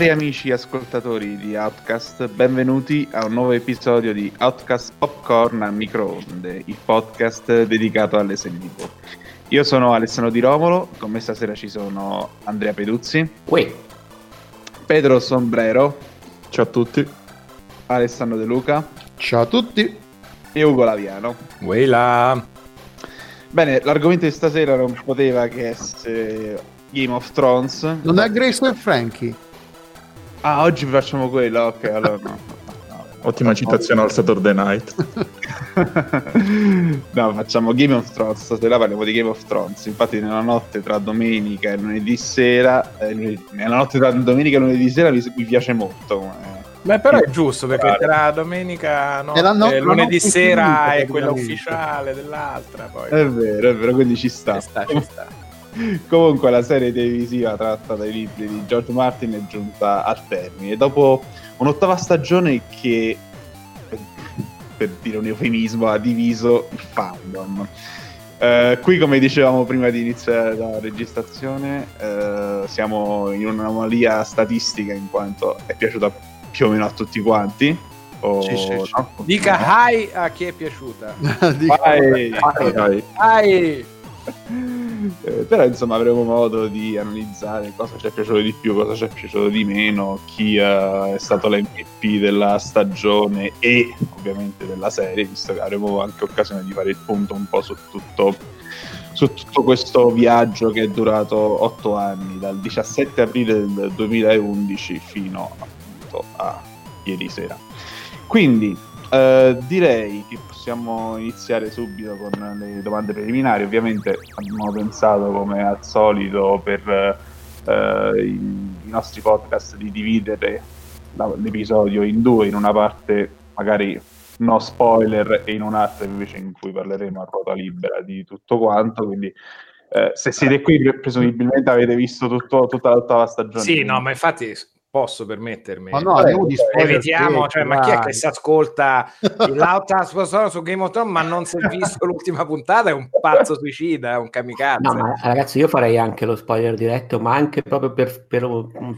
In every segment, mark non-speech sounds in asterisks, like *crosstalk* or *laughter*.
Cari amici ascoltatori di Outcast, benvenuti a un nuovo episodio di Outcast Popcorn a microonde, il podcast dedicato alle serie TV. Io sono Alessandro Di Romolo, con me stasera ci sono Andrea Peduzzi, Uè, Pedro Sombrero, Ciao a tutti. Alessandro De Luca Ciao a tutti. e Ugo Laviano. Weila. Bene, l'argomento di stasera non poteva che essere Game of Thrones. Non è Grace e Frankie. Ah, oggi facciamo quello, ok, allora no. *laughs* Ottima citazione al Saturday Night. *laughs* no, facciamo Game of Thrones. Stasera parliamo di Game of Thrones. Infatti, nella notte tra domenica e lunedì sera, eh, nella notte tra domenica e lunedì sera mi, mi piace molto. eh. Beh, però è giusto perché tra domenica no, E e la lunedì sera è quella ufficiale dell'altra. Poi È vero, è vero, quindi ci sta. ci sta, ci sta. Comunque, la serie televisiva tratta dai libri di George Martin è giunta al termine. Dopo un'ottava stagione che, per dire un eufemismo, ha diviso il fandom. Eh, qui, come dicevamo prima di iniziare la registrazione, eh, siamo in un'anomalia statistica in quanto è piaciuta più o meno a tutti quanti. O, Sì, sì, sì. no? Dica hi a chi è piaciuta. Dico- Vai! Dai. Hi! Eh, però insomma avremo modo di analizzare cosa ci è piaciuto di più, cosa ci è piaciuto di meno, chi eh, è stato l'MVP della stagione e ovviamente della serie, visto che avremo anche occasione di fare il punto un po' su tutto, su tutto questo viaggio che è durato otto anni, dal 17 aprile del 2011 fino appunto a ieri sera. Quindi eh, direi che possiamo iniziare subito con le domande preliminari. Ovviamente abbiamo pensato, come al solito, per eh, i, i nostri podcast di dividere la- l'episodio in due, in una parte magari no spoiler e in un'altra invece in cui parleremo a ruota libera di tutto quanto. Quindi eh, se siete qui pre- presumibilmente avete visto tutto- tutta l'ottava stagione. Sì, no, ma infatti posso permettermi. Ma no, Vabbè. Evitiamo, secchi, cioè, ma chi è che si ascolta l'auta su Game of Thrones ma non si è visto l'ultima puntata? È un pazzo suicida, è un kamikaze. no, ma ragazzi, io farei anche lo spoiler diretto, ma anche proprio per, per-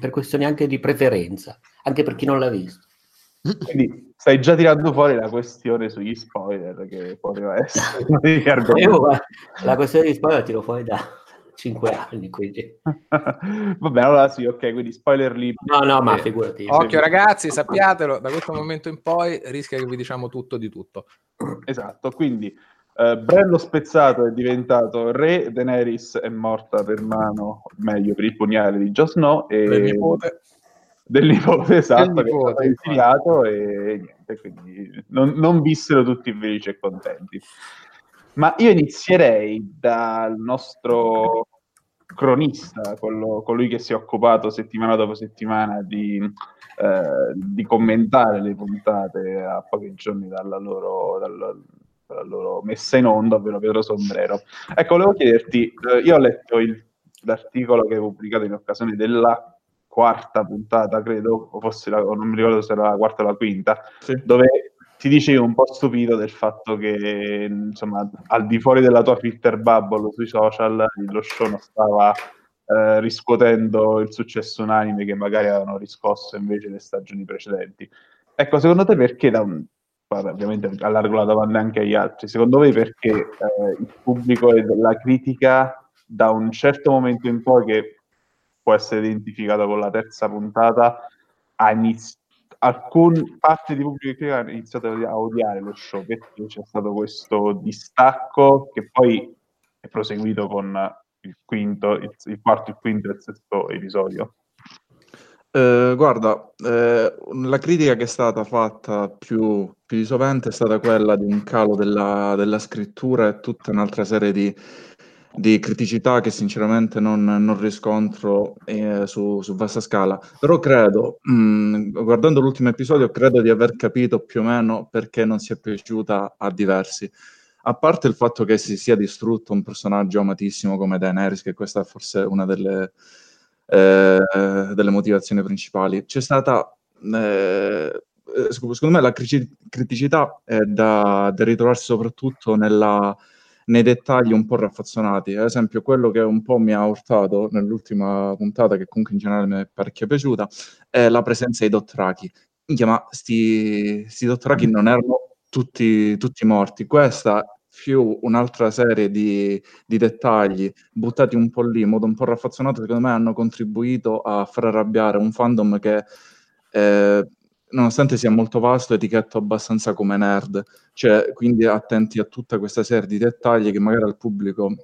per questioni anche di preferenza, anche per chi non l'ha visto. Quindi stai già tirando fuori la questione sugli spoiler che poteva essere. *laughs* Io la questione di spoiler la tiro fuori da 5 anni, quindi... *laughs* Vabbè, allora sì, ok, quindi spoiler liberi. No, no, ma Eh, figurati. Occhio ragazzi, sappiatelo, da questo momento in poi rischia che vi diciamo tutto di tutto. Esatto, quindi eh, Bran lo spezzato è diventato re, Daenerys è morta per mano, meglio per il pugnale di Jon Snow e Del nipote. del nipote, esatto, Del che è stato nipote, e niente, quindi non, non vissero tutti felici e contenti. Ma io inizierei dal nostro cronista, quello- colui che si è occupato settimana dopo settimana di, eh, di commentare le puntate a pochi giorni dalla loro, dalla- dalla loro messa in onda, ovvero Pedro Sombrero. Ecco, volevo chiederti, eh, io ho letto il- l'articolo che hai pubblicato in occasione della quarta puntata, credo, o forse la- non mi ricordo se era la quarta o la quinta, Sì. dove ti dicevi un po' stupito del fatto che, insomma, al di fuori della tua Twitter bubble sui social, lo show non stava eh, riscuotendo il successo unanime che magari avevano riscosso invece le stagioni precedenti. Ecco, secondo te perché da un... ovviamente allargo la domanda anche agli altri, secondo voi perché eh, il pubblico e la critica da un certo momento in poi che può essere identificato con la terza puntata ha iniziato alcune parti di pubblico critica hanno iniziato a odiare lo show perché c'è stato questo distacco che poi è proseguito con il quinto, il, il quarto, il quinto e il sesto episodio. Eh, guarda, eh, la critica che è stata fatta più, più di sovente è stata quella di un calo della, della scrittura e tutta un'altra serie di, di criticità che sinceramente non, non riscontro eh, su, su vasta scala. Però credo, mh, guardando l'ultimo episodio, credo di aver capito più o meno perché non si è piaciuta a diversi. A parte il fatto che si sia distrutto un personaggio amatissimo come Daenerys, che questa è forse una delle, eh, delle motivazioni principali, c'è stata, eh, eh, secondo me, la criticità è da, da ritrovarsi soprattutto nella, nei dettagli un po' raffazzonati. Ad esempio, quello che un po' mi ha urtato nell'ultima puntata, che comunque in generale mi è parecchio piaciuta, è la presenza dei Dothraki. Minchia, ma sti, sti Dothraki non erano tutti, tutti morti. Questa più un'altra serie di, di, dettagli buttati un po' lì in modo un po' raffazzonato, secondo me hanno contribuito a far arrabbiare un fandom che, eh, nonostante sia molto vasto, etichetto abbastanza come nerd. Cioè, quindi attenti a tutta questa serie di dettagli che magari al pubblico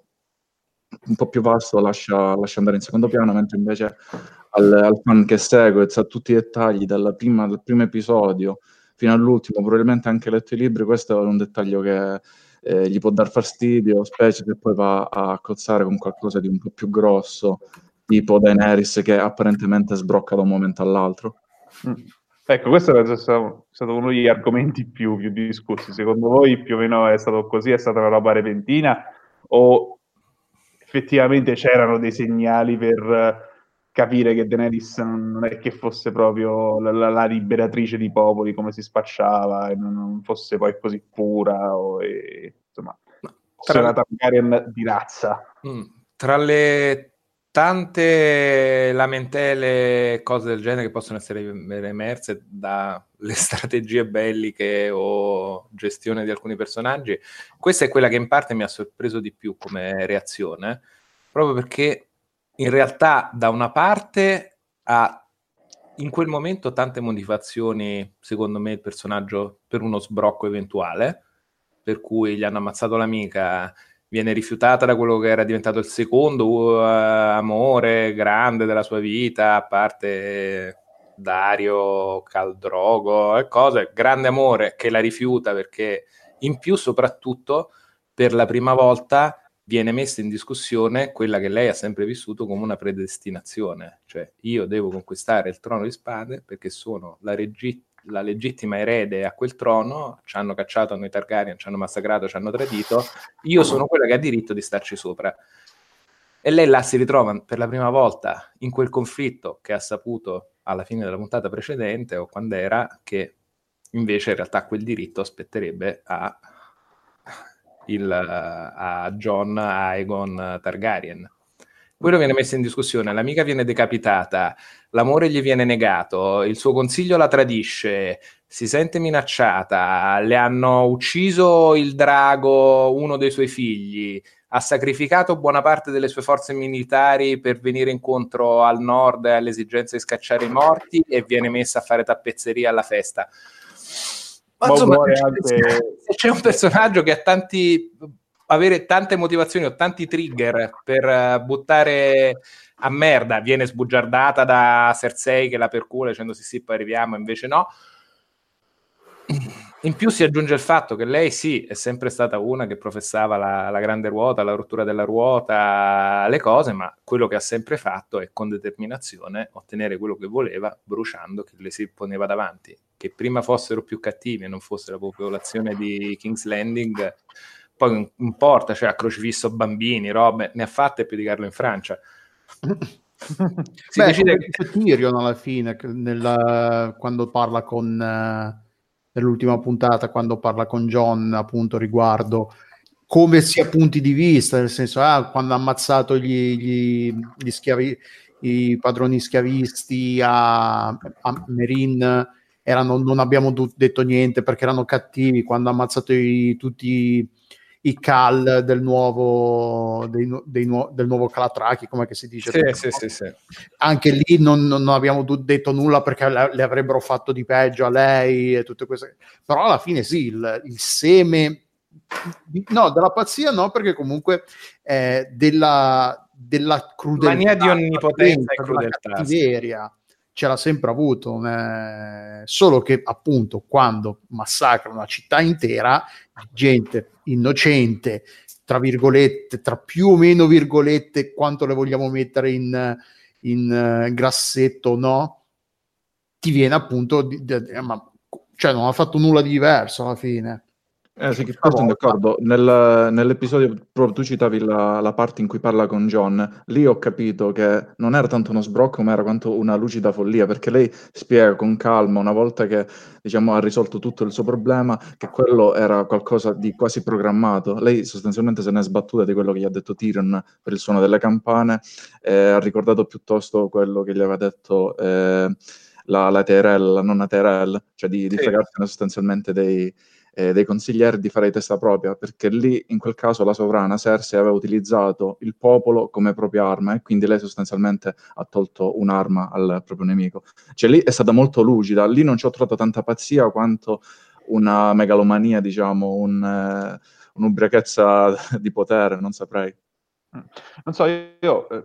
un po' più vasto lascia, lascia andare in secondo piano, mentre invece al, al fan che segue sa tutti i dettagli prima, dal primo episodio fino all'ultimo, probabilmente anche letto i libri, questo è un dettaglio che eh, gli può dar fastidio, specie se poi va a cozzare con qualcosa di un po' più grosso, tipo Daenerys che apparentemente sbrocca da un momento all'altro. Mm. Ecco, questo sia stato uno degli argomenti più, più, discussi. Secondo voi più o meno è stato così? È stata una roba repentina? O effettivamente c'erano dei segnali per capire che Daenerys non è che fosse proprio la, la, la liberatrice di popoli come si spacciava e non, non fosse poi così pura o, e, insomma tra... una Targaryen di razza mm. tra le tante lamentele cose del genere che possono essere emerse dalle *laughs* strategie belliche o gestione di alcuni personaggi. Questa è quella che in parte mi ha sorpreso di più come reazione proprio perché in realtà da una parte ha in quel momento tante motivazioni, secondo me, il personaggio per uno sbrocco eventuale, per cui gli hanno ammazzato l'amica, viene rifiutata da quello che era diventato il secondo uh, amore grande della sua vita, a parte Dario, Caldrogo e cose, grande amore che la rifiuta perché in più soprattutto per la prima volta viene messa in discussione quella che lei ha sempre vissuto come una predestinazione, cioè io devo conquistare il trono di spade perché sono la, regi- la legittima erede a quel trono, ci hanno cacciato noi Targaryen, ci hanno massacrato, ci hanno tradito, io sono quella che ha diritto di starci sopra. E lei là si ritrova per la prima volta in quel conflitto che ha saputo alla fine della puntata precedente o quando era che invece in realtà quel diritto aspetterebbe a il, a John Aegon Targaryen. Quello viene messo in discussione, l'amica viene decapitata, l'amore gli viene negato, il suo consiglio la tradisce, si sente minacciata, le hanno ucciso il drago, uno dei suoi figli, ha sacrificato buona parte delle sue forze militari per venire incontro al nord e alle esigenze di scacciare i morti e viene messa a fare tappezzeria alla festa. Ma insomma, *laughs* se c'è un personaggio che ha tanti avere tante motivazioni o tanti trigger per uh, buttare a merda, viene sbugiardata da Cersei che la percula dicendo sì sì poi arriviamo, invece no. In più si aggiunge il fatto che lei sì, è sempre stata una che professava la, la, grande ruota, la rottura della ruota, le cose, ma quello che ha sempre fatto è con determinazione ottenere quello che voleva, bruciando chi le si poneva davanti che prima fossero più cattivi e non fosse la popolazione di King's Landing, poi non importa, cioè ha crocifisso bambini, robe, ne ha fatte più di Carlo in Francia. *laughs* si Beh, decide che Tyrion alla fine, nella, quando parla con uh, nell'ultima puntata, quando parla con John appunto riguardo come sia punti di vista, nel senso, ah, quando ha ammazzato gli, gli, gli schiavi, i padroni schiavisti a, a Merin erano, non abbiamo detto niente perché erano cattivi quando ha ammazzato i, tutti i cal del nuovo, dei, dei nu- del nuovo Calatrachi, come si dice. Sì, sì, sì, Anche lì non, non abbiamo du- detto nulla perché le, le, avrebbero fatto di peggio a lei e tutte queste Però alla fine sì, il, il seme... No, della pazzia no, perché comunque eh, della, della crudeltà. Mania di onnipotenza e crudeltà. Cattiveria ce l'ha sempre avuto, eh, solo che appunto quando massacra una città intera, gente innocente, tra virgolette, tra più o meno virgolette, quanto le vogliamo mettere in, in uh, grassetto no, ti viene appunto, di, di, di, ma, cioè non ha fatto nulla di diverso alla fine. Eh, sì, sono d'accordo. Nel, nell'episodio proprio tu citavi la, la, parte in cui parla con John, lì ho capito che non era tanto uno sbrocco, ma era quanto una lucida follia, perché lei spiega con calma, una volta che diciamo, ha risolto tutto il suo problema, che quello era qualcosa di quasi programmato. Lei sostanzialmente se ne è sbattuta di quello che gli ha detto Tyrion per il suono delle campane, eh, ha ricordato piuttosto quello che gli aveva detto... Eh, la, la TRL, la nonna TRL, cioè di, di sì. fregarsene sostanzialmente dei, eh, dei consiglieri di fare testa propria, perché lì in quel caso la sovrana Cersei aveva utilizzato il popolo come propria arma e quindi lei sostanzialmente ha tolto un'arma al proprio nemico. Cioè lì è stata molto lucida, lì non ci ho trovato tanta pazzia quanto una megalomania, diciamo, un, eh, un'ubriachezza *laughs* di potere, non saprei. Mm. Non so, io, eh,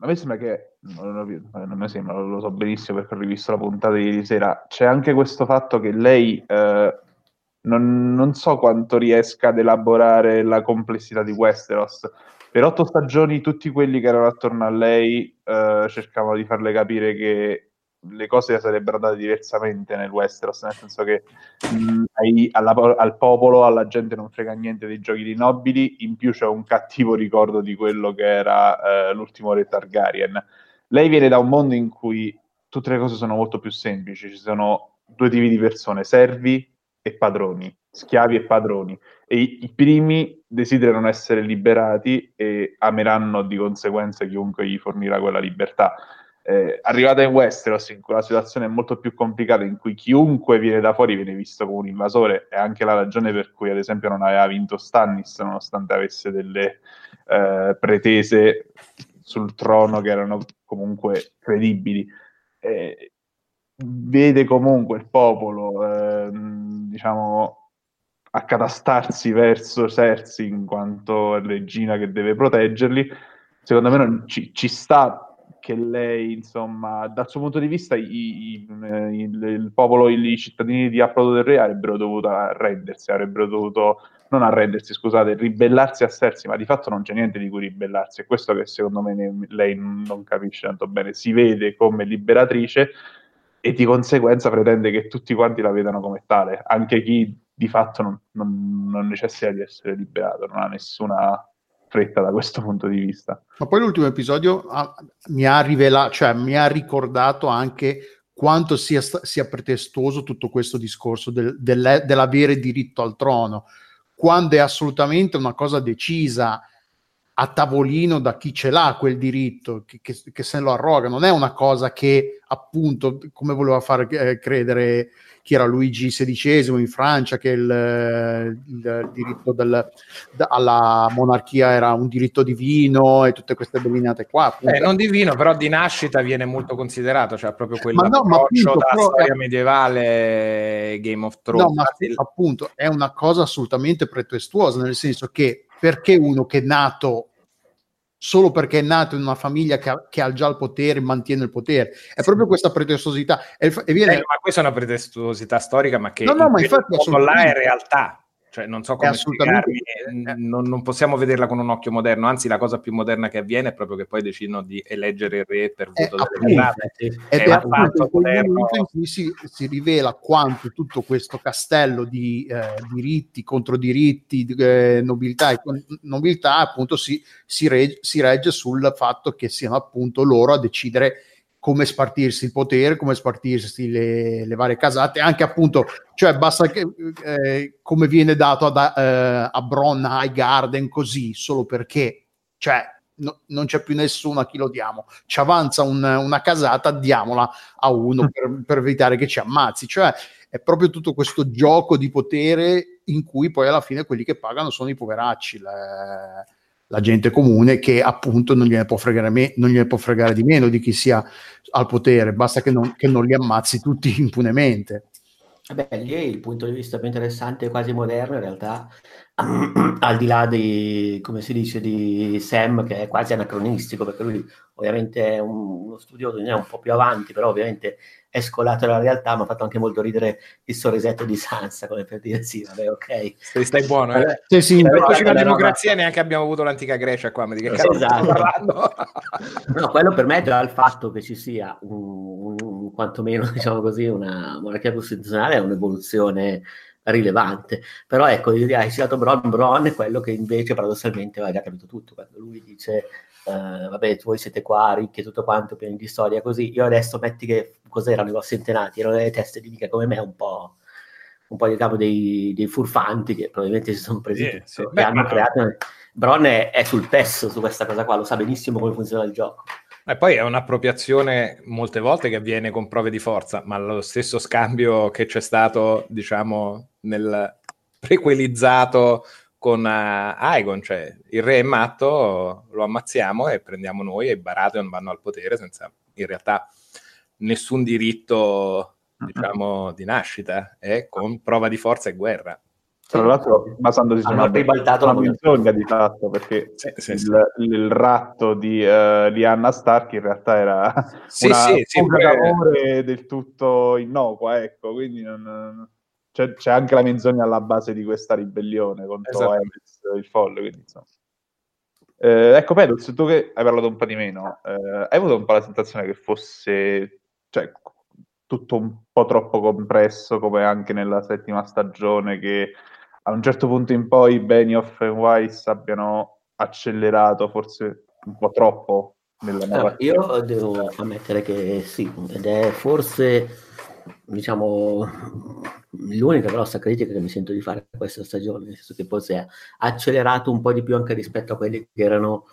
a me sembra che, non, non, eh, non mi sembra, lo so benissimo perché ho rivisto la puntata di ieri sera, c'è anche questo fatto che lei eh, non, non, so quanto riesca ad elaborare la complessità di Westeros. Per otto stagioni tutti quelli che erano attorno a lei eh, cercavano di farle capire che le cose sarebbero andate diversamente nel Westeros, nel senso che mh, ai, alla, al popolo, alla gente non frega niente dei giochi di nobili, in più c'è un cattivo ricordo di quello che era eh, l'ultimo re Targaryen. Lei viene da un mondo in cui tutte le cose sono molto più semplici, ci sono due tipi di persone, servi e padroni, schiavi e padroni, e i, i primi desiderano essere liberati e ameranno di conseguenza chiunque gli fornirà quella libertà eh, arrivata in Westeros, in cui la situazione è molto più complicata, in cui chiunque viene da fuori viene visto come un invasore, è anche la ragione per cui, ad esempio, non aveva vinto Stannis, nonostante avesse delle eh, pretese sul trono che erano comunque credibili. Eh, vede comunque il popolo, ehm, diciamo, accatastarsi verso Cersei in quanto regina che deve proteggerli. Secondo me non ci, ci sta che lei, insomma, dal suo punto di vista, i, i, il, il, popolo, i cittadini di Approdo del Re avrebbero dovuto arrendersi, avrebbero dovuto, non arrendersi, scusate, ribellarsi a Cersei, ma di fatto non c'è niente di cui ribellarsi. È questo che secondo me ne, lei non capisce tanto bene. Si vede come liberatrice e di conseguenza pretende che tutti quanti la vedano come tale, anche chi di fatto non, non, non necessita di essere liberato, non ha nessuna fretta da questo punto di vista. Ma poi l'ultimo episodio ha, mi ha rivelato, cioè mi ha ricordato anche quanto sia, sia pretestuoso tutto questo discorso del, dell'avere diritto al trono, quando è assolutamente una cosa decisa a tavolino da chi ce l'ha quel diritto, che, che, che se lo arroga, non è una cosa che appunto, come voleva far eh, credere chi era Luigi XVI in Francia, che il, il diritto del, alla monarchia era un diritto divino e tutte queste bellinate qua. Eh, non divino, però di nascita viene molto considerato, cioè proprio quell'approccio no, appunto, da però, storia medievale Game of Thrones. No, ma appunto è una cosa assolutamente pretestuosa, nel senso che perché uno che è nato solo perché è nato in una famiglia che ha, che ha già il potere, mantiene il potere. È proprio questa pretestuosità. E, e viene... eh, ma questa è una pretestuosità storica, ma che no, no, ma infatti, là è realtà. Cioè, non so come assolutamente... non, non, possiamo vederla con un occhio moderno, anzi la cosa più moderna che avviene è proprio che poi decidono di eleggere il re per voto eh, delle grade. Ed è, è appunto quel momento in cui si, si, rivela quanto tutto questo castello di eh, diritti, contro diritti, eh, nobiltà e nobiltà appunto si, si, regge, si regge sul fatto che siano appunto loro a decidere come spartirsi il potere, come spartirsi le, le varie casate, anche appunto, cioè basta che eh, come viene dato ad, eh, a Bron High Garden così, solo perché, cioè no, non c'è più nessuno a chi lo diamo, ci avanza un, una casata, diamola a uno per, per evitare che ci ammazzi, cioè è proprio tutto questo gioco di potere in cui poi alla fine quelli che pagano sono i poveracci. Le, la gente comune che appunto non gliene può fregare, me, non gliene può fregare di meno di chi sia al potere, basta che non, che non li ammazzi tutti *laughs* impunemente. Beh, lì il punto di vista più interessante, quasi moderno, in realtà, *clears throat* al di là di, come si dice, di Sam, che è quasi anacronistico, perché lui ovviamente è un, uno studioso, è un po' più avanti, però ovviamente è scolato dalla realtà, mi ha fatto anche molto ridere il sorrisetto di Sansa, come per dire sì, vabbè, ok. Stai, stai buono, eh? Sì, sì, però la democrazia neanche abbiamo avuto l'antica Grecia qua, ma di che cazzo esatto. *laughs* no, quello per me è il fatto che ci sia un, un, quantomeno, *laughs* diciamo così, una monarchia costituzionale è un'evoluzione rilevante. Però ecco, hai citato Bron, Bron è quello che invece paradossalmente aveva già capito tutto, quando lui dice Uh, vabbè, voi siete qua, ricchi e tutto quanto, pieni di storia, così. Io adesso metti che cos'erano i vostri antenati? Erano delle teste di mica come me, un po', un po' diciamo dei, dei furfanti che probabilmente si sono presi Sì, tutto sì. e Beh, hanno ma- creato. Bron è, è sul pezzo su questa cosa qua, lo sa benissimo come funziona il gioco. E poi è un'appropriazione molte volte che avviene con prove di forza, ma lo stesso scambio che c'è stato, diciamo, nel prequelizzato con eh, Aegon, cioè il re è matto, lo ammazziamo e prendiamo noi e i Baratheon vanno al potere senza in realtà nessun diritto, diciamo, di nascita, è con prova di forza e guerra. Tra l'altro, basandosi su una, ribaltato una menzogna di fatto, perché Sì, sì, il, il ratto di, eh, di Anna Stark in realtà era Sì, una sì, sì, fuga poi- d'amore del tutto innocua, ecco, quindi non- c'è, c'è anche la menzogna alla base di questa ribellione contro Esattamente. Aerys, il folle, quindi insomma. Eh, ecco, Pedro, tu che hai parlato un po' di meno, eh, hai avuto un po' la sensazione che fosse cioè, tutto un po' troppo compresso, come anche nella settima stagione, che a un certo punto in poi Benioff e Weiss abbiano accelerato forse un po' troppo nella Allora, narrativa. io devo ammettere che sì, ed è forse, diciamo, l'unica grossa critica che mi sento di fare questa stagione, nel senso che forse ha accelerato un po' di più anche rispetto a quelli che erano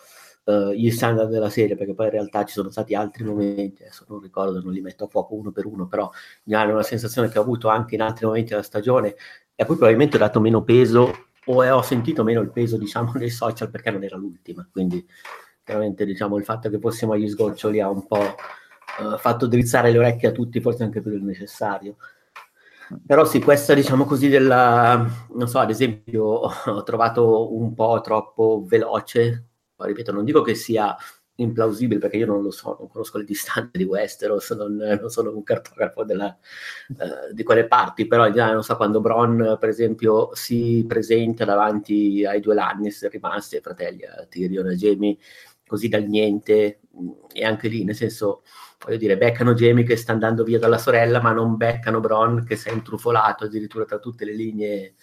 eh, gli standard della serie, perché poi in realtà ci sono stati altri momenti, adesso non ricordo, non li metto a fuoco uno per uno, però mi hanno una sensazione che ho avuto anche in altri momenti della stagione, e a cui probabilmente ho dato meno peso, o ho sentito meno il peso, diciamo, *laughs* nei social perché non era l'ultima, quindi chiaramente diciamo il fatto che fossimo agli sgoccioli ha un po' eh, fatto drizzare le orecchie a tutti, forse anche più del necessario. Però sì, questa diciamo così della, non so, ad esempio *laughs* ho trovato un po' troppo veloce, poi ripeto, non dico che sia implausibile perché io non lo so, non conosco le distanze di Westeros, non, non sono un cartografo della, eh, di quelle parti, però generale non so quando Bron per esempio si presenta davanti ai due Lannister rimasti, ai fratelli, a Tyrion e a Jaime, così dal niente, mh, e anche lì nel senso voglio dire, beccano Jamie che sta andando via dalla sorella, ma non beccano Bron che si è intrufolato addirittura tra tutte le linee eh,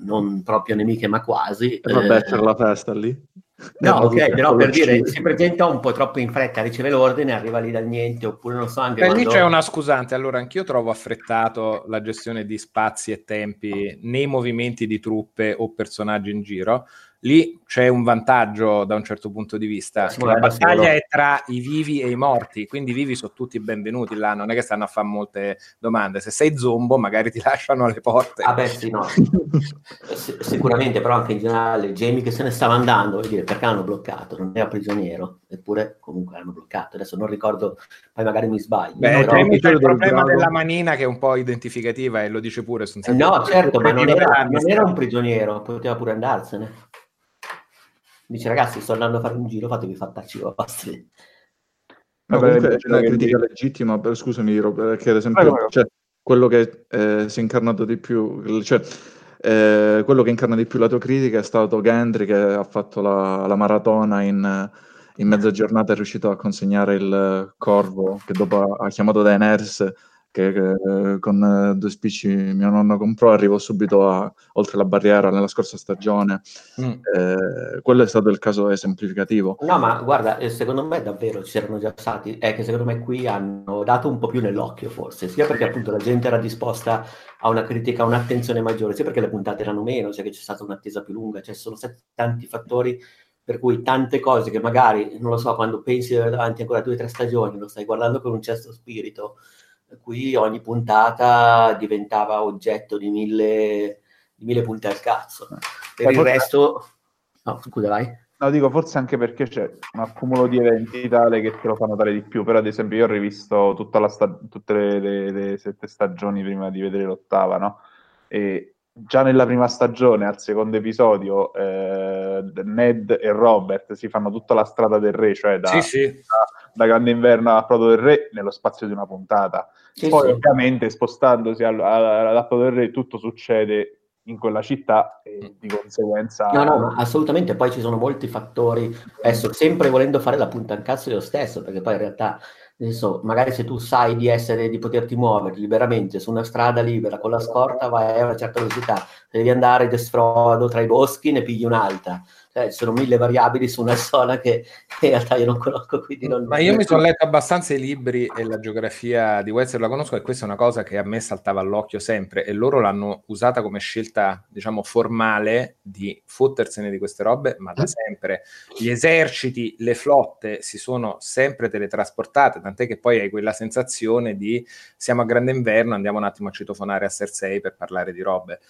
non proprio nemiche, ma quasi. E vabbè, Eh, c'era la festa lì. No, ok, però per dire, si presenta un po' troppo in fretta, riceve l'ordine, arriva lì dal niente, oppure non so anche lì quando- c'è una scusante, allora anch'io trovo affrettato la gestione di spazi e tempi nei movimenti di truppe o personaggi in giro. Lì c'è un vantaggio da un certo punto di vista, che la battaglia è tra i vivi e i morti, quindi i vivi sono tutti benvenuti là, non è che stanno a fare molte domande. Se sei zombo magari ti *laughs* lasciano alle porte. Ah beh sì, no. *laughs* S- sicuramente, però anche in generale Jamie che se ne stava andando, voglio dire, perché l'hanno bloccato? Non era prigioniero, eppure comunque l'hanno bloccato. Adesso non ricordo, poi magari mi sbaglio. Beh, però- Jamie c'è il problema drago. della manina che è un po' identificativa e lo dice pure Eh, No, certo, ma non era, non era un prigioniero, poteva pure andarsene. Dice ragazzi, sto andando a fare un giro, fatevi fattacci vostri. No, Vabbè, comunque è una che critica dire- legittima, per- scusami Rob, perché ad esempio prego. cioè, quello che eh, si è incarnato di più, cioè, eh, quello che incarna di più la tua critica è stato Gendry che ha fatto la, la maratona in, in mezza giornata è riuscito a consegnare il corvo che dopo ha chiamato Daenerys che, che, con eh, due spicci mio nonno comprò arrivò subito a, oltre la barriera nella scorsa stagione. Mm. Eh, quello è stato il caso esemplificativo. No, ma guarda, eh, secondo me davvero c'erano già stati, è che secondo me qui hanno dato un po' più nell'occhio forse, sia perché appunto la gente era disposta a una critica, a un'attenzione maggiore, sia perché le puntate erano meno, cioè che c'è stata un'attesa più lunga, cioè sono stati tanti fattori per cui tante cose che magari, non lo so, quando pensi di avere davanti ancora due o tre stagioni, lo stai guardando con un certo spirito, qui ogni puntata diventava oggetto di mille, di mille punte al cazzo. Per Ma il forse- resto... No, scusa, vai. No, dico forse anche perché c'è un accumulo di eventi tale che te lo fa notare di più. Però, ad esempio, io ho rivisto tutta la sta- tutte le, le- le sette stagioni prima di vedere l'ottava, no? E già nella prima stagione, al secondo episodio, eh, Ned e Robert si fanno tutta la strada del re, cioè da, Sì, sì. da- da Grande Inverno a Proto del Re, nello spazio di una puntata. Sì, Poi, sì. ovviamente, spostandosi al, al, ad Apro del Re, tutto succede in quella città e di conseguenza... No, no, ma assolutamente, poi ci sono molti fattori, adesso sempre volendo fare la punta al cazzo io stesso, perché poi in realtà Adesso, magari se tu sai di essere, di poterti muovere liberamente su una strada libera con la scorta, vai a una certa velocità. Devi andare desfrodo tra i boschi, ne pigli un'alta eh, ci sono mille variabili su una zona che, in realtà io non conosco. Non... Ma io mi sono letto abbastanza i libri e la geografia di Webster la conosco e questa è una cosa che a me saltava all'occhio sempre e loro l'hanno usata come scelta, diciamo, formale di fottersene di queste robe, ma da mm. sempre. Gli eserciti, le flotte si sono sempre teletrasportate, tant'è che poi hai quella sensazione di siamo a grande inverno, andiamo un attimo a citofonare a Cersei per parlare di robe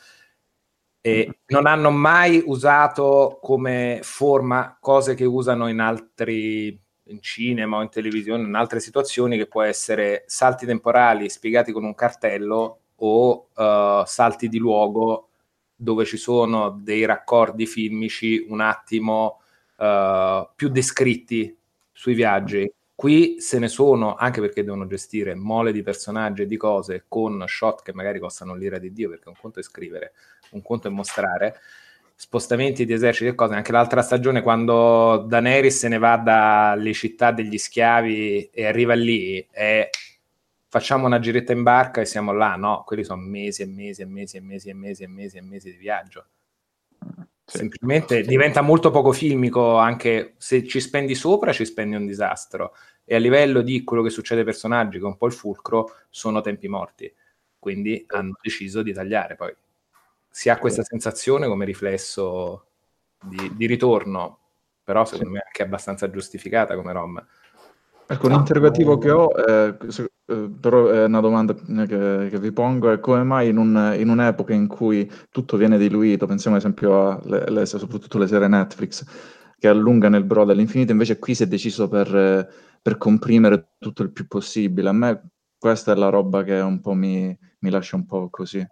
e non hanno mai usato come forma cose che usano in altri in cinema o in televisione, in altre situazioni, che può essere salti temporali spiegati con un cartello o uh, salti di luogo dove ci sono dei raccordi filmici un attimo uh, più descritti sui viaggi. Qui se ne sono, anche perché devono gestire mole di personaggi e di cose con shot che magari costano l'ira di Dio, perché un conto è scrivere, un conto è mostrare, spostamenti di eserciti e cose. Anche l'altra stagione, quando Daenerys se ne va dalle città degli schiavi e arriva lì, e facciamo una giretta in barca e siamo là, no? Quelli sono mesi e mesi e mesi e mesi e mesi e mesi e mesi di viaggio. Sì. Semplicemente diventa molto poco filmico anche se ci spendi sopra, ci spendi un disastro. E a livello di quello che succede ai personaggi, che è un po' il fulcro, sono tempi morti. Quindi hanno deciso di tagliare. Poi si ha questa sensazione come riflesso di, di ritorno, però secondo me è anche abbastanza giustificata come Rom. Ecco, un interrogativo che ho, eh, se, eh, però è una domanda che, che, vi pongo, è come mai in, un, in, un'epoca in cui tutto viene diluito, pensiamo ad esempio alle, soprattutto alle serie Netflix, che allungano il brodo all'infinito, invece qui si è deciso per, per, comprimere tutto il più possibile. A me questa è la roba che un po' mi, mi lascia un po' così.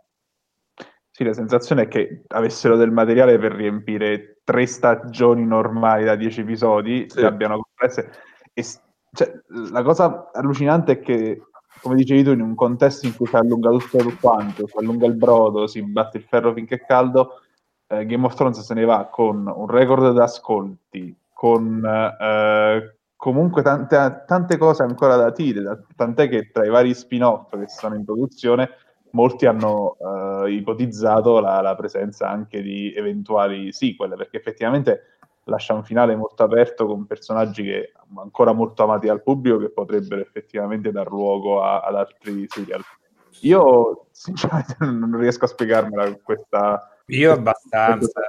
Sì, la sensazione è che avessero del materiale per riempire tre stagioni normali da dieci episodi, sì. abbiano compresse e cioè, la cosa allucinante è che, come dicevi tu, in un contesto in cui si allunga tutto quanto, si allunga il brodo, si batte il ferro finché è caldo, eh, Game of Thrones se ne va con un record di ascolti, con eh, comunque tante, tante, cose ancora da dire, tant'è che tra i vari spin-off che sono in produzione molti hanno eh, ipotizzato la, la, presenza anche di eventuali sequel, perché effettivamente lascia un finale molto aperto con personaggi che ancora molto amati dal pubblico che potrebbero effettivamente dar luogo a, ad altri serial. Io sinceramente *laughs* non riesco a spiegarmela questa... Io abbastanza.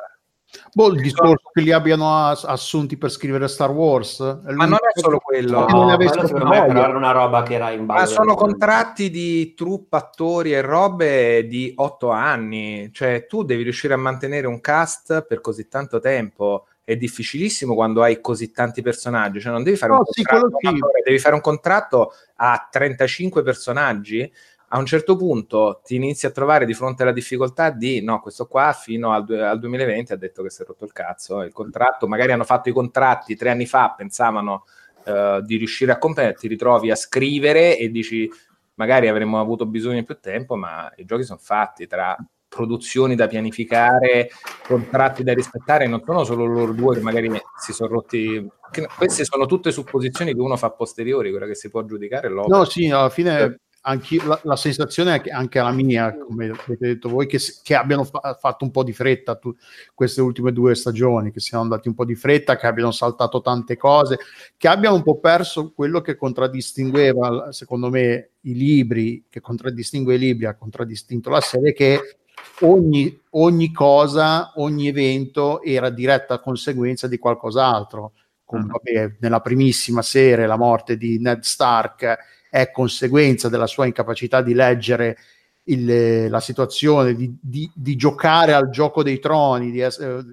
Boh, il discorso che li abbiano assunti per scrivere Star Wars. Ma non è solo quello. No, no, secondo me però era una roba che era in base. Ma sono contratti di troupe, attori e robe di otto anni. Cioè, tu devi riuscire a mantenere un cast per così tanto tempo è difficilissimo quando hai così tanti personaggi, cioè non devi fare, no, un, contratto, sì, devi fare un contratto a 35 personaggi, a un certo punto ti inizi a trovare di fronte alla difficoltà di no, questo qua fino al, al 2020 ha detto che si è rotto il cazzo, il contratto, magari hanno fatto i contratti tre anni fa, pensavano uh, di riuscire a competere, ti ritrovi a scrivere e dici magari avremmo avuto bisogno di più tempo, ma i giochi sono fatti tra produzioni da pianificare, contratti da rispettare, non sono solo loro due che magari si sono rotti. Queste sono tutte supposizioni che uno fa a posteriori, quella che si può giudicare. No, sì, alla fine la, la, sensazione è che anche la mia, come avete detto voi, che, che abbiano fa- fatto un po' di fretta tu, queste ultime due stagioni, che siano andati un po' di fretta, che abbiano saltato tante cose, che abbiano un po' perso quello che contraddistingueva, secondo me, i libri, che contraddistingue i libri, ha contraddistinto la serie, che ogni, ogni cosa, ogni evento era diretta conseguenza di qualcos'altro. Come, mm. vabbè, nella primissima serie la morte di Ned Stark è conseguenza della sua incapacità di leggere il, la situazione, di, di, di, giocare al gioco dei troni, di,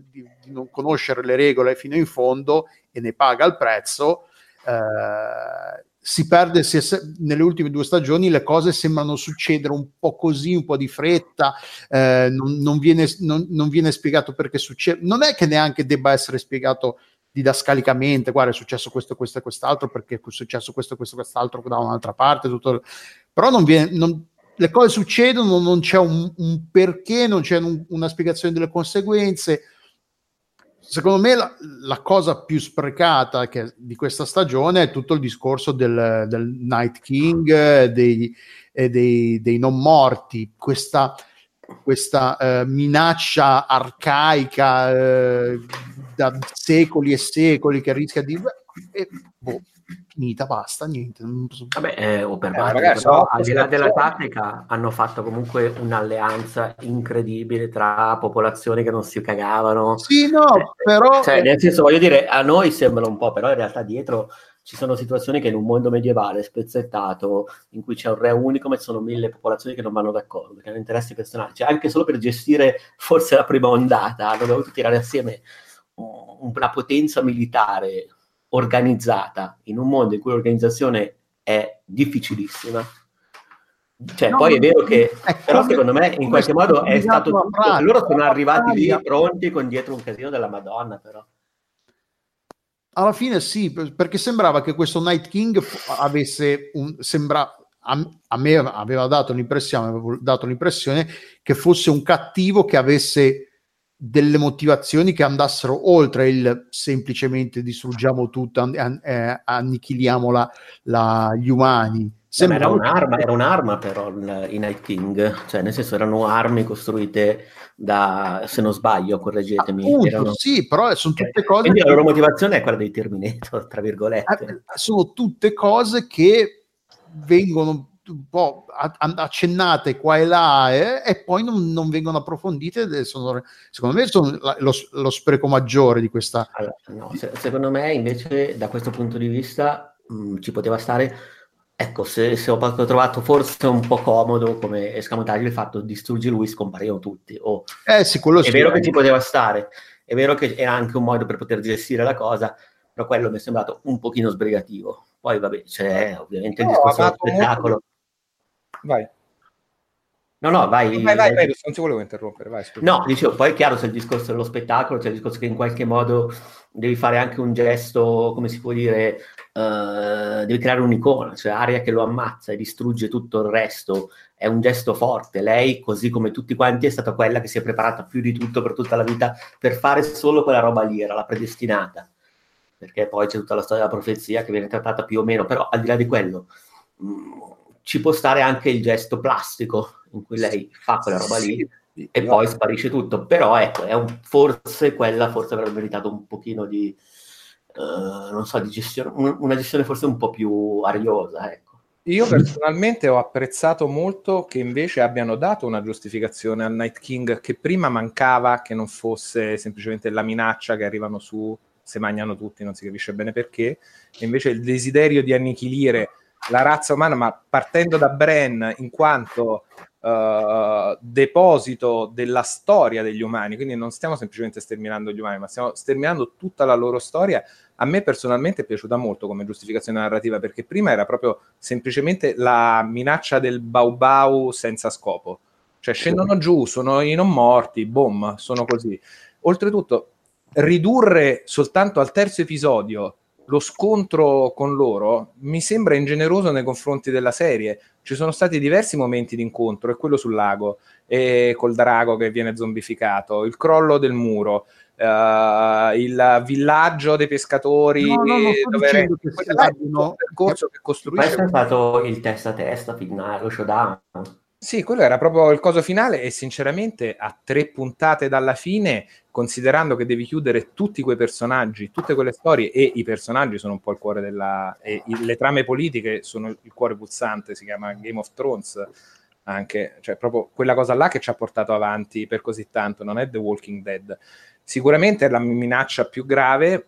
di, non conoscere le regole fino in fondo e ne paga il prezzo. Eh, si perde si, nelle ultime due stagioni le cose sembrano succedere un po' così, un po' di fretta, eh, non, non, viene, non, non, viene, spiegato perché succede, non è che neanche debba essere spiegato didascalicamente, guarda è successo questo, questo e quest'altro, perché è successo questo, questo e quest'altro da un'altra parte, tutto... però non viene, le cose succedono, non c'è un, un perché, non c'è un, una spiegazione delle conseguenze, secondo me la, la, cosa più sprecata che, di questa stagione è tutto il discorso del, del Night King, dei, dei, dei non morti, questa, questa eh, minaccia arcaica eh, da secoli e secoli che rischia di... Eh, boh, finita, basta, niente. Vabbè, eh, o per eh, però, so, al di là della tattica hanno fatto comunque un'alleanza incredibile tra popolazioni che non si cagavano. Sì, no, eh, però... Cioè, nel senso, voglio dire, a noi sembra un po', però in realtà dietro ci sono situazioni che in un mondo medievale spezzettato, in cui c'è un re unico, ma ci sono mille popolazioni che non vanno d'accordo, che hanno interessi personali. Cioè, anche solo per gestire forse la prima ondata, hanno dovuto tirare assieme una potenza militare organizzata in un mondo in cui l'organizzazione è difficilissima. Cioè, no, poi è vero che, *laughs* però secondo me in qualche modo è stato tutto, loro sono arrivati lì pronti con dietro un casino della Madonna, però. Alla fine sì, perché sembrava che questo Night King avesse un, sembra, a, me aveva dato l'impressione, dato l'impressione che fosse un cattivo che avesse delle motivazioni che andassero oltre il semplicemente distruggiamo tutto, an- eh, annichiliamo la, la, gli umani. Sembra era, un'arma, era un'arma però i Night King, cioè nel senso erano armi costruite da, se non sbaglio, correggetemi. Appunto, erano... Sì, però sono tutte cose... Quindi che... la loro motivazione è quella dei Terminator, tra virgolette. Eh, sono tutte cose che vengono un po' accennate qua e là eh, e poi non, non, vengono approfondite. Sono, secondo me sono lo, lo, spreco maggiore di questa. Allora, no, se, secondo me invece da questo punto di vista mh, mm, ci poteva stare. Ecco, se, se, ho trovato forse un po' comodo come escamotaggio il fatto distruggi lui, scompaiono tutti. Oh, eh sì, quello è vero che ci poteva stare, è vero che era anche un modo per poter gestire la cosa, però quello mi è sembrato un pochino sbrigativo. Poi vabbè, c'è ovviamente il discorso del spettacolo. Vai. No, no, vai. Vai, vai, vai, non ti volevo interrompere, vai. No, dicevo, poi è chiaro c'è il discorso dello spettacolo, c'è il discorso che in qualche modo devi fare anche un gesto, come si può dire, uh, devi creare un'icona, cioè Aria che lo ammazza e distrugge tutto il resto, è un gesto forte. Lei, così come tutti quanti, è stata quella che si è preparata più di tutto per tutta la vita per fare solo quella roba lì, era la predestinata. Perché poi c'è tutta la storia della profezia che viene trattata più o meno, però al di là di quello... Mh, mm, ci può stare anche il gesto plastico in cui lei fa quella roba lì sì, e poi sparisce tutto. Però ecco, è un, forse quella forse avrebbe meritato un pochino di, uh, non so, di gestione, una gestione forse un po' più ariosa, ecco. Io personalmente ho apprezzato molto che invece abbiano dato una giustificazione al Night King che prima mancava, che non fosse semplicemente la minaccia che arrivano su, se mangiano tutti, non si capisce bene perché, e invece il desiderio di annichilire la razza umana, ma partendo da Bren in quanto uh, deposito della storia degli umani, quindi non stiamo semplicemente sterminando gli umani, ma stiamo sterminando tutta la loro storia. A me personalmente è piaciuta molto come giustificazione narrativa, perché prima era proprio semplicemente la minaccia del bau bau senza scopo. Cioè scendono giù, sono i non morti, boom, sono così. Oltretutto, ridurre soltanto al terzo episodio lo scontro con loro mi sembra ingeneroso nei confronti della serie. Ci sono stati diversi momenti di incontro, e quello sul lago, e col drago che viene zombificato, il crollo del muro, uh, il villaggio dei pescatori. No, no, dove era, un percorso che costruisce. Questo è stato il testa a testa finale, lo showdown. Sì, quello era proprio il coso finale e sinceramente a tre puntate dalla fine, considerando che devi chiudere tutti quei personaggi, tutte quelle storie e i personaggi sono un po' il cuore della... e le trame politiche sono il cuore pulsante, si chiama Game of Thrones anche, cioè proprio quella cosa là che ci ha portato avanti per così tanto, non è The Walking Dead. Sicuramente è la minaccia più grave,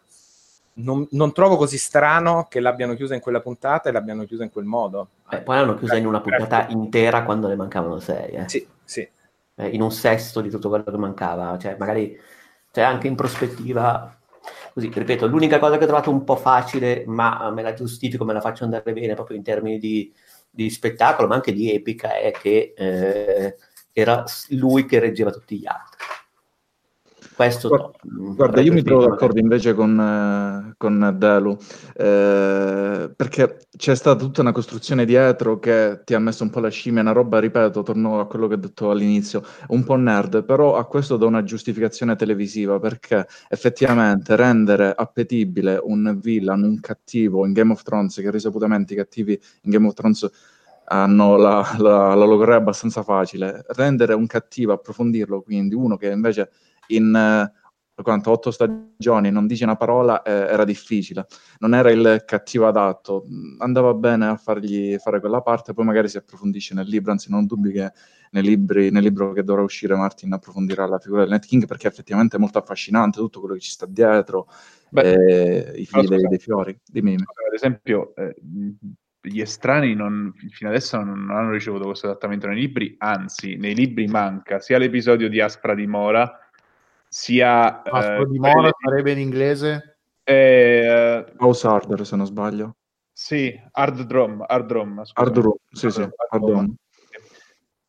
non, non, trovo così strano che l'abbiano chiusa in quella puntata e l'abbiano chiusa in quel modo. Eh, poi l'hanno chiusa in una puntata intera quando ne mancavano sei. Eh. Sì, sì. Eh, in un sesto di tutto quello che mancava. Cioè, magari cioè, anche in prospettiva. Così, ripeto, l'unica cosa che ho trovato un po' facile, ma me la giustifico, me la faccio andare bene proprio in termini di, di spettacolo, ma anche di epica, è che eh, era lui che reggeva tutti gli altri. Questo guarda, guarda io mi trovo d'accordo invece con, eh, con Delu, eh, perché c'è stata tutta una costruzione dietro che ti ha messo un po' la scimmia, una roba, ripeto, torno a quello che ho detto all'inizio, un po' nerd, però a questo do una giustificazione televisiva, perché effettivamente rendere appetibile un villain, un cattivo in Game of Thrones, che risaputamente i cattivi in Game of Thrones hanno la, la, la logorrea abbastanza facile, rendere un cattivo, approfondirlo, quindi uno che invece in eh, quanto otto stagioni non dice una parola eh, era difficile, non era il cattivo adatto, andava bene a fargli fare quella parte, poi magari si approfondisce nel libro, anzi non dubbi che libri, nel libro che dovrà uscire Martin approfondirà la figura del Night King perché effettivamente è molto affascinante tutto quello che ci sta dietro, Beh, eh, i figli dei, dei, fiori. Dimmi. Ad esempio, eh, gli estranei non, fino adesso non hanno ricevuto questo adattamento nei libri, anzi, nei libri manca sia l'episodio di Aspra di Mora, sia... Aspra eh, di Mora sarebbe in inglese? Eh, House Harder, se non sbaglio. Sì, Hard Drum. Hard Drum, hard drum sì, sì, hard drum.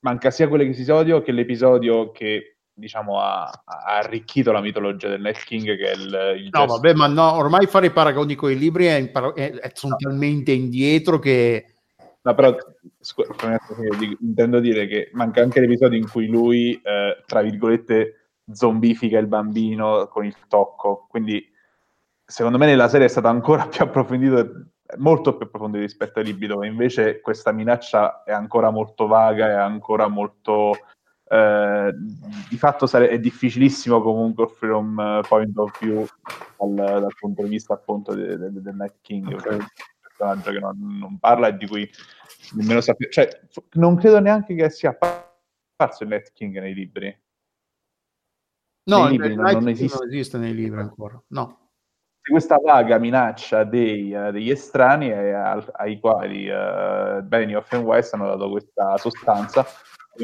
Manca sia quell'episodio che l'episodio che diciamo, ha, ha, arricchito la mitologia del Night King che è il, il no vabbè ma no ormai fare i paragoni con i libri è, è, è sono talmente indietro che no però scu- intendo dire che manca anche l'episodio in cui lui eh, tra virgolette zombifica il bambino con il tocco quindi secondo me nella serie è stato ancora *laughs* più approfondito molto più approfondito rispetto ai libri dove invece questa minaccia è ancora molto vaga è ancora molto eh, di fatto sare- è difficilissimo comunque offrire un uh, point of view dal, dal, punto di vista appunto del de, de Night King, okay. un personaggio che non, non, parla e di cui nemmeno sappiamo, cioè non credo neanche che sia apparso il Night King nei libri. No, nei libri non, non, esiste. non esiste nei libri ancora, no questa vaga minaccia dei, uh, degli estranei ai, ai quali uh, Benioff e West hanno dato questa sostanza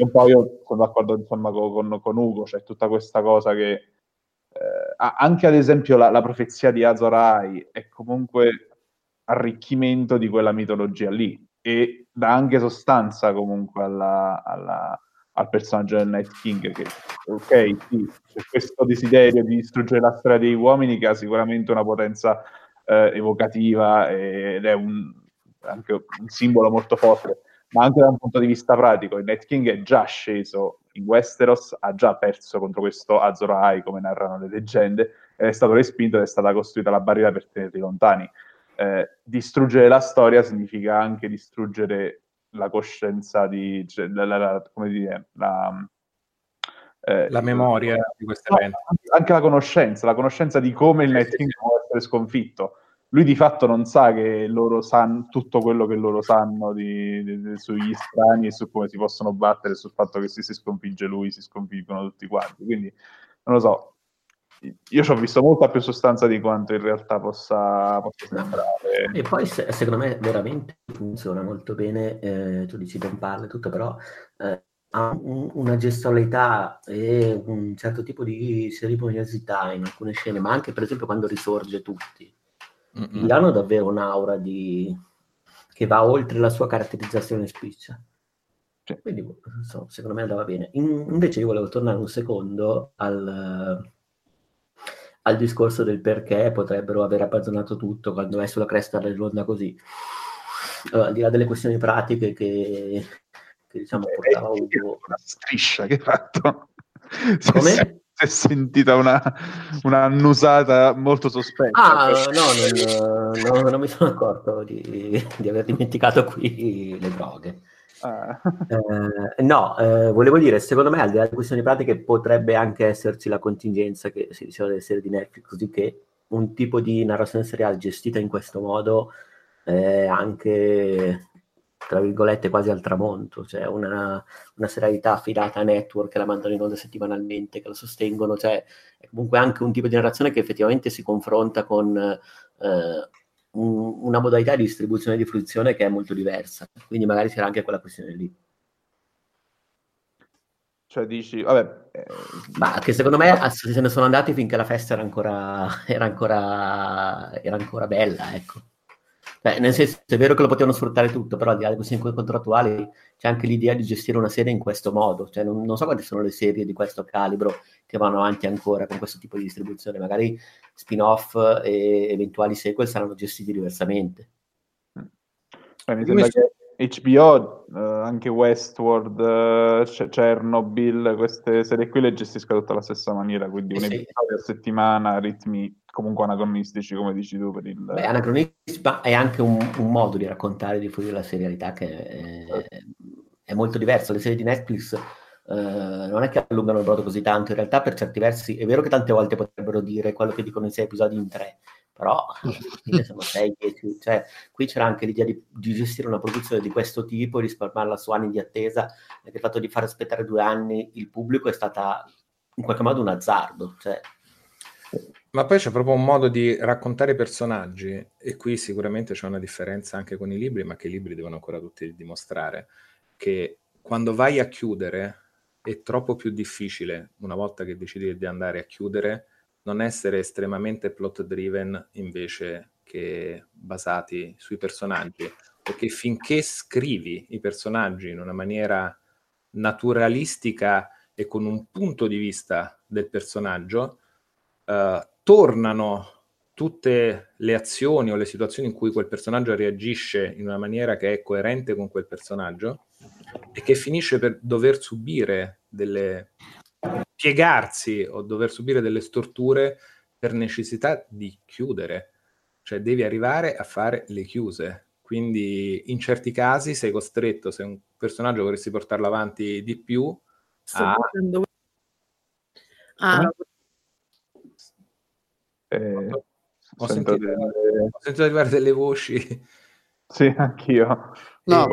un po' io sono d'accordo insomma con, con Ugo, c'è tutta questa cosa che eh, anche ad esempio la, la profezia di Azorai è comunque arricchimento di quella mitologia lì e dà anche sostanza comunque alla, alla, al personaggio del Night King che ok sì, c'è questo desiderio di distruggere la storia dei uomini che ha sicuramente una potenza eh, evocativa ed è un, anche un simbolo molto forte ma anche da un punto di vista pratico, il Night King è già sceso in Westeros, ha già perso contro questo Azor Ahai, come narrano le leggende, ed è stato respinto ed è stata costruita la barriera per tenerli lontani. Eh, distruggere la storia significa anche distruggere la coscienza di, cioè, la, la, come dire, la, eh, la memoria di questo evento. Anche la conoscenza, la conoscenza di come il Night King può essere sconfitto lui di fatto non sa che loro sanno tutto quello che loro sanno di, di, di, sugli strani e su come si possono battere, sul fatto che se si sconfigge lui si sconfiggono tutti quanti. Quindi non lo so. Io ci ho visto molta più sostanza di quanto in realtà possa, possa sembrare. E poi se, secondo me veramente funziona molto bene, eh, tu dici non parla tutto, però eh, ha un, una gestualità e un certo tipo di cerimoniosità in alcune scene, ma anche per esempio quando risorge tutti Mm-mm. hanno davvero un'aura di... che va oltre la sua caratterizzazione spiccia. Quindi, so, secondo me andava bene. In, invece io volevo tornare un secondo al, al discorso del perché potrebbero aver abbandonato tutto quando è sulla cresta dell'onda così. Allora, al di là delle questioni pratiche che, che diciamo eh, portava Ugo... Una striscia che hai fatto. *laughs* Come? è sentita una, una annusata molto sospetta. Ah, no, non, no, non mi sono accorto di, di, aver dimenticato qui le droghe. Ah. Eh, no, eh, volevo dire, secondo me, al di là delle questioni pratiche, potrebbe anche esserci la contingenza che si diceva delle serie di Netflix, così che un tipo di narrazione seriale gestita in questo modo è anche tra virgolette quasi al tramonto, cioè una, una serialità affidata a network che la mandano in onda settimanalmente, che la sostengono, cioè è comunque anche un tipo di narrazione che effettivamente si confronta con eh, una modalità di distribuzione di fruizione che è molto diversa, quindi magari c'era anche quella questione lì. Cioè dici, vabbè... Eh... Ma che secondo me se ne sono andati finché la festa era ancora, era ancora, era ancora bella, ecco Cioè, nel senso, è vero che lo potevano sfruttare tutto, però al di là di questi incontri contrattuali c'è anche l'idea di gestire una serie in questo modo. Cioè, non, non so quante sono le serie di questo calibro che vanno avanti ancora con questo tipo di distribuzione. Magari spin-off e eventuali sequel saranno gestiti diversamente. Eh, mi sembra che HBO, eh, anche Westworld, eh, Chernobyl, queste serie qui le gestiscono tutta alla stessa maniera, quindi un episodio a settimana, ritmi comunque anacronistici, come dici tu. Per il... Beh, anacronistici, ma è anche un, un, modo di raccontare, di fruire la serialità che è, è, molto diverso. Le serie di Netflix eh, non è che allungano il brodo così tanto, in realtà per certi versi è vero che tante volte potrebbero dire quello che dicono in sei episodi in tre, però *laughs* sono 6, 10, cioè qui c'era anche l'idea di, di, gestire una produzione di questo tipo e risparmiarla su anni di attesa, perché il fatto di far aspettare due anni il pubblico è stata in qualche modo un azzardo. Cioè. Ma poi c'è proprio un modo di raccontare i personaggi, e qui sicuramente c'è una differenza anche con i libri, ma che i libri devono ancora tutti dimostrare, che quando vai a chiudere è troppo più difficile, una volta che decidi di andare a chiudere, non essere estremamente plot driven invece che basati sui personaggi, perché finché scrivi i personaggi in una maniera naturalistica e con un punto di vista del personaggio, eh, tornano tutte le azioni o le situazioni in cui quel personaggio reagisce in una maniera che è coerente con quel personaggio e che finisce per dover subire delle piegarsi o dover subire delle storture per necessità di chiudere, cioè devi arrivare a fare le chiuse. Quindi in certi casi sei costretto, se un personaggio vorresti portarlo avanti di più, a... Ah. Eh, ho, sentito, delle... ho sentito arrivare delle voci. *laughs* Sì, anch'io. No,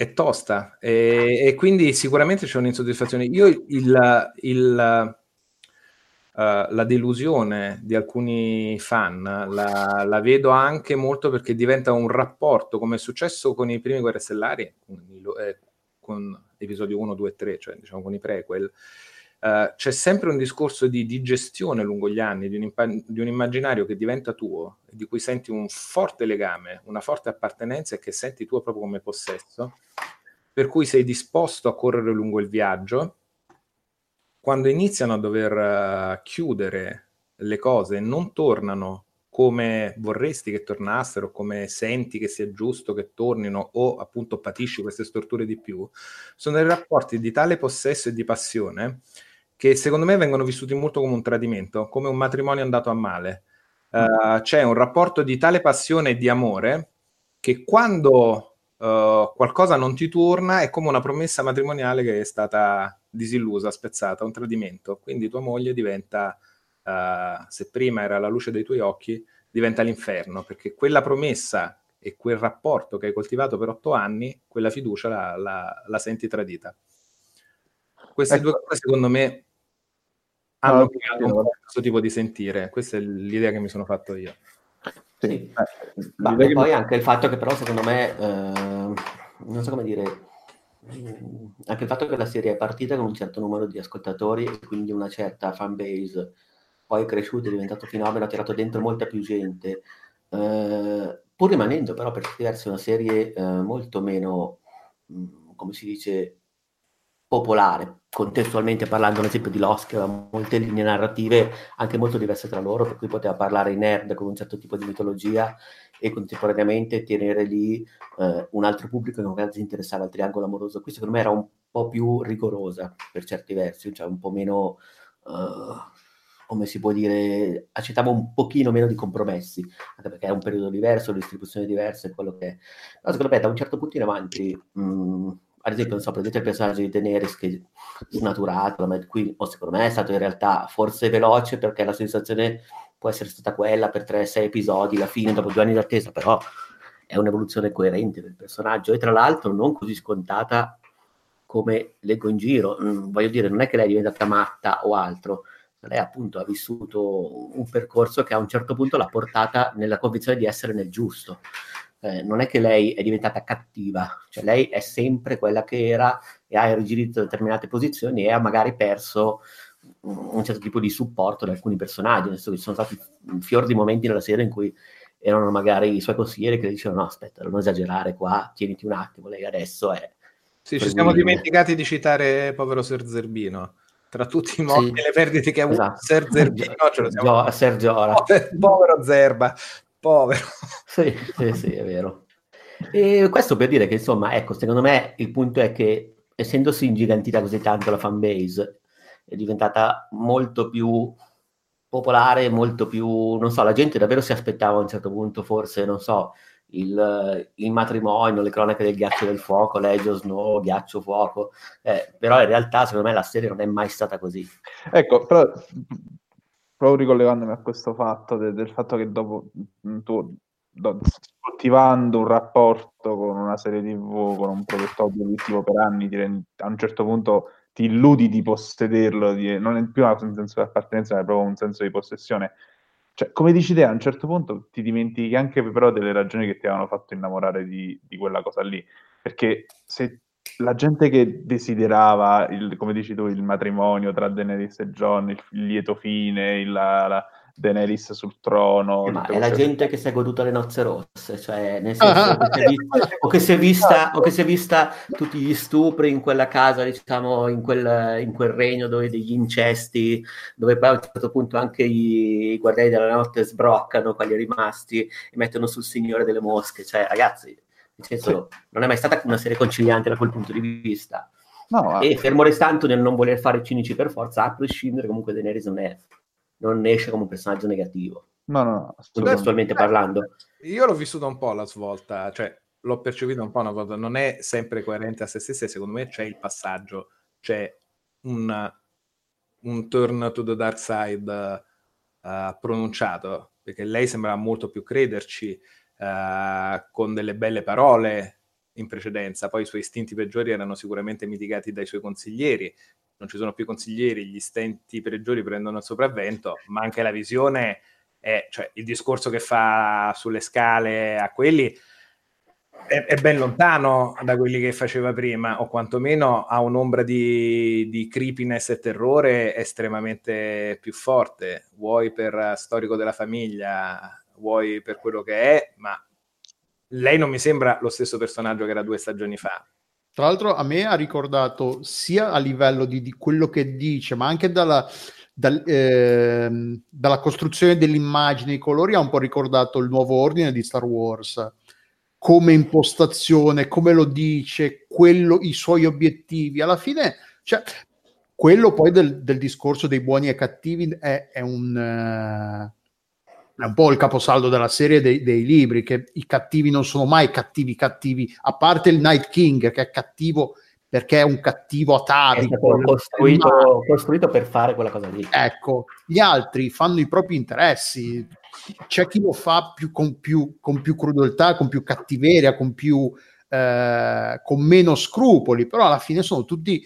è tosta e, e, quindi sicuramente c'è un'insoddisfazione. Io il, il, uh, la delusione di alcuni fan la, la, vedo anche molto perché diventa un rapporto, come è successo con i primi Guerre Stellari, con, eh, con episodio 1, 2 e 3, cioè diciamo con i prequel, Uh, c'è sempre un discorso di, di, gestione lungo gli anni, di un, impa- di un, immaginario che diventa tuo, di cui senti un forte legame, una forte appartenenza e che senti tuo proprio come possesso, per cui sei disposto a correre lungo il viaggio. Quando iniziano a dover uh, chiudere le cose non tornano come vorresti che tornassero, come senti che sia giusto che tornino o appunto patisci queste storture di più, sono dei rapporti di tale possesso e di passione che secondo me vengono vissuti molto come un tradimento, come un matrimonio andato a male. Uh, c'è un rapporto di tale passione e di amore che quando uh, qualcosa non ti torna è come una promessa matrimoniale che è stata disillusa, spezzata, un tradimento. Quindi tua moglie diventa, uh, se prima era la luce dei tuoi occhi, diventa l'inferno, perché quella promessa e quel rapporto che hai coltivato per otto anni, quella fiducia la, la, la senti tradita. Queste ecco. due cose, secondo me, hanno creato questo tipo di sentire. Questa è l'idea che mi sono fatto io. Sì. Eh, Ma poi mi... anche il fatto che però secondo me, eh, non so come dire, anche il fatto che la serie è partita con un certo numero di ascoltatori e quindi una certa fan base, poi è cresciuta, è diventato fenomeno, ha tirato dentro molta più gente, eh, pur rimanendo però per certi versi una serie eh, molto meno, mm, come si dice, popolare, contestualmente parlando ad esempio di Lost che aveva molte linee narrative anche molto diverse tra loro, per cui poteva parlare in nerd con un certo tipo di mitologia e contemporaneamente tenere lì eh, un altro pubblico che magari si interessava al triangolo amoroso. Qui secondo me era un po' più rigorosa per certi versi, cioè un po' meno... Uh, come si può dire, accettava un pochino meno di compromessi, anche perché è un periodo diverso, le distribuzioni diverse, quello che è. No, secondo me da un certo punto in avanti mh, mm, ad esempio, non so, prendete il personaggio di Daenerys che è snaturato, ma qui, o secondo me è stato in realtà forse veloce perché la sensazione può essere stata quella per 3-6 episodi, la fine dopo due anni di attesa, però è un'evoluzione coerente del personaggio e tra l'altro non così scontata come leggo in giro. Mm, voglio dire, non è che lei è diventata matta o altro, lei appunto ha vissuto un percorso che a un certo punto l'ha portata nella convinzione di essere nel giusto eh, non è che lei è diventata cattiva, cioè lei è sempre quella che era e ha irrigidito determinate posizioni e ha magari perso un certo tipo di supporto da alcuni personaggi, nel senso che ci sono stati fior di momenti nella serie in cui erano magari i suoi consiglieri che dicevano no aspetta non esagerare qua tieniti un attimo lei adesso è sì, ci siamo dimenticati di citare povero Ser Zerbino tra tutti i morti sì, e le perdite che ha avuto esatto. Ser Zerbino ce lo siamo Gio- Sergio povero, *laughs* povero Zerba povero sì, sì, sì, è vero e questo per dire che insomma ecco secondo me il punto è che essendosi ingigantita così tanto la fanbase è diventata molto più popolare, molto più, non so, la gente davvero si aspettava a un certo punto forse, non so, il, il matrimonio, le cronache del ghiaccio del fuoco, Legio Snow, ghiaccio fuoco, eh, però in realtà secondo me la serie non è mai stata così. Ecco, però proprio ricollegandomi a questo fatto, de, del fatto che dopo mm, tu do, coltivando un rapporto con una serie tv, con un prodotto audiovisivo per anni, a un certo punto ti illudi di possederlo, di, non è più un senso di appartenenza, ma è proprio un senso di possessione. Cioè, come dici te, a un certo punto ti dimentichi anche però delle ragioni che ti avevano fatto innamorare di, di quella cosa lì. Perché se la gente che desiderava, il, come dici tu, il matrimonio tra Daenerys e John, il, il lieto fine, il, la, la, Daenerys sul trono. Eh, ma è la gente che si è goduta le nozze rosse, cioè nel *laughs* senso che vista, o, che si è vista, o che si è vista tutti gli stupri in quella casa, diciamo, in quel, in quel regno dove degli incesti, dove poi a un certo punto anche i, i guardiani della notte sbroccano quelli rimasti e mettono sul Signore delle Mosche, cioè ragazzi, nel senso sì. non è mai stata una serie conciliante da quel punto di vista. No, e fermo restando nel non voler fare cinici per forza, a prescindere comunque Daenerys non è non esce come un personaggio negativo. No, no, assolutamente parlando. Io l'ho vissuto un po' la svolta, cioè l'ho percepito un po' una volta, non è sempre coerente a se stessa e secondo me c'è il passaggio, c'è un, un turn to the dark side uh, pronunciato, perché lei sembrava molto più crederci, uh, con delle belle parole in precedenza, poi i suoi istinti peggiori erano sicuramente mitigati dai suoi consiglieri, non ci sono più consiglieri, gli stenti peggiori prendono il sopravvento, ma anche la visione, è, cioè il discorso che fa sulle scale a quelli è, è, ben lontano da quelli che faceva prima, o quantomeno ha un'ombra di, di creepiness e terrore estremamente più forte, vuoi per storico della famiglia, vuoi per quello che è, ma lei non mi sembra lo stesso personaggio che era due stagioni fa. Tra l'altro a me ha ricordato sia a livello di, di quello che dice, ma anche dalla, dal, eh, dalla costruzione dell'immagine, i colori, ha un po' ricordato il nuovo ordine di Star Wars come impostazione, come lo dice, quello, i suoi obiettivi. Alla fine, cioè, quello poi del, del discorso dei buoni e cattivi è, è un... Uh, è un po' il caposaldo della serie dei, dei, libri, che i cattivi non sono mai cattivi cattivi, a parte il Night King che è cattivo perché è un cattivo atavico. Costruito, costruito per fare quella cosa lì. Ecco, gli altri fanno i propri interessi, c'è chi lo fa più, con, più, con, più, crudeltà, con più cattiveria, con, più, eh, con meno scrupoli, però alla fine sono tutti,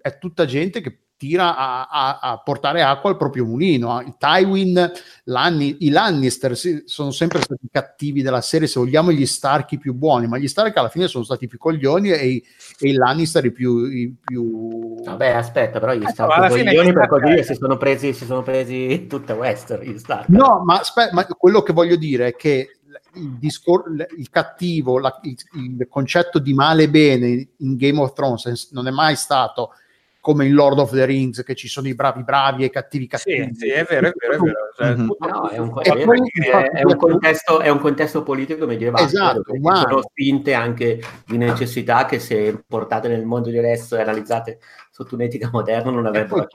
è tutta gente che tira a, a, a, portare acqua al proprio mulino. I Tywin, Lanni, i Lannister sì, sono sempre stati cattivi della serie, se vogliamo gli Stark più buoni, ma gli Stark alla fine sono stati più coglioni e, i, e i Lannister i più, i più... Vabbè, aspetta, però gli Stark no, coglioni per così dire si sono presi, si sono presi tutta Western, gli Stark. No, ma, aspetta, ma quello che voglio dire è che il, discor- il cattivo, la, il, il concetto di male e bene in Game of Thrones non è mai stato come in Lord of the Rings che ci sono i bravi bravi e i cattivi cattivi. Sì, sì è vero, è vero, è vero. Cioè, mm-hmm. no, è, un, è, è, un contesto, è, un, contesto, politico medievale. Esatto, sono spinte anche di necessità che se portate nel mondo di adesso e analizzate sotto un'etica moderna non avrebbero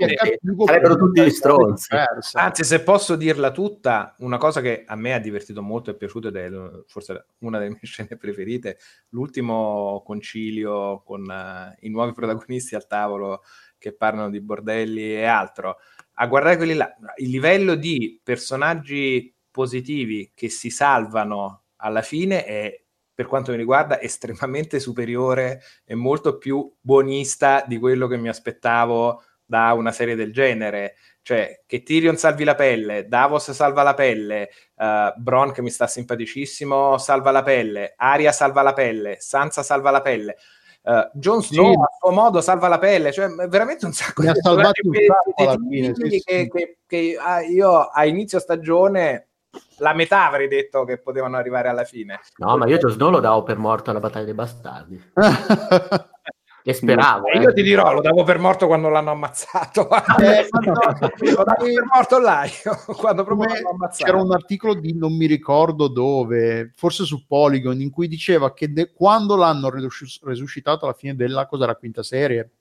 sarebbero tutti stronzi. Anzi, se posso dirla tutta, una cosa che a me ha divertito molto e è piaciuta ed è forse una delle mie *laughs* scene preferite, l'ultimo concilio con uh, i nuovi protagonisti al tavolo che parlano di bordelli e altro. A guardare quelli là, il livello di personaggi positivi che si salvano alla fine è per quanto mi riguarda, estremamente superiore e molto più buonista di quello che mi aspettavo da una serie del genere. Cioè, che Tyrion salvi la pelle, Davos salva la pelle, uh, Bron che mi sta simpaticissimo salva la pelle, Aria salva la pelle, Sansa salva la pelle. Uh, Jon Snow sì. a suo modo salva la pelle, cioè veramente un sacco mi di ha salvato un sacco alla fine, sì, che, sì. che, che, che, io a inizio stagione la metà avrei detto che potevano arrivare alla fine. No, ma io Jon Snow lo davo per morto alla battaglia dei bastardi. *laughs* e speravo. Eh, io ti dirò, lo davo per morto quando l'hanno ammazzato. *laughs* Eh, no, *laughs* lo davo per morto là, io, quando proprio l'hanno ammazzato. C'era un articolo di non mi ricordo dove, forse su Polygon, in cui diceva che de- quando l'hanno resus- resuscitato alla fine della cosa la quinta serie,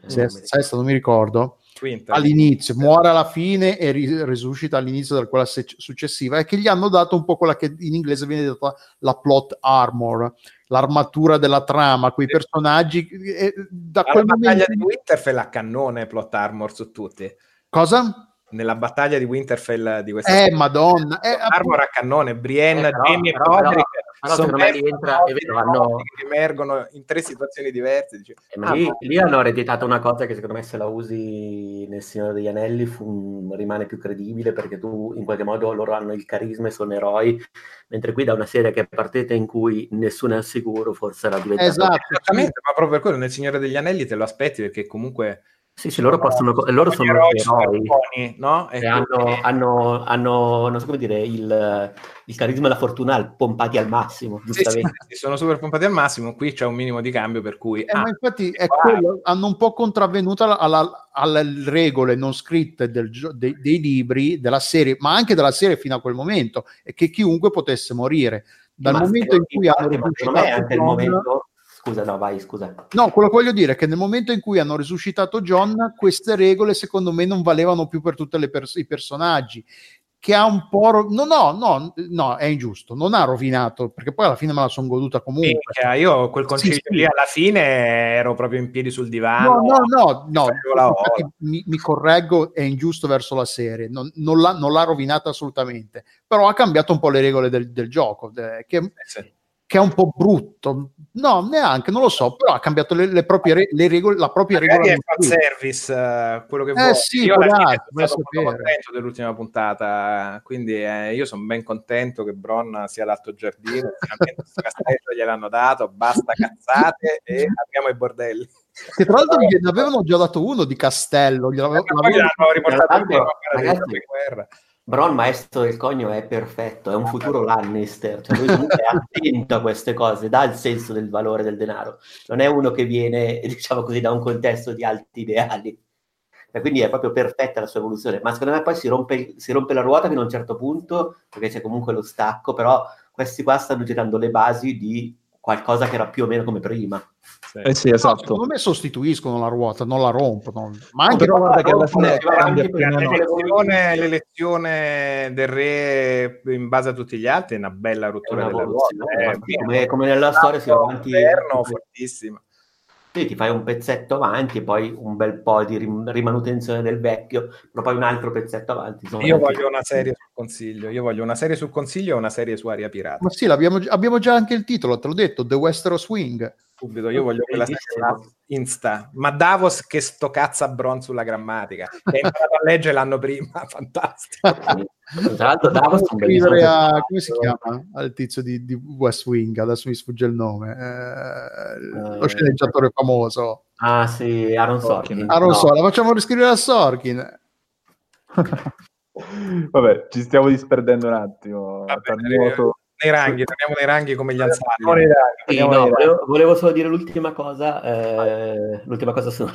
Eh, se- sesta, non mi ricordo, Quinta. all'inizio, muore alla fine e ri- risuscita all'inizio di quella se- successiva, è che gli hanno dato un po' quella che in inglese viene detta la plot armor, l'armatura della trama, quei personaggi. e da Alla quel battaglia momento... di Winterfell a cannone plot armor su tutti. Cosa? Nella battaglia di Winterfell di questa Eh, madonna. Eh, Armor a cannone, Brienne, Eh, però- Jamie e Podrick però sono secondo me lì due entra- modi è vero, hanno- emergono in tre situazioni diverse. dice, Eh, ma ah, lì, ma- lì hanno ereditato una cosa che secondo me se la usi nel Signore degli Anelli fu- rimane più credibile perché tu in qualche modo loro hanno il carisma e sono eroi, mentre qui da una serie che è partita in cui nessuno è al sicuro, forse era diventato... Esatto. Esattamente, ma proprio per quello nel Signore degli Anelli te lo aspetti perché comunque Sì, sì, loro, possono, loro sono eroi eroi. buoni, no? E E hanno, hanno, hanno, non so come dire, il, il carisma e la fortuna pompati al massimo, Sì, sì, giustamente. sì, sono super pompati al massimo. Qui c'è un minimo di cambio per cui Eh, ah, ma infatti è wow. quello, hanno un po' contravvenuto alla- alle regole non scritte del gio- dei, dei libri, della serie, ma anche della serie fino a quel momento, e che chiunque potesse morire. Dal Ma momento in cui hanno ma secondo me è anche il momento... Scusa, no, vai, scusa. no, quello che voglio dire è che nel momento in cui hanno risuscitato John, queste regole secondo me non valevano più per tutti i personaggi. Che ha un po'. ro- No, no, no, no, è ingiusto. Non ha rovinato perché poi alla fine me la sono goduta comunque. minchia, io quel concilio Sì, sì. lì alla fine ero proprio in piedi sul divano. No, no, no, no, mi, mi correggo, è ingiusto verso la serie, non, non l'ha, non l'ha rovinata assolutamente, però ha cambiato un po' le regole del, del gioco, eh, che, Eh, sì. Che è un po' brutto. No, neanche, non lo so, però ha cambiato le, le proprie le regole, la propria regola. è fan service eh, quello che Eh vuoi. sì, io sono sapere. contento dell'ultima puntata quindi eh, io sono ben contento che Bron sia l'alto giardino *laughs* finalmente questo castello gliel'hanno dato basta cazzate e apriamo i bordelli Che tra l'altro *laughs* gliene avevano già dato uno di castello, gliel'ave- e poi l'avevano- l'hanno riportato prima l'altro, guerra Bron, maestro del cogno, è perfetto, è un futuro Lannister, cioè lui è attento a queste cose, dà il senso del valore del denaro, non è uno che viene, *laughs* diciamo così, da un contesto di alti ideali. E quindi è proprio perfetta la sua evoluzione, ma secondo me poi si rompe, si rompe la ruota fino a un certo punto, perché c'è comunque lo stacco, però questi qua stanno girando le basi di qualcosa che era più o meno come prima. Sì. Eh sì, No, esatto. secondo me sostituiscono la ruota, non la rompono. Ma anche Però guarda che alla fine cambia. L'elezione, l'elezione del re in base a tutti gli altri è una bella rottura una della ruota. eh, quindi- come, come nella storia si va avanti Governo Sì, ti fai un pezzetto avanti e poi un bel po' di rim- rimanutenzione del vecchio, però poi un altro pezzetto avanti. insomma, Io voglio una serie sul consiglio. Io voglio una serie sul consiglio e una serie su Aria Pirata. Ma sì, abbiamo già anche il titolo, te l'ho detto, The Westeros Swing. Subito, io voglio quella serie Insta. Ma Davos che sto cazza Bron sulla grammatica. Che hai imparato a leggere l'anno prima, *laughs* fantastico. Tra l'altro Davos è un scrivere bellissimo a come si chiama al tizio di, di West Wing adesso mi sfugge il nome eh, lo Eh. sceneggiatore famoso Ah sì, Aaron Sorkin. non No. so la facciamo riscrivere a Sorkin *laughs* Vabbè, ci stiamo disperdendo un attimo. Va bene, Torniamo- Nei ranghi, torniamo nei ranghi come gli anziani. Sì, no, volevo, volevo solo dire l'ultima cosa, eh, l'ultima cosa sul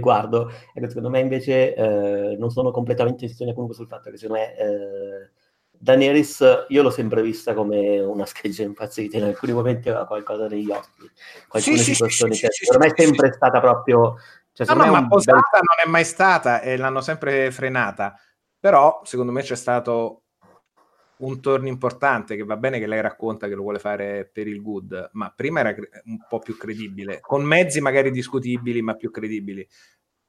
riguardo, che secondo me invece eh, non sono completamente in sintonia comunque sul fatto che secondo me eh, Daenerys io l'ho sempre vista come una scheggia impazzita, in alcuni momenti aveva qualcosa negli occhi, qualcune Sì, situazioni sì, che sì, secondo me è sempre stata proprio... Cioè, No, no, ma un bel- posata non è mai stata e l'hanno sempre frenata. Però, secondo me, c'è stato un torno importante che va bene che lei racconta che lo vuole fare per il good, ma prima era un po' più credibile, con mezzi magari discutibili, ma più credibili.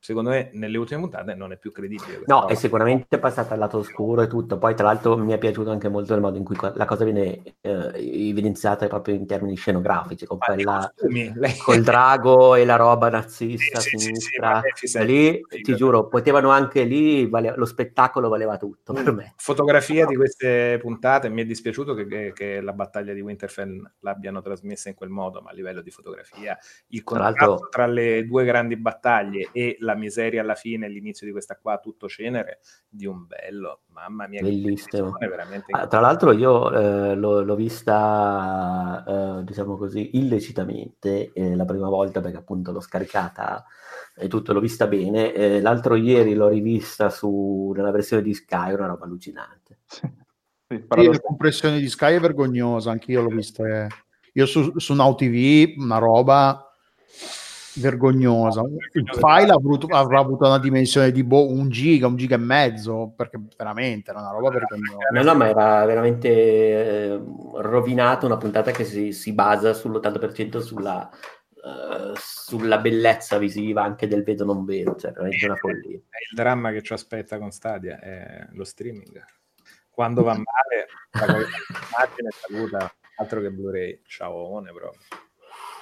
Secondo me, nelle ultime puntate non è più credibile. No, roba. è sicuramente passata al lato oscuro e tutto. Poi, tra l'altro, mi è piaciuto anche molto il modo in cui la cosa viene eh, evidenziata proprio in termini scenografici, con di quella *laughs* col drago e la roba nazista Sì, a sì, sì, sì, sinistra. Lì, ti giuro, potevano anche lì, vale- lo spettacolo valeva tutto per me. fotografia di queste puntate mi è dispiaciuto che, che- che la battaglia di Winterfell l'abbiano trasmessa in quel modo, ma a livello di fotografia il Tra contrasto l'altro- tra le due grandi battaglie e la la miseria alla fine, l'inizio di questa qua, tutto cenere, di un bello, mamma mia, bellissimo. Veramente... Ah, tra l'altro io eh, l'ho, l'ho, vista, eh, diciamo così, illecitamente eh, la prima volta perché appunto l'ho scaricata e tutto, l'ho vista bene. Eh, l'altro ieri l'ho rivista su, nella versione di Sky, una roba allucinante. Sì, sì la compressione di Sky è vergognosa, anch'io l'ho vista. Eh. Io su, su Now TV, una roba vergognosa. Il file avuto, avrà avuto una dimensione di boh, un giga, un giga e mezzo, perché veramente era una roba vergognosa. No, no, ma era veramente eh, rovinato una puntata che si, si basa sull'80% sulla, uh, sulla bellezza visiva anche del vedo non vedo, cioè veramente una follia. Il dramma che ci aspetta con Stadia è lo streaming. Quando va male, la immagine saluta altro che Blu-ray, ciao proprio.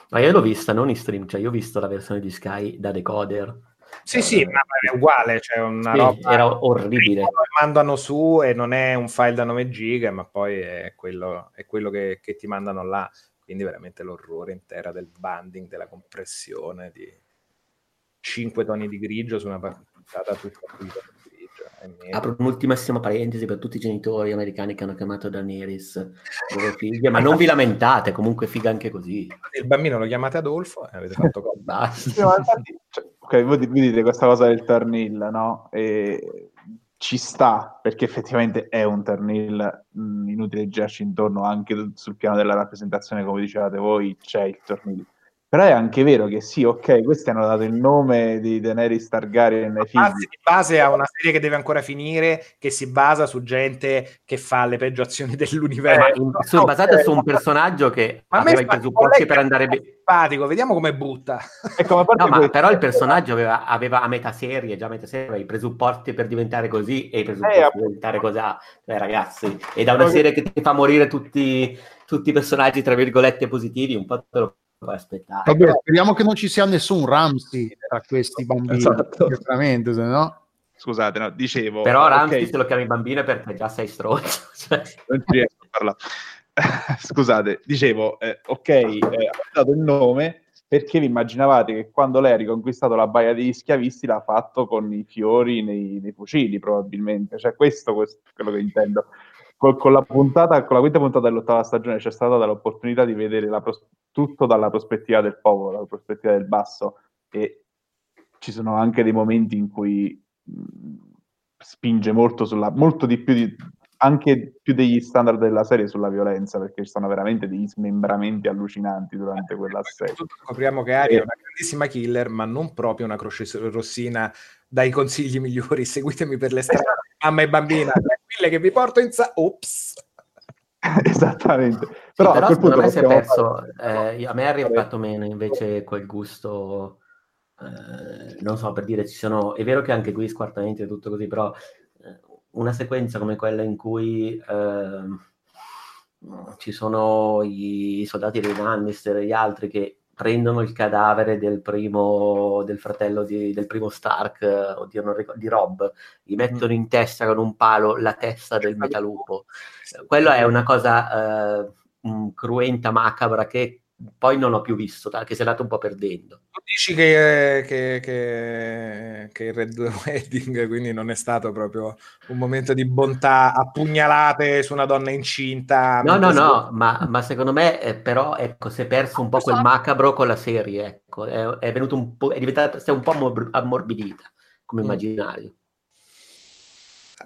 Ma io l'ho vista non in stream, cioè io ho visto la versione di Sky da decoder. Sì, sì, ma è uguale, cioè una sì, roba era orribile. Mandano su e non è un file da 9 giga, ma poi è quello, è quello che, che, ti mandano là. Quindi veramente l'orrore intera del banding, della compressione, di 5 toni di grigio su una puntata tutta grigio. Apro un'ultimissima parentesi per tutti i genitori americani che hanno chiamato Daenerys *laughs* loro figlie, ma non vi lamentate, comunque figa anche così. Il bambino lo chiamate Adolfo e avete fatto *laughs* cosa. Basta. Infatti, cioè, ok, voi, voi dite questa cosa del Turnhill, no? E ci sta perché effettivamente è un Turnhill mm, inutile girarci intorno anche sul piano della rappresentazione come dicevate voi c'è il Turnhill però è anche vero che sì, ok, questi hanno dato il nome di Daenerys Targaryen ai figli. Anzi, in base a una serie che deve ancora finire, che si basa su gente che fa le peggio azioni *laughs* dell'universo. Ma su, basata su un personaggio che ma aveva i presupposti per andare bene. Simpatico, vediamo come butta. Ecco, no, ma però il personaggio aveva, aveva, a metà serie, già a metà serie, aveva i presupposti per diventare così e i presupposti eh, per diventare così. Cioè, ragazzi, e da una serie che ti fa morire tutti, tutti i personaggi, tra virgolette, positivi, un po' te lo aspettare. Vabbè, speriamo che non ci sia nessun Ramsey tra questi bambini, esatto. veramente, se no... Scusate, no, dicevo... Però Ramsey okay. se lo chiami bambino perché già sei stronzo. *laughs* Cioè. Non ci riesco a parlare. *laughs* Scusate, dicevo, eh, ok, eh, ho dato il nome perché vi immaginavate che quando lei ha riconquistato la baia degli schiavisti l'ha fatto con i fiori nei, nei fucili, probabilmente. Cioè, questo, questo è quello che intendo con, con, la puntata, con la quinta puntata dell'ottava stagione c'è stata l'opportunità di vedere pros- tutto dalla prospettiva del popolo, dalla prospettiva del basso e ci sono anche dei momenti in cui mh, spinge molto, sulla, molto di più di, anche più degli standard della serie sulla violenza, perché ci sono veramente degli smembramenti allucinanti durante quella serie. Scopriamo che Aria è una grandissima killer, ma non proprio una croce rossina dai consigli migliori. Seguitemi per le strade, mamma e bambina *laughs* tranquille che vi porto in sa... Ops! Esattamente. Però, sì, però a quel punto me si è perso, eh, a me è arrivato meno invece quel gusto, eh, non so, per dire, ci sono, è vero che anche qui squartamenti e tutto così, però eh, una sequenza come quella in cui ehm, ci sono i soldati dei Lannister e gli altri che prendono il cadavere del primo del fratello di, del primo Stark oddio, non ricordo, di Rob gli mettono in testa con un palo la testa del metalupo quello è una cosa eh, cruenta macabra che poi non ho più visto, che si è andato un po' perdendo. Tu dici che, che, che, che, il Red *laughs* Wedding quindi non è stato proprio un momento di bontà a pugnalate su una donna incinta? No, no, no, ma, ma, secondo me eh, però ecco, si è perso un po' quel macabro con la serie, ecco, è, è venuto un po', è diventata, si è un po' ammorbidita come mm. immaginario.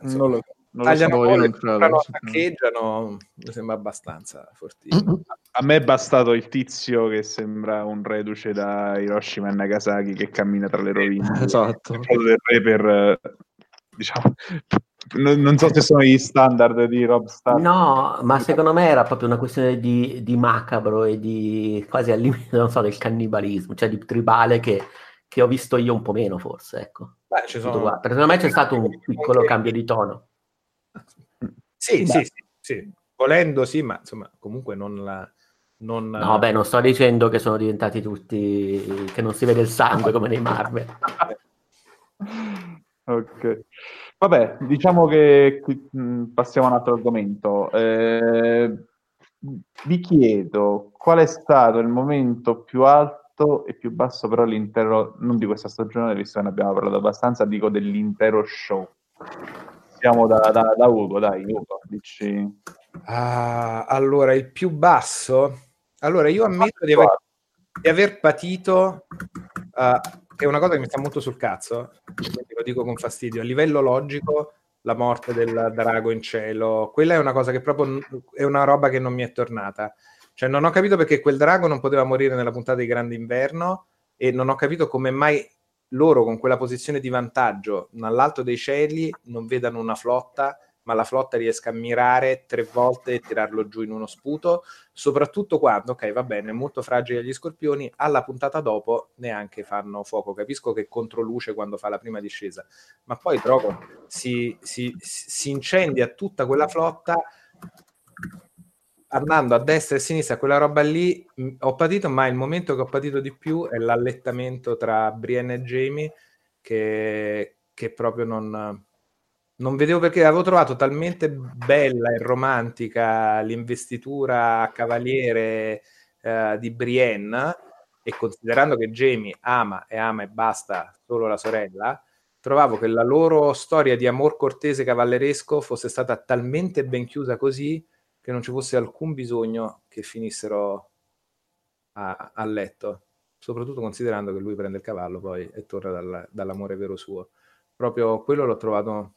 Non lo so non tagliano so, io non saccheggiano, mi sembra abbastanza fortissimo. A me è bastato il tizio che sembra un reduce da Hiroshima e Nagasaki che cammina tra le rovine. *laughs* Esatto. Del re per, diciamo, non, non, so se sono gli standard di Rob Stark. No, ma secondo me era proprio una questione di, di macabro e di quasi al limite, non so, del cannibalismo, cioè di tribale che, che ho visto io un po' meno forse, ecco. Beh, ci sono... Secondo me c'è stato un piccolo cambio di tono. Sì, sì, sì, sì, volendo sì, ma insomma comunque non la... Non... No, beh, non sto dicendo che sono diventati tutti... che non si vede il sangue come nei Marvel. *laughs* ok. Vabbè, diciamo che passiamo a un altro argomento. Eh, vi chiedo qual è stato il momento più alto alto e più basso però l'intero, non di questa stagione, visto che ne abbiamo parlato abbastanza, dico dell'intero show. Siamo da, da, da Ugo, dai, Ugo, dici... Ah, allora, il più basso? Allora, io ammetto di aver, di aver patito, uh, è una cosa che mi sta molto sul cazzo, quindi lo dico con fastidio, a livello logico, la morte del drago in cielo, quella è una cosa che proprio è una roba che non mi è tornata. Cioè, non ho capito perché quel drago non poteva morire nella puntata di Grande Inverno e non ho capito come mai loro con quella posizione di vantaggio dall'alto dei cieli non vedano una flotta ma la flotta riesca a mirare tre volte e tirarlo giù in uno sputo, soprattutto quando, ok, va bene, è molto fragile agli scorpioni, alla puntata dopo neanche fanno fuoco. Capisco che controluce quando fa la prima discesa, ma poi Drogo si, si, si incendia tutta quella flotta andando a destra e a sinistra, quella roba lì ho patito, ma il momento che ho patito di più è l'allettamento tra Brienne e Jamie che, che proprio non non vedevo perché avevo trovato talmente bella e romantica l'investitura a cavaliere eh, di Brienne e considerando che Jamie ama e ama e basta solo la sorella, trovavo che la loro storia di amor cortese cavalleresco fosse stata talmente ben chiusa così che non ci fosse alcun bisogno che finissero a, a letto, soprattutto considerando che lui prende il cavallo poi e torna dal, dall'amore vero suo. Proprio quello l'ho trovato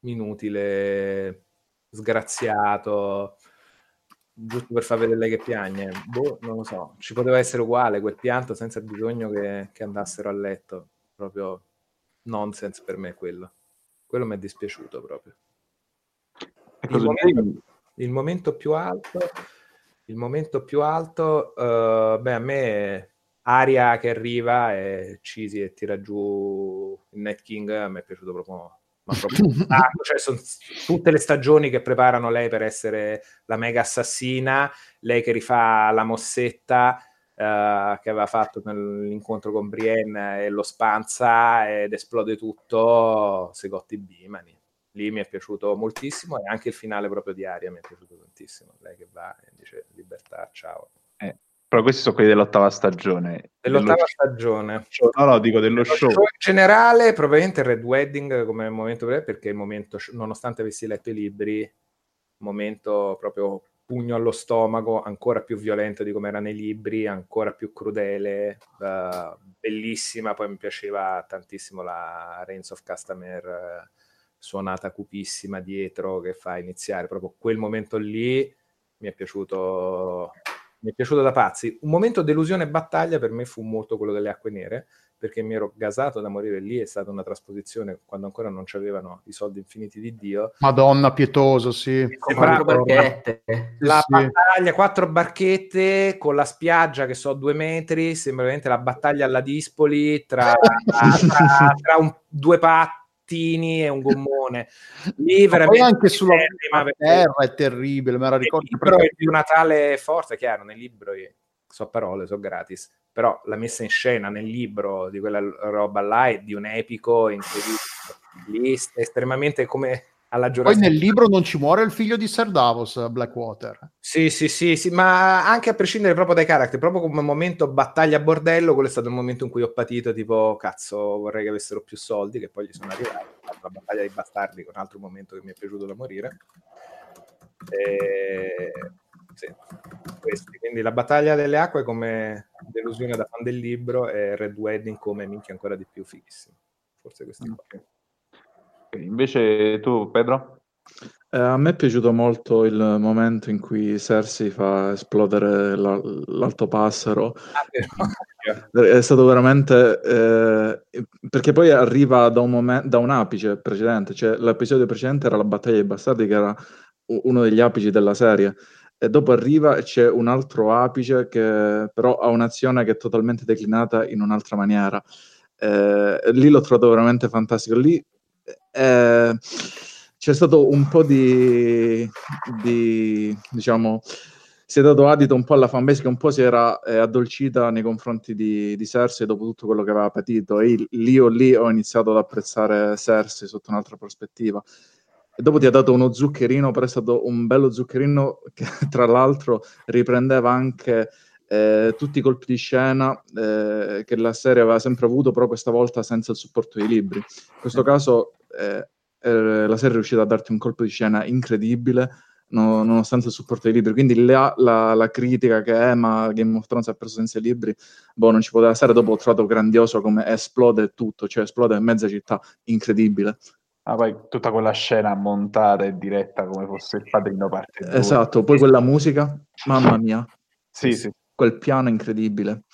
inutile, sgraziato, giusto per far vedere lei che piagne. Boh, non lo so, ci poteva essere uguale quel pianto senza bisogno che, che andassero a letto. Proprio nonsense per me quello. Quello mi è dispiaciuto proprio. Il momento, il momento, più alto, il momento più alto, uh, beh, a me Aria che arriva e Cisi e tira giù il Night King, mi è piaciuto proprio ma proprio *laughs* tanto, cioè sono tutte le stagioni che preparano lei per essere la mega assassina, lei che rifà la mossetta uh, che aveva fatto nell'incontro con Brienne e lo spanza ed esplode tutto, Segotti Bimani. Lì mi è piaciuto moltissimo e anche il finale proprio di Aria mi è piaciuto tantissimo. Lei che va e dice libertà, ciao. Eh, però questi sono quelli dell'ottava stagione. Dell'ottava dello stagione. Show. No, no, dico dello, dello show. show. In generale, probabilmente Red Wedding come momento perché il momento, nonostante avessi letto i libri, momento proprio pugno allo stomaco, ancora più violento di come era nei libri, ancora più crudele, uh, bellissima. Poi mi piaceva tantissimo la Reigns of Customer uh, suonata cupissima dietro che fa iniziare proprio quel momento lì. Mi è piaciuto mi è piaciuto da pazzi. Un momento delusione e battaglia per me fu molto quello delle acque nere, perché mi ero gasato da morire lì, è stata una trasposizione quando ancora non c'avevano i soldi infiniti di Dio. Madonna pietoso, sì. Quattro barchette. La sì. battaglia, quattro barchette con la spiaggia che so due metri, sembra veramente la battaglia alla Dispoli tra, tra, tra un, due patti pattini e un *laughs* gommone. Lì veramente anche sulla terra è terribile, me la ricordo. Però perché... è di una tale forza, chiaro, nel libro so parole, so gratis, però la messa in scena nel libro di quella roba là è di un epico incredibile. Lì estremamente come alla Poi nel libro non ci muore il figlio di Sir Davos, Blackwater. Sì, sì, sì, sì, ma anche a prescindere proprio dai caratteri, proprio come momento battaglia a bordello, quello è stato il momento in cui ho patito, tipo, cazzo, vorrei che avessero più soldi, che poi gli sono arrivati. La battaglia dei bastardi, un altro momento che mi è piaciuto da morire. E... Sì, questi. Quindi la battaglia delle acque come delusione da fan del libro e Red Wedding come minchia ancora di più fighissimo. Forse questi okay. Invece tu, Pedro? Eh, a me è piaciuto molto il momento in cui Cersei fa esplodere la, l'alto passero. Ah, *laughs* è stato veramente eh, perché poi arriva da un, momen- da un apice precedente, cioè l'episodio precedente era la battaglia dei bastardi, che era uno degli apici della serie. E dopo arriva e c'è un altro apice che però ha un'azione che è totalmente declinata in un'altra maniera. Eh, lì l'ho trovato veramente fantastico. Lì eh, c'è stato un po' di, di, diciamo, si è dato adito un po' alla fanbase che un po' si era eh, addolcita nei confronti di, di, Cersei dopo tutto quello che aveva patito e lì o lì ho iniziato ad apprezzare Cersei sotto un'altra prospettiva. E dopo ti ha dato uno zuccherino, però è stato un bello zuccherino che tra l'altro riprendeva anche eh, tutti i colpi di scena eh, che la serie aveva sempre avuto, però questa volta senza il supporto dei libri. In questo caso eh, eh la serie è riuscita a darti un colpo di scena incredibile, no, nonostante il supporto dei libri. Quindi la, la, la, critica che è, ma Game of Thrones ha preso senza i libri, boh, non ci poteva stare. Dopo ho trovato grandioso come esplode tutto, cioè esplode in mezza città, incredibile. Ah, poi tutta quella scena montata e diretta come fosse il padrino parte 2. Esatto, poi quella musica, mamma mia. sì, sì. Quel piano incredibile.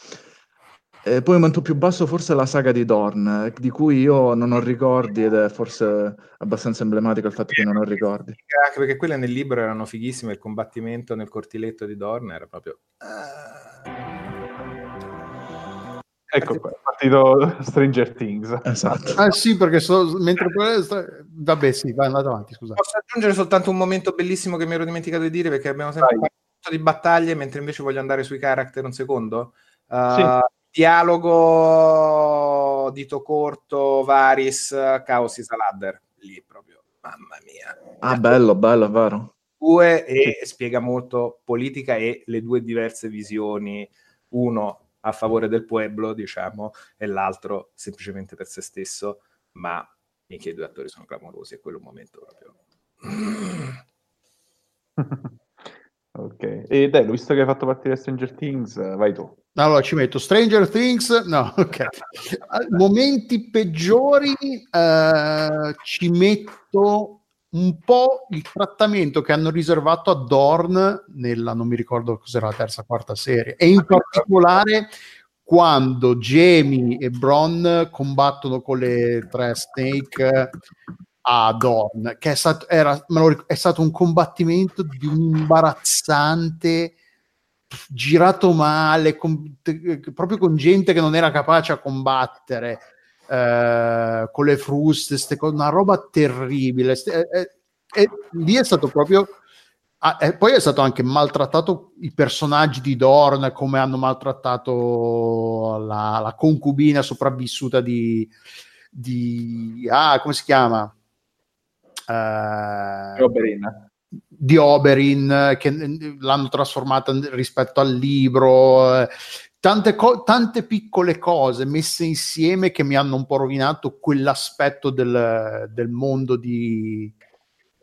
E poi un momento più basso forse la saga di Dorn, di cui io non ho ricordi ed è forse abbastanza emblematico il fatto che non ho ricordi. Anche perché quelle nel libro erano fighissime, il combattimento nel cortiletto di Dorn era proprio... Uh... Ecco qua, è partito Stranger Things. Esatto. Ah sì, perché so, mentre... Vabbè sì, vai andate avanti, scusa. Posso aggiungere soltanto un momento bellissimo che mi ero dimenticato di dire perché abbiamo sempre vai. Di battaglie, mentre invece voglio andare sui character un secondo. Uh, sì. Dialogo dito corto, Varis, Chaos Isaladder. Lì proprio, mamma mia. Ah, bello, bello, vero. Due e spiega molto politica e le due diverse visioni. Uno a favore del pueblo, diciamo, e l'altro semplicemente per se stesso, ma minchia i due attori sono clamorosi e quello è un momento proprio... *laughs* ok, e dai, visto che hai fatto partire Stranger Things, vai tu. Allora ci metto Stranger Things, no, *laughs* ok. Momenti peggiori uh, ci metto un po' il trattamento che hanno riservato a Dorn nella, non mi ricordo cos'era la terza quarta serie, e in particolare quando Jamie e Bron combattono con le tre Snake a Dorn, che è stato, era, è stato un combattimento di un imbarazzante girato male, con, proprio con gente che non era capace a combattere eh, con le fruste, una roba terribile. E, e, e lì è stato proprio. Ah, poi è stato anche maltrattato i personaggi di Dorn, come hanno maltrattato la, la concubina sopravvissuta di, di, ah, come si chiama? Uh, Oberyn. Di Oberyn, che l'hanno trasformata rispetto al libro. Eh, tante, co- tante piccole cose messe insieme che mi hanno un po' rovinato quell'aspetto del, del mondo di,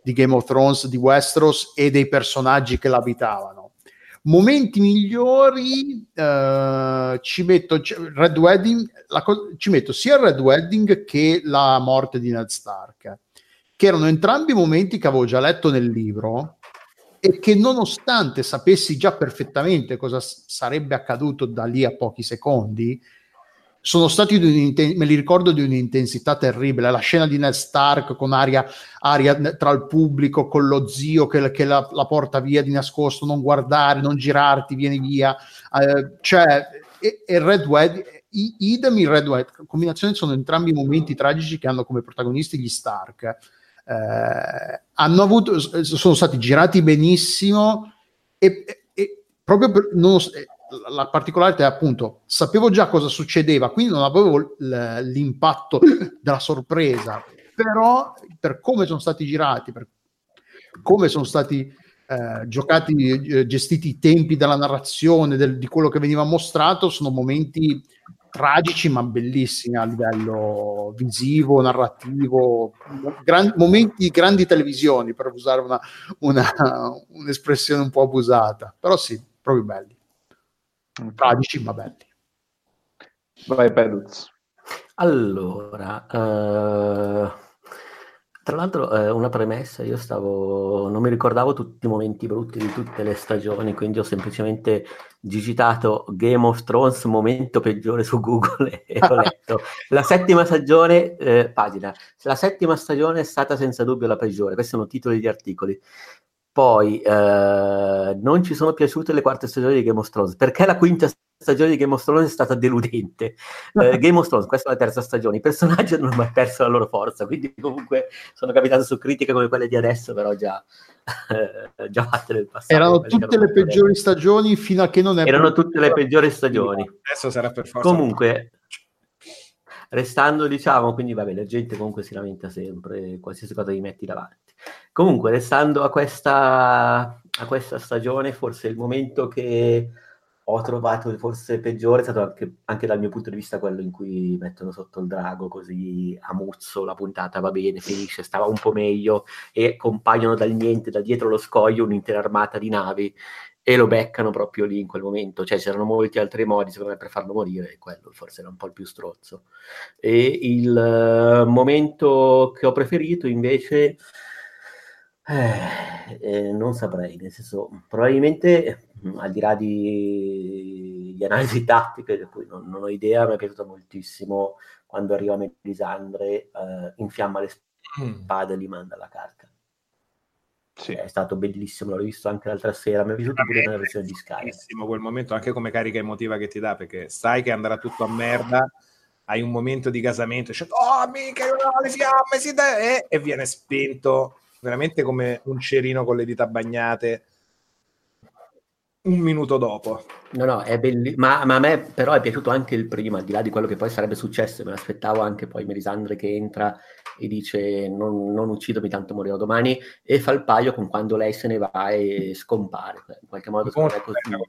di, Game of Thrones, di Westeros e dei personaggi che l'abitavano. Momenti migliori uh, ci metto Red Wedding, co- ci metto sia il Red Wedding che la morte di Ned Stark, che erano entrambi momenti che avevo già letto nel libro e che nonostante sapessi già perfettamente cosa s- sarebbe accaduto da lì a pochi secondi, sono stati me li ricordo di un'intensità terribile. La scena di Ned Stark con aria, aria tra il pubblico, con lo zio che, che la, la, porta via di nascosto, non guardare, non girarti, vieni via. Eh, cioè, e, e Red Wedding, idem in Red Wedding, combinazione sono entrambi momenti tragici che hanno come protagonisti gli Stark eh, hanno avuto, sono stati girati benissimo e, e proprio per, non, la particolarità è appunto sapevo già cosa succedeva, quindi non avevo l'impatto della sorpresa, però per come sono stati girati, per come sono stati eh, giocati, eh, gestiti i tempi della narrazione, del, di quello che veniva mostrato, sono momenti tragici ma bellissimi a livello visivo, narrativo, gran, momenti grandi televisioni per usare una, una, un'espressione un po' abusata, però sì, proprio belli, tragici ma belli. Vai Peduz. Allora, uh tra l'altro, eh, una premessa, io stavo, non mi ricordavo tutti i momenti brutti di tutte le stagioni, quindi ho semplicemente digitato Game of Thrones momento peggiore su Google *laughs* e ho letto la settima stagione, eh, pagina, la settima stagione è stata senza dubbio la peggiore, questi sono titoli di articoli. Poi eh, non ci sono piaciute le quarte stagioni di Game of Thrones, perché la quinta stagione di Game of Thrones è stata deludente. *laughs* Eh, Game of Thrones, questa è la terza stagione, i personaggi non hanno mai perso la loro forza, quindi comunque sono capitato su critiche come quelle di adesso, però già, eh, *laughs* già fatte nel passato. Erano tutte le peggiori stagioni fino a che non è... Erano tutte le peggiori stagioni. Adesso sarà per forza. Comunque, restando, diciamo, quindi vabbè, la gente comunque si lamenta sempre, qualsiasi cosa gli metti davanti. Comunque, restando a questa, a questa stagione, forse il momento che ho trovato forse peggiore è stato anche, anche, dal mio punto di vista quello in cui mettono sotto il drago così a muzzo la puntata va bene, finisce, stava un po' meglio e compaiono dal niente, da dietro lo scoglio un'intera armata di navi e lo beccano proprio lì in quel momento, cioè c'erano molti altri modi secondo me per farlo morire e quello forse era un po' il più strozzo. E il uh, momento che ho preferito invece eh, eh, non saprei, nel senso, probabilmente al di là di, di analisi *laughs* tattiche, di cui non, non, ho idea, mi è piaciuto moltissimo quando arriva Melisandre, eh, infiamma le mm. spade e li manda alla carta. Sì. È stato bellissimo, l'ho visto anche l'altra sera, mi è piaciuto pure nella versione di Sky. Bellissimo quel momento, anche come carica emotiva che ti dà, perché sai che andrà tutto a merda, hai un momento di casamento, dici, oh mica, le fiamme, si de-", e viene spento veramente come un cerino con le dita bagnate un minuto dopo. No, no, è bellissimo, ma, ma, a me però è piaciuto anche il primo, al di là di quello che poi sarebbe successo, me l'aspettavo anche poi Melisandre che entra e dice non, non uccidomi tanto morirò domani e fa il paio con quando lei se ne va e scompare, in qualche modo molto così. Bello,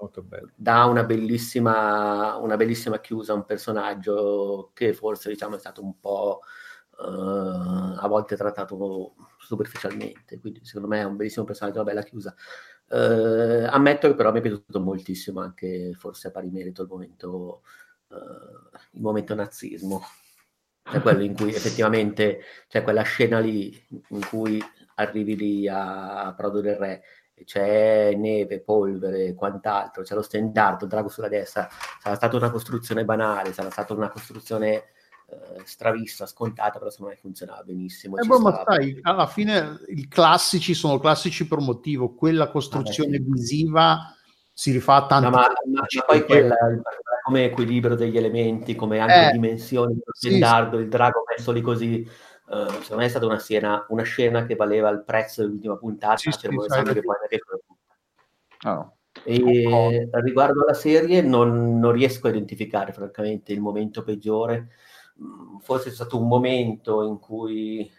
molto bello. dà una bellissima, una bellissima chiusa a un personaggio che forse diciamo è stato un po' a volte trattato superficialmente, quindi secondo me è un bellissimo personaggio, una bella chiusa. Uh, ammetto che però mi è piaciuto moltissimo anche forse a pari merito il momento, uh, il momento nazismo, cioè quello in cui effettivamente c'è quella scena lì in cui arrivi lì a Prodo del Re c'è neve, polvere, quant'altro, c'è lo stendardo, il drago sulla destra, sarà stata una costruzione banale, sarà stata una costruzione eh, stravista, scontata, però secondo me funzionava benissimo. Eh boh, ma sai, alla fine i classici sono classici per motivo, quella costruzione ah, visiva si rifà tanto. No, ma, ma, ma, poi quella, come equilibrio degli elementi, come anche eh, dimensioni, il sì, dardo, sì. il drago messo lì così. Uh, secondo me è stata una scena, una scena che valeva il prezzo dell'ultima puntata, sì, sì, che poi oh. E riguardo alla serie non, non, riesco a identificare francamente il momento peggiore forse è stato un momento in cui,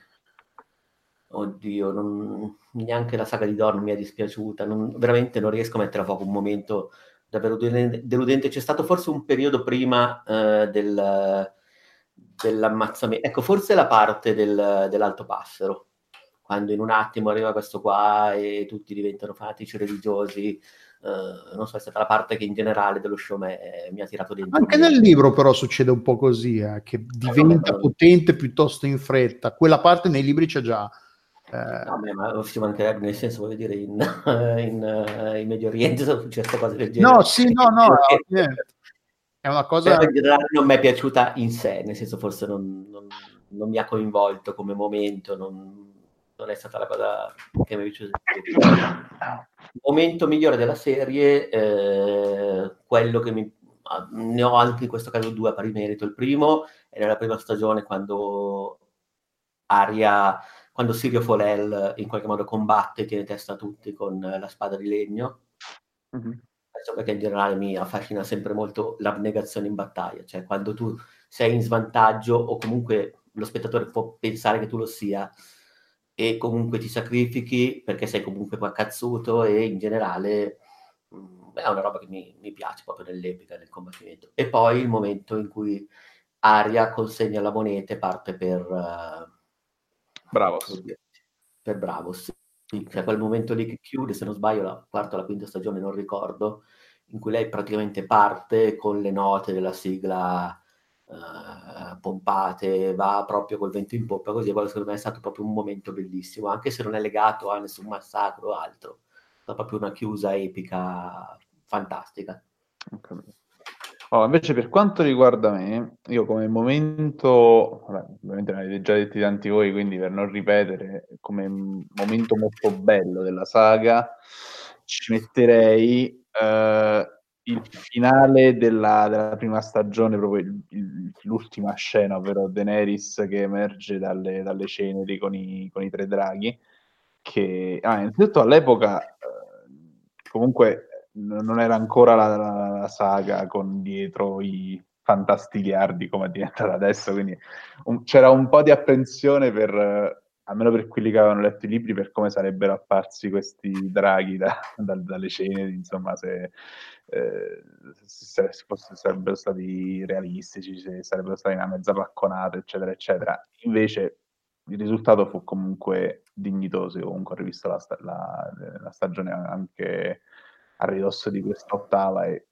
oddio, non, neanche la saga di Dorn mi è dispiaciuta, non, veramente non riesco a mettere a fuoco un momento davvero deludente. C'è stato forse un periodo prima eh, del, dell'ammazzamento, ecco, forse la parte del, dell'alto passero, quando in un attimo arriva questo qua e tutti diventano fanatici religiosi Uh, non so, è stata la parte che in generale dello show me, eh, mi ha tirato dentro. Anche nel libro però succede un po' così, eh, che diventa no, potente piuttosto in fretta. Quella parte nei libri c'è già. Eh... No, ma ci mancherebbe, nel senso, voglio dire, in, *laughs* in, uh, in Medio Oriente sono successe cose del genere. No, sì, no, no, è una cosa... Però in generale non mi è piaciuta in sé, nel senso forse non, non, non mi ha coinvolto come momento, non, non è stata la cosa che mi è piaciuta. Il momento migliore della serie, eh, quello che mi... Ne ho anche in questo caso due a pari merito. Il primo è nella prima stagione quando Aria, quando Sirio Folel in qualche modo combatte e tiene testa a tutti con la spada di legno. Mm-hmm. Questo perché in generale mi affascina sempre molto l'abnegazione in battaglia, cioè quando tu sei in svantaggio o comunque lo spettatore può pensare che tu lo sia, e comunque ti sacrifichi perché sei comunque qua cazzuto e in generale mh, mm, è una roba che mi, mi, piace proprio nell'epica, nel combattimento. E poi il momento in cui Aria consegna la moneta e parte per... Uh, Bravos. Per Bravos. Sì, cioè quel momento lì che chiude, se non sbaglio, la quarta o la quinta stagione, non ricordo, in cui lei praticamente parte con le note della sigla uh, pompate, va proprio col vento in poppa, così quello secondo me è stato proprio un momento bellissimo, anche se non è legato a nessun massacro o altro, è stata proprio una chiusa epica fantastica. Oh, invece per quanto riguarda me, io come momento, ovviamente ne avete già detti tanti voi, quindi per non ripetere, come momento molto bello della saga, ci metterei eh, il finale della, della, prima stagione, proprio il, il, l'ultima scena, ovvero Daenerys che emerge dalle, dalle ceneri con i, con i, tre draghi, che ah, innanzitutto all'epoca eh, comunque non era ancora la, la, la, saga con dietro i fantastiliardi come è diventata adesso, quindi un, c'era un po' di apprensione per almeno per quelli che avevano letto i libri, per come sarebbero apparsi questi draghi da, *laughs* da, dalle ceneri, insomma, se, eh, se, se fosse, sarebbero stati realistici, se sarebbero stati una mezza pacconata, eccetera, eccetera. Invece il risultato fu comunque dignitoso, comunque ho rivisto la, la, la stagione anche a ridosso di questa ottava e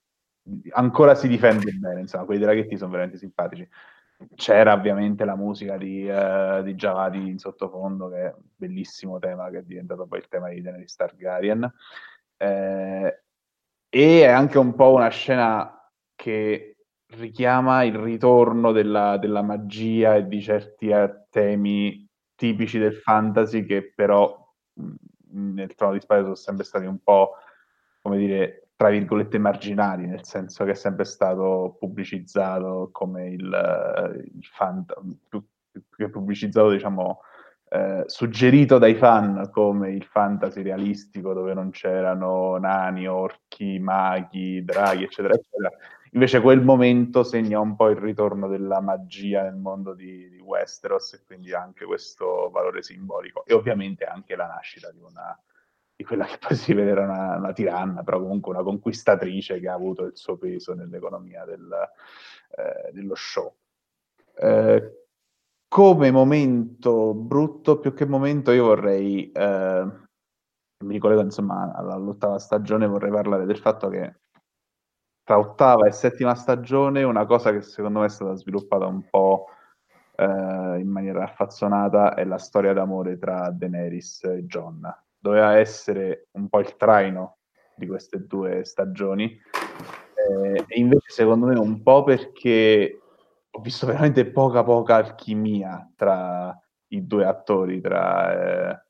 ancora si difende bene, insomma, quei draghetti sono veramente simpatici. C'era ovviamente la musica di, uh, di Javadi in sottofondo, che è un bellissimo tema, che è diventato poi il tema di Daenerys Targaryen. Eh, e è anche un po' una scena che richiama il ritorno della, della magia e di certi eh, temi tipici del fantasy che però nel Trono di Spade sono sempre stati un po', come dire, tra virgolette marginali, nel senso che è sempre stato pubblicizzato come il, il fan, più, che pubblicizzato, diciamo, eh, suggerito dai fan come il fantasy realistico dove non c'erano nani, orchi, maghi, draghi, eccetera, eccetera. Invece quel momento segna un po' il ritorno della magia nel mondo di, di Westeros e quindi anche questo valore simbolico e ovviamente anche la nascita di una di quella che poi si era una, una, tiranna, però comunque una conquistatrice che ha avuto il suo peso nell'economia del, eh, dello show. Eh, come momento brutto, più che momento, io vorrei, eh, mi ricollego insomma all'ottava stagione, vorrei parlare del fatto che tra ottava e settima stagione una cosa che secondo me è stata sviluppata un po' eh, in maniera affazzonata è la storia d'amore tra Daenerys e John doveva essere un po' il traino di queste due stagioni. Eh, e invece, secondo me, un po' perché ho visto veramente poca, poca alchimia tra i due attori, tra eh,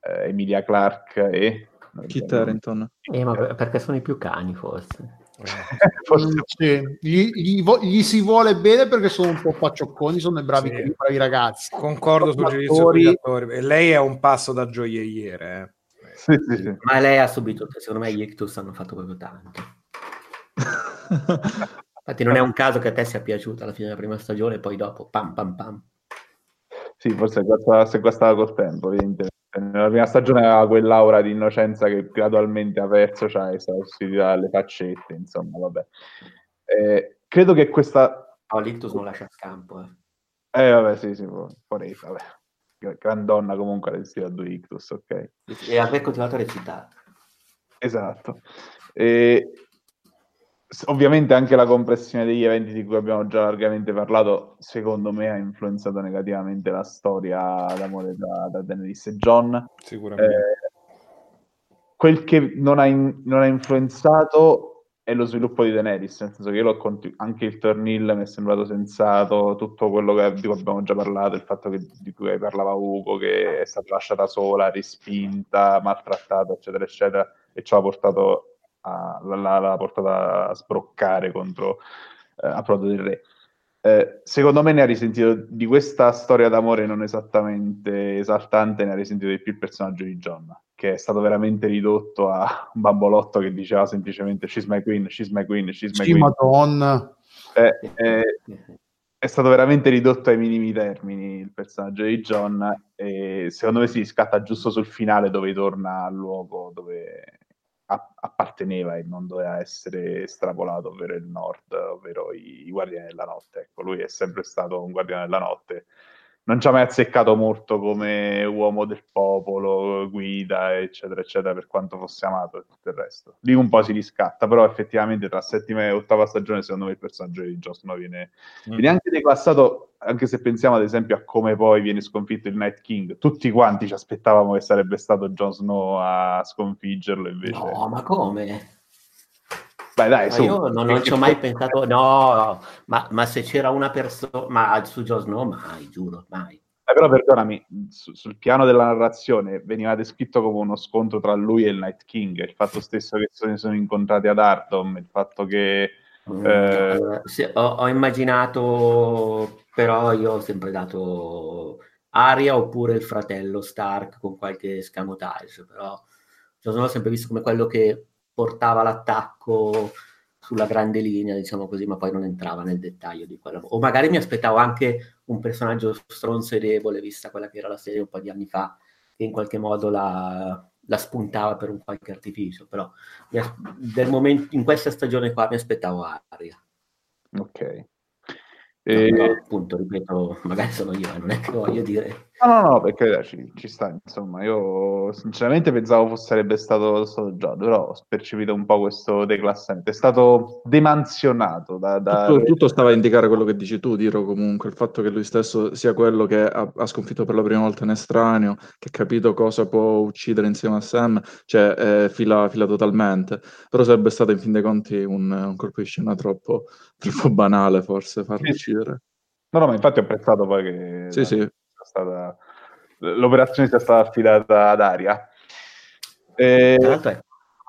eh, Emilia Clark e Kit Harington. Eh, ma perché sono i più cani, forse. *laughs* Forse... Sì. Gli, gli, gli, si vuole bene perché sono un po' pacciocconi, sono bravi, sì. bravi ragazzi. Concordo sul giudizio degli attori. Lei è un passo da gioielliere. Eh. Sì, sì, sì. Ma lei ha subito, secondo me, gli Ictus hanno fatto proprio tanto. *laughs* Infatti non è un caso che a te sia piaciuta alla fine della prima stagione e poi dopo pam pam pam. Sì, forse questa, se guastava col tempo, evidentemente. Nella prima stagione aveva quell'aura di innocenza che gradualmente ha perso, cioè è sostituita dalle faccette, insomma, vabbè. Eh, credo che questa... No, l'Ictus non lascia scampo, eh. Eh, vabbè, sì, sì, vorrei, vabbè. Gran donna comunque resistita a due Ictus, ok. E aver continuato a recitare. Esatto. E ovviamente anche la compressione degli eventi di cui abbiamo già largamente parlato, secondo me ha influenzato negativamente la storia d'amore da, da Daenerys e John. Sicuramente. Eh, quel che non ha, in, non ha, influenzato è lo sviluppo di Daenerys, nel senso che io l'ho continu- anche il Tornil mi è sembrato sensato, tutto quello che, di cui abbiamo già parlato, il fatto che, di cui parlava Ugo, che è stata lasciata sola, respinta, maltrattata, eccetera, eccetera, e ci ha portato a, l'ha, l'ha portata a sbroccare contro eh, Approdo del Re. Eh, secondo me ne ha risentito di questa storia d'amore non esattamente esaltante, ne ha risentito di più il personaggio di John, che è stato veramente ridotto a un bambolotto che diceva semplicemente she's my queen, she's my queen, she's my sì, queen. Madonna. Eh, eh, è stato veramente ridotto ai minimi termini il personaggio di John e secondo me si scatta giusto sul finale dove torna al luogo dove apparteneva e non doveva essere estrapolato, ovvero il nord, ovvero i, i guardiani della notte. Ecco, lui è sempre stato un guardiano della notte non ci ha mai azzeccato molto come uomo del popolo, guida, eccetera, eccetera, per quanto fosse amato e tutto il resto. Lì un po' si riscatta, però effettivamente tra settima e ottava stagione, secondo me il personaggio di Jon Snow viene, mm. viene anche declassato, anche se pensiamo ad esempio a come poi viene sconfitto il Night King. Tutti quanti ci aspettavamo che sarebbe stato Jon Snow a sconfiggerlo, invece... No, ma come? Beh, dai, su. io non, non ci ho mai pensato, no, ma, ma se c'era una persona, ma su Joe Snow mai, giuro, mai. Eh, però perdonami, su, sul piano della narrazione veniva descritto come uno scontro tra lui e il Night King, il fatto stesso che si sono incontrati ad Ardom, il fatto che... Mm, eh... Sì, ho, ho, immaginato, però io ho sempre dato Aria oppure il fratello Stark con qualche scamotage, però Snow l'ho sempre visto come quello che portava l'attacco sulla grande linea, diciamo così, ma poi non entrava nel dettaglio di quello. O magari mi aspettavo anche un personaggio stronzo e debole, vista quella che era la serie un po' di anni fa, che in qualche modo la, la spuntava per un qualche artificio, però momento, in questa stagione qua mi aspettavo Aria. Ok. E... No, appunto, ripeto, magari sono io, non è che voglio dire. No, no, no, perché ci, ci sta, insomma, io sinceramente pensavo sarebbe stato, stato già, però ho percepito un po' questo declassamento, è stato demansionato. Da, da... Tutto, tutto, stava a indicare quello che dici tu, Diro, comunque, il fatto che lui stesso sia quello che ha, ha sconfitto per la prima volta un estraneo, che ha capito cosa può uccidere insieme a Sam, cioè eh, fila, fila, totalmente, però sarebbe stato in fin dei conti un, un colpo di scena troppo, troppo banale forse farlo sì. uccidere. No, no, ma infatti ho apprezzato poi che... Sì, sì stata, l'operazione sia stata affidata ad Aria. E... Tra l'altro, ecco,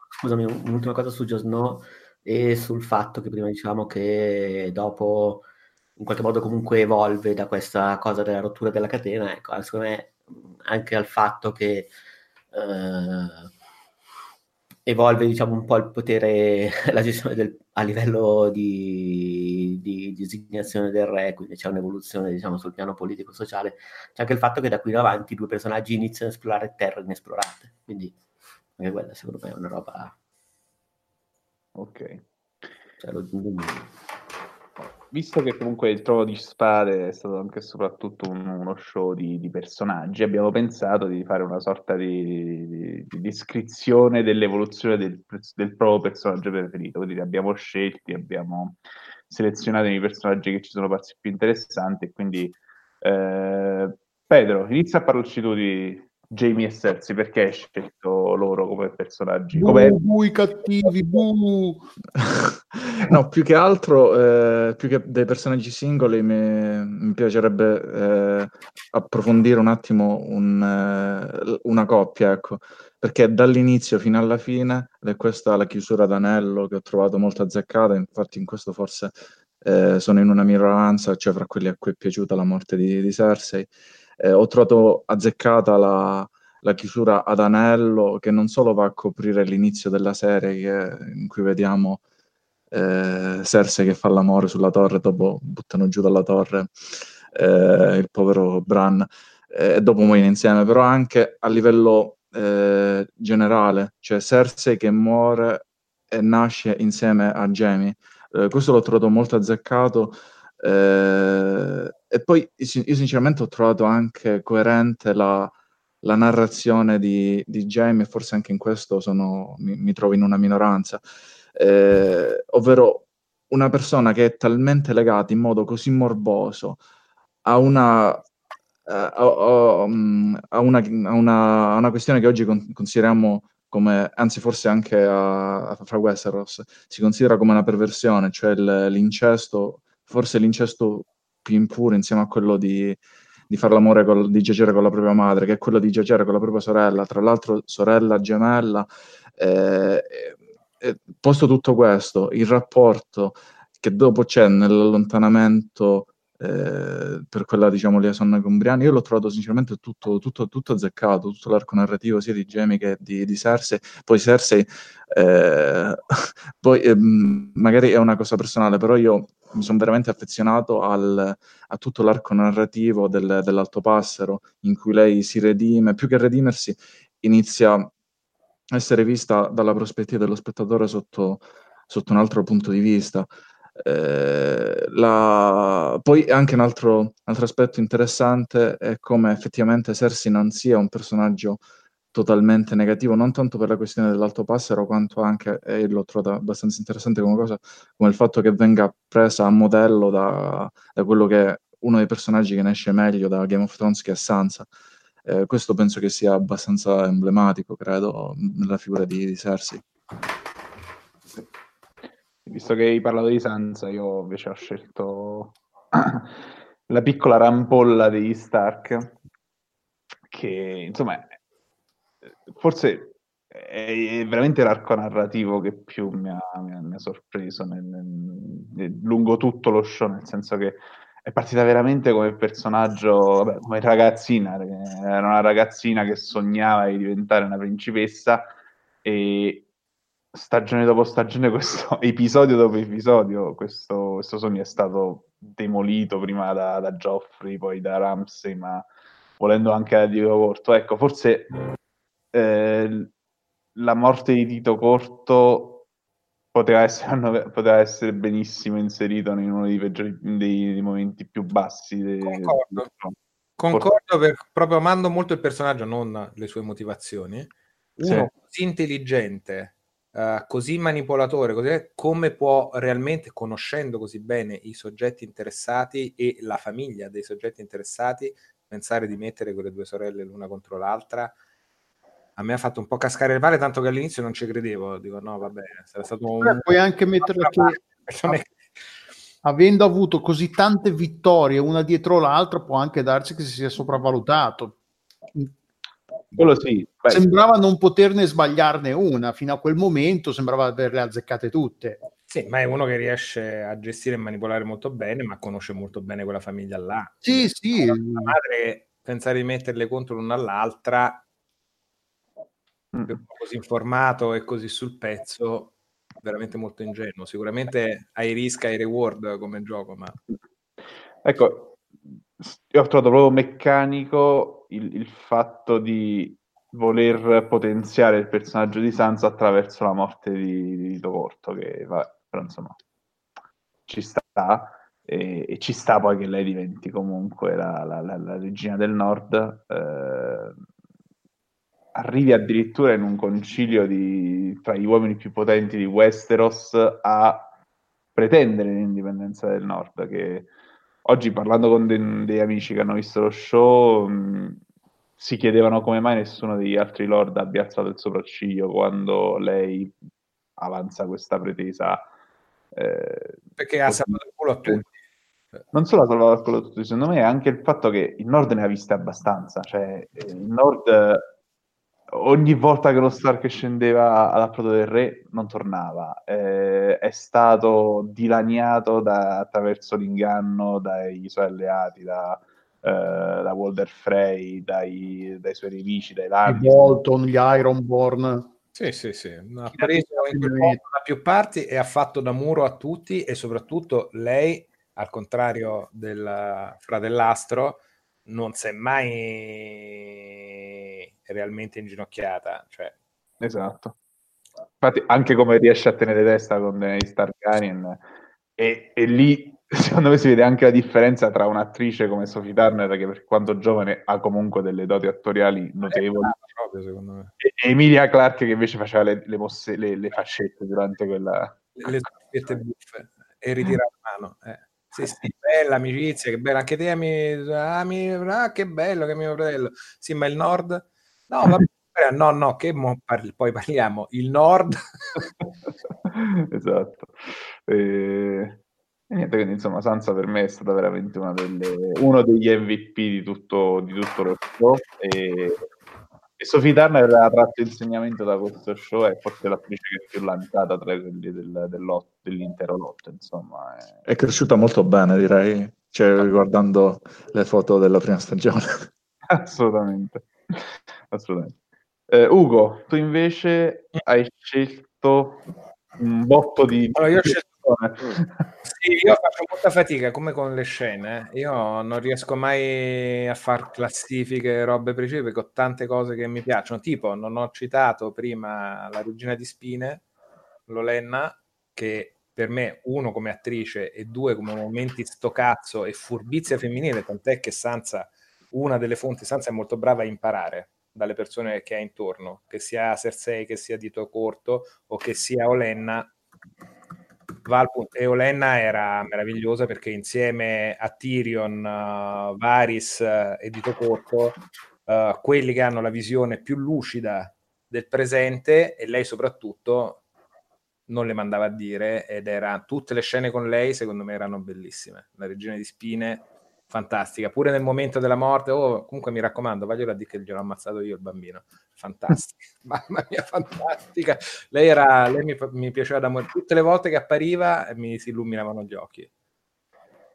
scusami, un'ultima cosa su Joe Snow e sul fatto che prima diciamo che dopo in qualche modo comunque evolve da questa cosa della rottura della catena, ecco, secondo me anche al fatto che eh, evolve diciamo un po' il potere, *laughs* la gestione del, a livello di, di, designazione del re, quindi c'è un'evoluzione diciamo sul piano politico-sociale, c'è anche il fatto che da qui in avanti due personaggi iniziano a esplorare terre inesplorate, quindi anche quella secondo me è una roba... Ok. Cioè, lo, visto che comunque il trovo di spade è stato anche e soprattutto un, uno show di, di, personaggi, abbiamo pensato di fare una sorta di, di, di descrizione dell'evoluzione del, del, proprio personaggio preferito. Quindi abbiamo scelti, abbiamo selezionato i personaggi che ci sono parsi più interessanti. Quindi, eh, Pedro, inizia a parlarci tu di, Jamie e Cersei, perché hai scelto loro come personaggi? Come... buh, i cattivi, buh. *laughs* no, più che altro, eh, più che dei personaggi singoli, mi, mi piacerebbe eh, approfondire un attimo un, eh, una coppia, ecco, perché dall'inizio fino alla fine, ed è questa la chiusura d'anello che ho trovato molto azzeccata, infatti in questo forse eh, sono in una minoranza, cioè fra quelli a cui è piaciuta la morte di, di Cersei, eh, ho trovato azzeccata la, la, chiusura ad anello che non solo va a coprire l'inizio della serie che, in cui vediamo eh, Cersei che fa l'amore sulla torre, dopo buttano giù dalla torre eh, il povero Bran eh, e dopo muoiono insieme, però anche a livello eh, generale, cioè Cersei che muore e nasce insieme a Jamie. Eh, questo l'ho trovato molto azzeccato eh, e poi io sinceramente ho trovato anche coerente la, la narrazione di, di, Jamie, forse anche in questo sono, mi, mi, trovo in una minoranza, eh, ovvero una persona che è talmente legata in modo così morboso a una, uh, a, a, mm, a, una, a, una, una, questione che oggi con, consideriamo come, anzi forse anche a, fra Westeros, si considera come una perversione, cioè il, l'incesto forse l'incesto più impuro insieme a quello di, di fare l'amore con, di giacere con la propria madre, che è quello di giacere con la propria sorella, tra l'altro sorella gemella. Eh, eh, posto tutto questo, il rapporto che dopo c'è nell'allontanamento eh, per quella, diciamo, liaison combriana, io l'ho trovato sinceramente tutto, tutto, tutto azzeccato, tutto l'arco narrativo sia di Jamie che di, di Cersei. Poi Cersei, eh, *laughs* poi eh, magari è una cosa personale, però io mi sono veramente affezionato al, a tutto l'arco narrativo del, dell'Alto Passero, in cui lei si redime, più che redimersi, inizia a essere vista dalla prospettiva dello spettatore sotto, sotto un altro punto di vista. Eh, la... Poi anche un altro, altro, aspetto interessante è come effettivamente Cersei non sia un personaggio totalmente negativo, non tanto per la questione dell'alto passero, quanto anche, e l'ho trovato abbastanza interessante come cosa, come il fatto che venga presa a modello da, da quello che è uno dei personaggi che ne esce meglio da Game of Thrones, che è Sansa. Eh, questo penso che sia abbastanza emblematico, credo, nella figura di, di Cersei. Visto che hai parlato di Sansa, io invece ho scelto *clears throat* la piccola rampolla degli Stark, che insomma forse è veramente l'arco narrativo che più mi ha, mi ha, mi ha sorpreso nel, nel, lungo tutto lo show, nel senso che è partita veramente come personaggio, vabbè, come ragazzina, era una ragazzina che sognava di diventare una principessa e, stagione dopo stagione, *laughs* questo episodio dopo episodio, questo, questo sogno è stato demolito prima da, da Geoffrey, poi da Ramsey, ma volendo anche da Tito Corto. Ecco, forse eh, la morte di Tito Corto poteva essere, poteva essere benissimo inserito in uno dei, peggiori, dei, dei momenti più bassi. De, Concordo. Concordo, per, proprio amando molto il personaggio, non le sue motivazioni. Uno sì. così intelligente, uh, così manipolatore, così, come può realmente, conoscendo così bene i soggetti interessati e la famiglia dei soggetti interessati, pensare di mettere quelle due sorelle l'una contro l'altra? A me ha fatto un po' cascare le palle, tanto che all'inizio non ci credevo. Dico, no, vabbè, sarà stato un... Puoi anche metterla *laughs* che... Persone avendo avuto così tante vittorie una dietro l'altra, può anche darsi che si sia sopravvalutato. Quello sì. Beh. Sembrava non poterne sbagliarne una, fino a quel momento sembrava averle azzeccate tutte. Sì, ma è uno che riesce a gestire e manipolare molto bene, ma conosce molto bene quella famiglia là. Sì, sì. La madre, pensare di metterle contro l'una all'altra, mm. così informato e così sul pezzo, veramente molto ingenuo. Sicuramente hai risk, hai reward come gioco, ma... Ecco, io ho trovato proprio meccanico il, il fatto di voler potenziare il personaggio di Sansa attraverso la morte di, di Tito Corto, che vabbè, però insomma ci sta. E, e, ci sta poi che lei diventi comunque la, la, la, la regina del nord. Eh, arrivi addirittura in un concilio di, tra gli uomini più potenti di Westeros a pretendere l'indipendenza del nord, che oggi parlando con de- dei amici che hanno visto lo show mh, si chiedevano come mai nessuno degli altri lord abbia alzato il sopracciglio quando lei avanza questa pretesa. Eh, Perché ha salvato il culo a tutti. Non solo ha salvato il culo a tutti, secondo me è anche il fatto che il nord ne ha viste abbastanza, cioè il nord ogni volta che lo Stark scendeva all'approdo del re non tornava, eh, è stato dilaniato da, attraverso l'inganno dai suoi alleati, da, eh, da Walder Frey, dai, dai, suoi nemici, dai Lannister. I Bolton, gli Ironborn. Sì, sì, sì. Ha preso in quel modo da più parti e ha fatto da muro a tutti e soprattutto lei, al contrario del fratellastro, non si è mai realmente inginocchiata. Cioè... Esatto. Infatti, anche come riesce a tenere testa con Daenerys Targaryen, e, e, lì *laughs* secondo me si vede anche la differenza tra un'attrice come Sophie Turner, che per quanto giovane ha comunque delle doti attoriali notevoli, proprio, e, e Emilia Clarke che invece faceva le, le, mosse, le, le fascette durante quella... Le fascette buffe e ritira la mano. Eh. Sì, sì, bella amicizia, che bella. Anche te ami, ami ah, che bello che mio fratello. Sì, ma il nord? No, vabbè, *laughs* no, no, che parli, poi parliamo. Il nord? *laughs* esatto. E... E niente, quindi insomma Sansa per me è stata veramente delle, uno degli MVP di tutto, di tutto lo show e, e Sophie Turner aveva tratto insegnamento da questo show è forse l'attrice che è più lanciata tra quelli del, del dell'intero lotto insomma è... è... cresciuta molto bene direi cioè, guardando le foto della prima stagione. *laughs* Assolutamente assolutamente. Eh, Ugo tu invece hai scelto un botto di allora, io ho scelto *laughs* sì, io faccio molta fatica come con le scene. Io non riesco mai a fare classifiche, robe precise perché ho tante cose che mi piacciono. Tipo, non ho citato prima la regina di spine, Lolenna, che per me, uno come attrice e due come momenti sto cazzo e furbizia femminile, tant'è che Sansa, una delle fonti, Sansa è molto brava a imparare dalle persone che ha intorno, che sia Cersei, che sia Dito Corto o che sia Olenna Valput e Olenna era meravigliosa perché insieme a Tyrion, uh, Varys uh, e Dito Corto, uh, quelli che hanno la visione più lucida del presente e lei soprattutto non le mandava a dire ed era tutte le scene con lei secondo me erano bellissime. La regina di spine fantastica, pure nel momento della morte, oh, comunque mi raccomando, voglio a dire che gliel'ho ammazzato io il bambino, fantastica, *laughs* mamma mia, fantastica, lei, era, lei mi, mi piaceva da morire, tutte le volte che appariva mi si illuminavano gli occhi.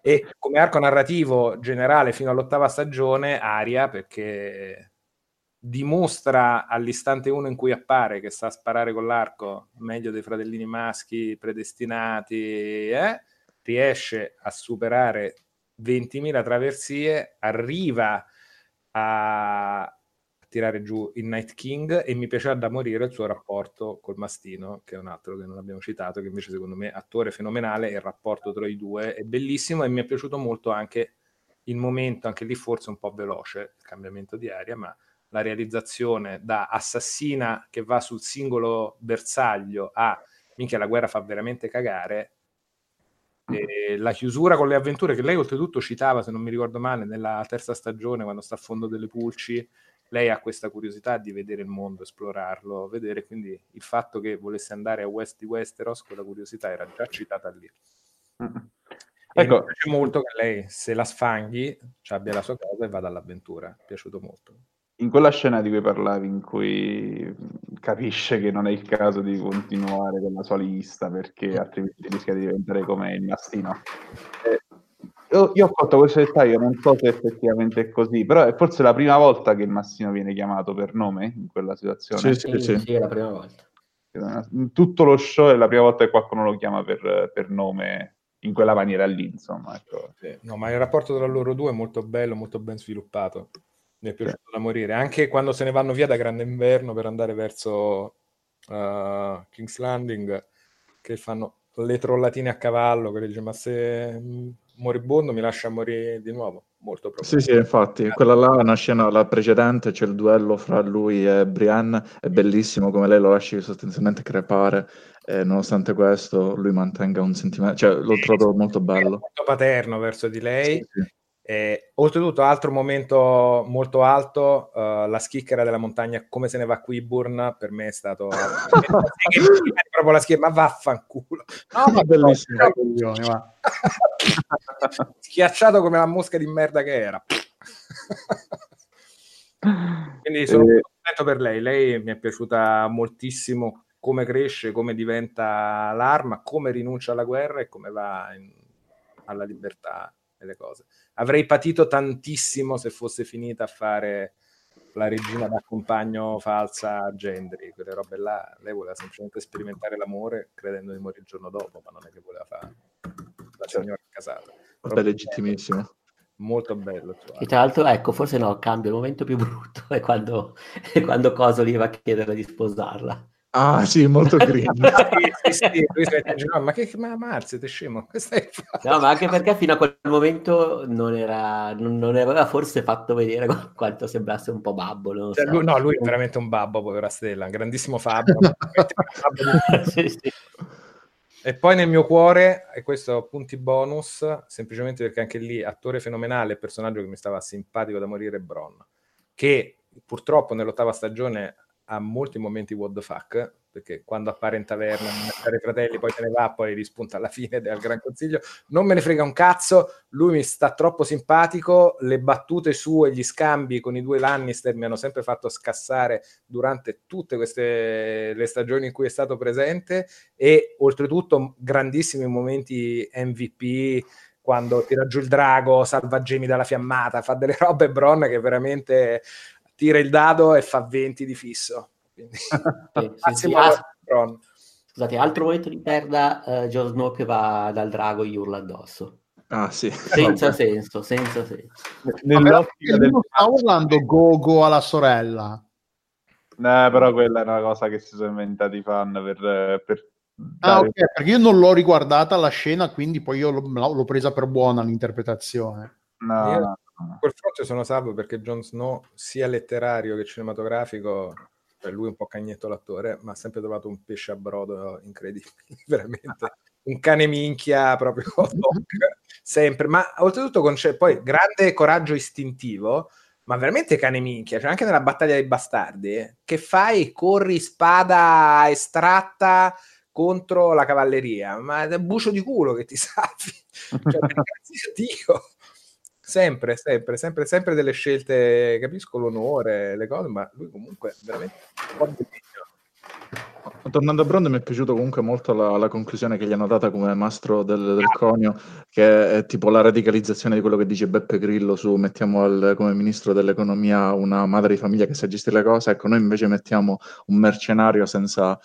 E come arco narrativo generale fino all'ottava stagione, Aria, perché dimostra all'istante uno in cui appare che sa sparare con l'arco meglio dei fratellini maschi predestinati, eh? riesce a superare 20.000 traversie, arriva a tirare giù il Night King e mi piaceva da morire il suo rapporto col Mastino, che è un altro che non abbiamo citato, che invece secondo me attore fenomenale, il rapporto tra i due è bellissimo e mi è piaciuto molto anche il momento, anche lì forse un po' veloce, il cambiamento di aria, ma la realizzazione da assassina che va sul singolo bersaglio a minchia la guerra fa veramente cagare e la chiusura con le avventure che lei oltretutto citava se non mi ricordo male nella terza stagione quando sta a fondo delle pulci lei ha questa curiosità di vedere il mondo, esplorarlo, vedere quindi il fatto che volesse andare a West di Westeros, quella curiosità era già citata lì. Mm. Ecco. Mi piace molto che lei, se la sfanghi, abbia la sua cosa e vada all'avventura. Mi è piaciuto molto. In quella scena di cui parlavi, in cui capisce che non è il caso di continuare con la sua lista perché altrimenti rischia di diventare come il mastino. Eh, io, io, ho fatto questo dettaglio, non so se effettivamente è così, però è forse la prima volta che il mastino viene chiamato per nome in quella situazione. Sì, sì, sì, sì è la prima volta. In tutto lo show è la prima volta che qualcuno lo chiama per, per nome in quella maniera lì, insomma. Ecco. Sì. No, ma il rapporto tra loro due è molto bello, molto ben sviluppato. Mi è piaciuto sì. da morire. Anche quando se ne vanno via da Grande Inverno per andare verso uh, King's Landing, che fanno le trollatine a cavallo, che dice, ma se moribondo mi lascia morire di nuovo. Molto probabile. Sì, sì, infatti, quella là è una scena, la precedente, c'è il duello fra lui e Brienne, è bellissimo come lei lo lasci sostanzialmente crepare e nonostante questo lui mantenga un sentimento, cioè l'ho trovato molto bello. Molto paterno verso di lei. Sì, sì. E, oltretutto, altro momento molto alto, uh, la schicchera della montagna, come se ne va Quiburn, per me è stato *laughs* proprio la schicchera, ma vaffanculo. No, ma bellissimo. *laughs* Schiacciato come la mosca di merda che era. Quindi sono eh... contento per lei. Lei mi è piaciuta moltissimo come cresce, come diventa l'arma, come rinuncia alla guerra e come va in, alla libertà le cose. Avrei patito tantissimo se fosse finita a fare la regina da compagno falsa a Gendry, quelle robe là. Lei voleva semplicemente sperimentare l'amore credendo di morire il giorno dopo, ma non è che voleva fare la signora casata. È legittimissimo molto bello. E tra l'altro, ecco, forse no, cambia il momento più brutto *laughs* è quando, è quando Coso gli va a chiedere di sposarla. Ah, sì, molto sì, sì, sì, no, ma che ma Marzio, te scemo, *laughs* No, ma anche perché fino a quel momento non era non, non aveva forse fatto vedere quanto sembrasse un po' babbo. Cioè, lui, no, lui è veramente un babbo, povera Stella, un grandissimo Fabio. *laughs* sì, sì. E poi nel mio cuore, e questo punti bonus, semplicemente perché anche lì attore fenomenale, personaggio che mi stava simpatico da morire, Bron, che purtroppo nell'ottava stagione ha molti momenti what the fuck, perché quando appare in taverna, i fratelli, poi se ne va, poi rispunta alla fine del Gran Consiglio, non me ne frega un cazzo, lui mi sta troppo simpatico, le battute sue, gli scambi con i due Lannister mi hanno sempre fatto scassare durante tutte queste le stagioni in cui è stato presente e oltretutto grandissimi momenti MVP quando tira giù il drago, salva Jamie dalla fiammata, fa delle robe Bron che veramente tira il dado e fa 20 di fisso. Quindi, *laughs* sì, sì, *laughs* scusate, altro momento di perda, uh, Jon Snow che va dal drago e gli urla addosso. Ah, sì. Senza *laughs* senso, senza senso. Nell'ottica del... sta urlando Gogo alla sorella. No, però quella è una cosa che si sono inventati i fan per, per Ah, ok, perché io non l'ho riguardata la scena, quindi poi io l'ho, l'ho presa per buona l'interpretazione. No, io, Quel fronte sono salvo perché Jon Snow, sia letterario che cinematografico, cioè lui è un po' cagnetto l'attore, ma ha sempre trovato un pesce a brodo incredibile, *laughs* veramente. Un cane minchia proprio *laughs* *laughs* sempre, ma oltretutto con c'è poi grande coraggio istintivo, ma veramente cane minchia, cioè anche nella battaglia dei bastardi, che fai? Corri spada estratta contro la cavalleria, ma è un bucio di culo che ti salvi. Cioè, grazie a Dio sempre, sempre, sempre, sempre delle scelte, capisco l'onore, le cose, ma lui comunque veramente tornando a Brond mi è piaciuto comunque molto la, la, conclusione che gli hanno data come mastro del, del, conio, che è tipo la radicalizzazione di quello che dice Beppe Grillo su mettiamo al, come ministro dell'economia una madre di famiglia che sa gestire le cose, ecco noi invece mettiamo un mercenario senza,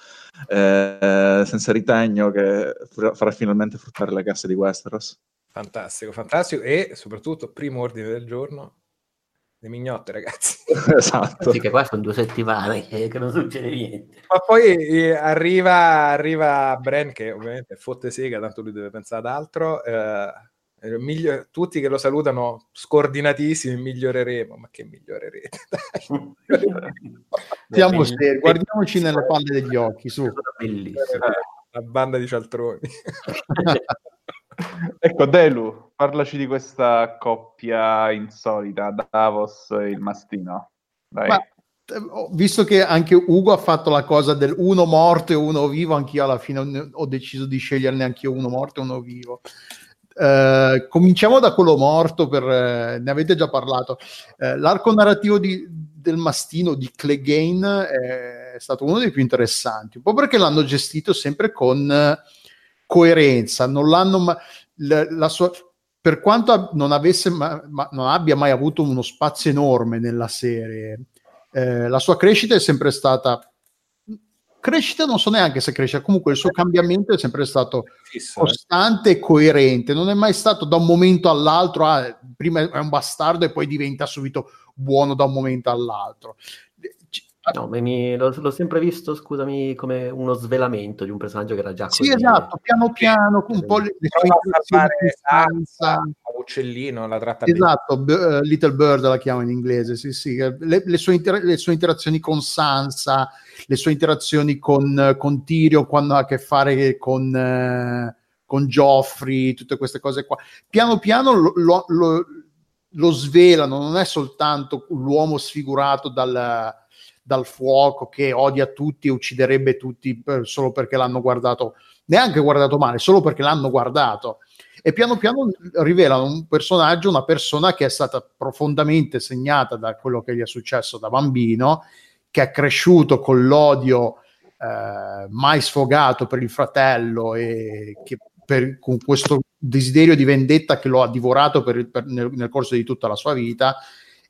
eh, senza ritegno che farà finalmente fruttare le casse di Westeros. Fantastico, fantastico e soprattutto primo ordine del giorno le mignotte, ragazzi. *laughs* esatto. Sì, che qua sono due settimane che, che non succede niente. Ma poi eh, arriva, arriva Bren, che ovviamente fotte sega, tanto lui deve pensare ad altro. Eh, miglio- tutti che lo salutano scordinatissimi, miglioreremo. Ma che migliorerete? *laughs* *laughs* Siamo seri, guardiamoci nella palle degli occhi, su. Bellissimo. La banda di cialtroni. Ecco, Delu, parlaci di questa coppia insolita, Davos e il Mastino. Ma, eh, visto che anche Ugo ha fatto la cosa del uno morto e uno vivo, anch'io alla fine ho deciso di sceglierne anche uno morto e uno vivo. Uh, cominciamo da quello morto, per, uh, ne avete già parlato. Uh, l'arco narrativo di, del mastino di Clegane è stato uno dei più interessanti, un po' perché l'hanno gestito sempre con coerenza, non l'hanno ma- la, la sua, per quanto non, avesse ma, ma, non abbia mai avuto uno spazio enorme nella serie, eh, la sua crescita è sempre stata crescita non so neanche se cresce, comunque il suo cambiamento è sempre stato eh. costante e coerente, non è mai stato da un momento all'altro, ah, prima è un bastardo e poi diventa subito buono da un momento all'altro. No, mi, l'ho, l'ho, sempre visto, scusami, come uno svelamento di un personaggio che era già così. Sì, esatto, piano piano, un po' le, le sue interazioni uccellino, la tratta Esatto, B- uh, Little Bird la chiama in inglese, sì, sì. Le, le, sue inter- le, sue interazioni con Sansa, le sue interazioni con, con Tyrion quando ha a che fare con, uh, con Joffrey, tutte queste cose qua. Piano piano lo, lo, lo, lo svelano, non è soltanto l'uomo sfigurato dal dal fuoco, che odia tutti e ucciderebbe tutti per, solo perché l'hanno guardato, neanche guardato male, solo perché l'hanno guardato. E piano piano rivelano un personaggio, una persona che è stata profondamente segnata da quello che gli è successo da bambino, che è cresciuto con l'odio eh, mai sfogato per il fratello e che per, con questo desiderio di vendetta che lo ha divorato per per, nel, nel corso di tutta la sua vita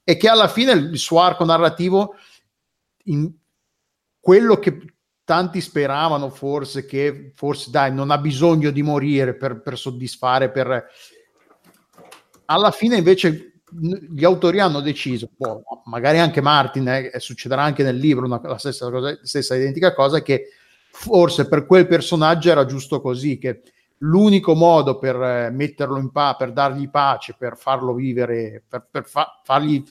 e che alla fine il suo arco narrativo in quello che tanti speravano forse che forse dai non ha bisogno di morire per, per soddisfare per alla fine invece gli autori hanno deciso boh, magari anche Martin eh, succederà anche nel libro una, la stessa, cosa, stessa identica cosa che forse per quel personaggio era giusto così che l'unico modo per eh, metterlo in pace per dargli pace per farlo vivere per, per fa- fargli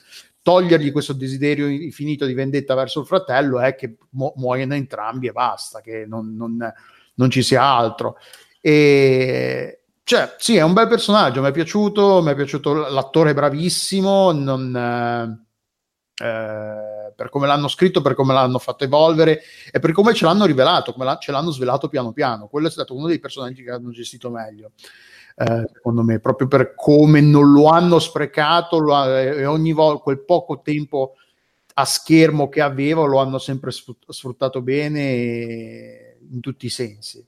togliergli questo desiderio infinito di vendetta verso il fratello è che mu- muoiono entrambi e basta, che non, non, non ci sia altro. E cioè, sì, è un bel personaggio, mi è piaciuto, mi è piaciuto l'attore bravissimo, non, eh, eh, per come l'hanno scritto, per come l'hanno fatto evolvere e per come ce l'hanno rivelato, come la, ce l'hanno svelato piano piano. Quello è stato uno dei personaggi che hanno gestito meglio eh, secondo me, proprio per come non lo hanno sprecato lo ha, e ogni volta quel poco tempo a schermo che aveva lo hanno sempre sfruttato bene in tutti i sensi.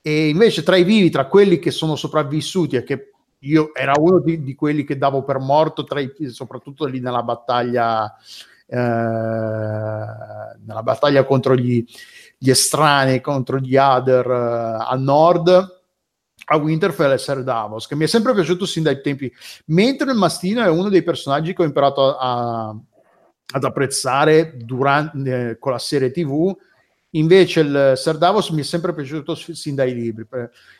E invece tra i vivi, tra quelli che sono sopravvissuti e che io era uno di, di quelli che davo per morto, i, soprattutto lì nella battaglia, eh, nella battaglia contro gli, gli estranei, contro gli Other eh, al nord, a Winterfell e Ser Davos, che mi è sempre piaciuto sin dai tempi, mentre il Mastino è uno dei personaggi che ho imparato a, a, ad apprezzare durante, eh, con la serie TV, invece il Ser Davos mi è sempre piaciuto sin dai libri.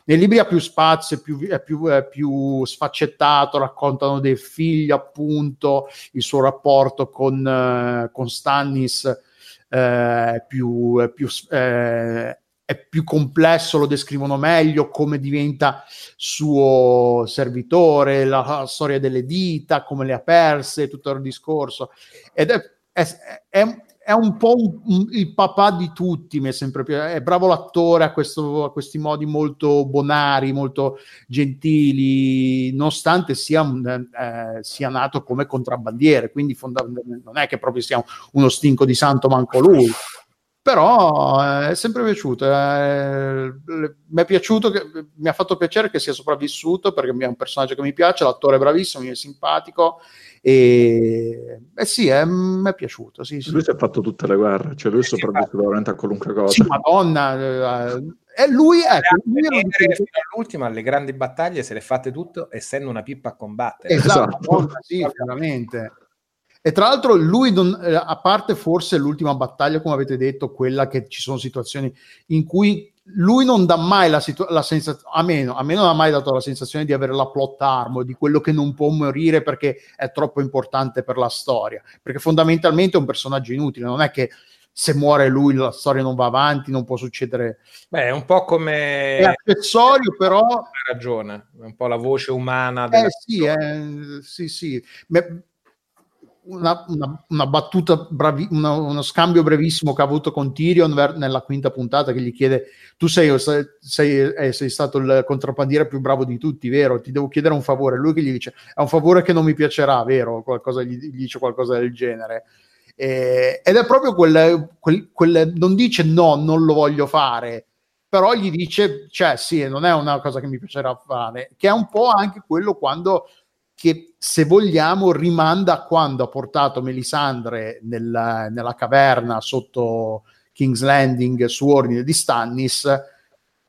Nei libri ha più spazio, è più, è più, è più sfaccettato, raccontano dei figli appunto, il suo rapporto con, uh, con Stannis eh, più, più eh, è più complesso, lo descrivono meglio, come diventa suo servitore, la, la storia delle dita, come le ha perse, tutto il discorso. Ed è, è, è, è un po' un, un, il papà di tutti, mi è sempre piaciuto. È bravo l'attore, ha, questo, ha questi modi molto bonari, molto gentili, nonostante sia, eh, sia nato come contrabbandiere, quindi fondamentalmente non è che proprio sia uno stinco di santo manco lui però eh, è sempre piaciuto. Eh, mi è piaciuto, che, mi ha fatto piacere che sia sopravvissuto perché è un personaggio che mi piace, l'attore è bravissimo, mi è simpatico e eh sì, è, mi è piaciuto. Sì, sì. Lui si è fatto tutte le guerre, cioè lui è sopravvissuto veramente a qualunque cosa. Sì, madonna, eh, e lui, ecco, lui fino all'ultima alle grandi battaglie se le fatte tutto essendo una pippa a combattere. Esatto, esatto. sì, veramente. E tra l'altro lui, non, eh, a parte forse l'ultima battaglia, come avete detto, quella che ci sono situazioni in cui lui non dà mai la, situ- la sensazione, a meno, a me non ha mai dato la sensazione di avere la plot armor, di quello che non può morire perché è troppo importante per la storia, perché fondamentalmente è un personaggio inutile, non è che se muore lui la storia non va avanti, non può succedere. Beh, è un po' come... È accessorio, però... Ha ragione, è un po' la voce umana. Della... Eh sì, eh, sì, sì. Me una, una, una battuta, bravi, una, uno scambio brevissimo che ha avuto con Tyrion ver- nella quinta puntata che gli chiede tu sei, sei, eh, sei, stato il contrabbandiere più bravo di tutti, vero? Ti devo chiedere un favore. Lui che gli dice è un favore che non mi piacerà, vero? Qualcosa, gli, gli dice qualcosa del genere. Eh, ed è proprio quel, quel, quel, non dice no, non lo voglio fare, però gli dice, cioè sì, non è una cosa che mi piacerà fare, che è un po' anche quello quando che se vogliamo rimanda a quando ha portato Melisandre nella, nella caverna sotto King's Landing su ordine di Stannis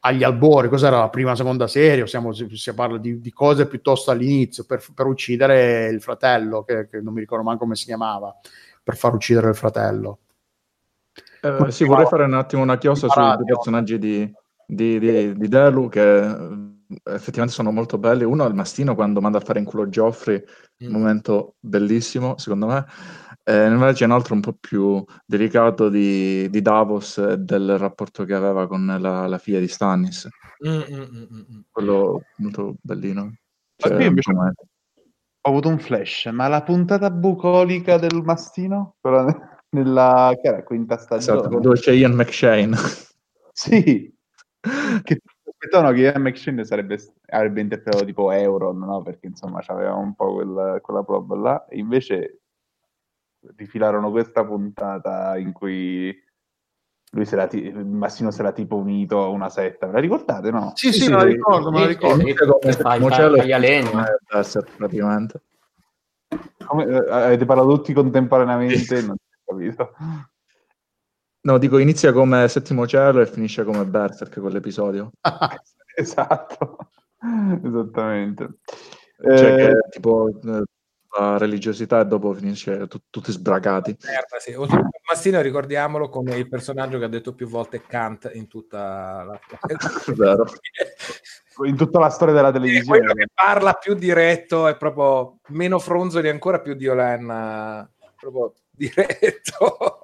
agli albori, cos'era la prima, seconda serie, siamo, si parla di, di, cose piuttosto all'inizio, per, per uccidere il fratello, che, che, non mi ricordo manco come si chiamava, per far uccidere il fratello. Eh, sì, vorrei fare un attimo una chiosa sui personaggi di, di, di, di Delu, che effettivamente sono molto belli. Uno è il mastino quando manda a fare in culo Geoffrey, mm. un momento bellissimo secondo me. Eh, invece un altro un po' più delicato di, di Davos e del rapporto che aveva con la, la figlia di Stannis. Mm, mm, mm, mm, mm. Quello molto bellino. Cioè, invece ho avuto un flash, ma la puntata bucolica del mastino? Quella nella che era, quinta stagione? Esatto, dove c'è Ian McShane. sì, *laughs* che aspettavano che Ian McShane sarebbe, avrebbe interpretato tipo Euron, no? Perché insomma c'aveva un po' quella, quella proba là. E invece rifilarono questa puntata in cui lui era ti- Massino si era tipo unito a una setta. Me la ricordate, no? Sì, sì, sì me la ricordo, me la ricordo. praticamente. Come, eh, avete parlato tutti contemporaneamente, non ho capito. No, dico inizia come Settimo Cielo e finisce come Berserk quell'episodio. *laughs* esatto, esattamente. Cioè eh... che tipo eh, la religiosità e dopo finisce t- tutti sbragati. Merda, sì. Mastino ricordiamolo come il personaggio che ha detto più volte Kant in tutta la... *laughs* *laughs* Vero. in tutta la storia della televisione. quello che parla più diretto è proprio meno fronzoli ancora più di Olen, proprio diretto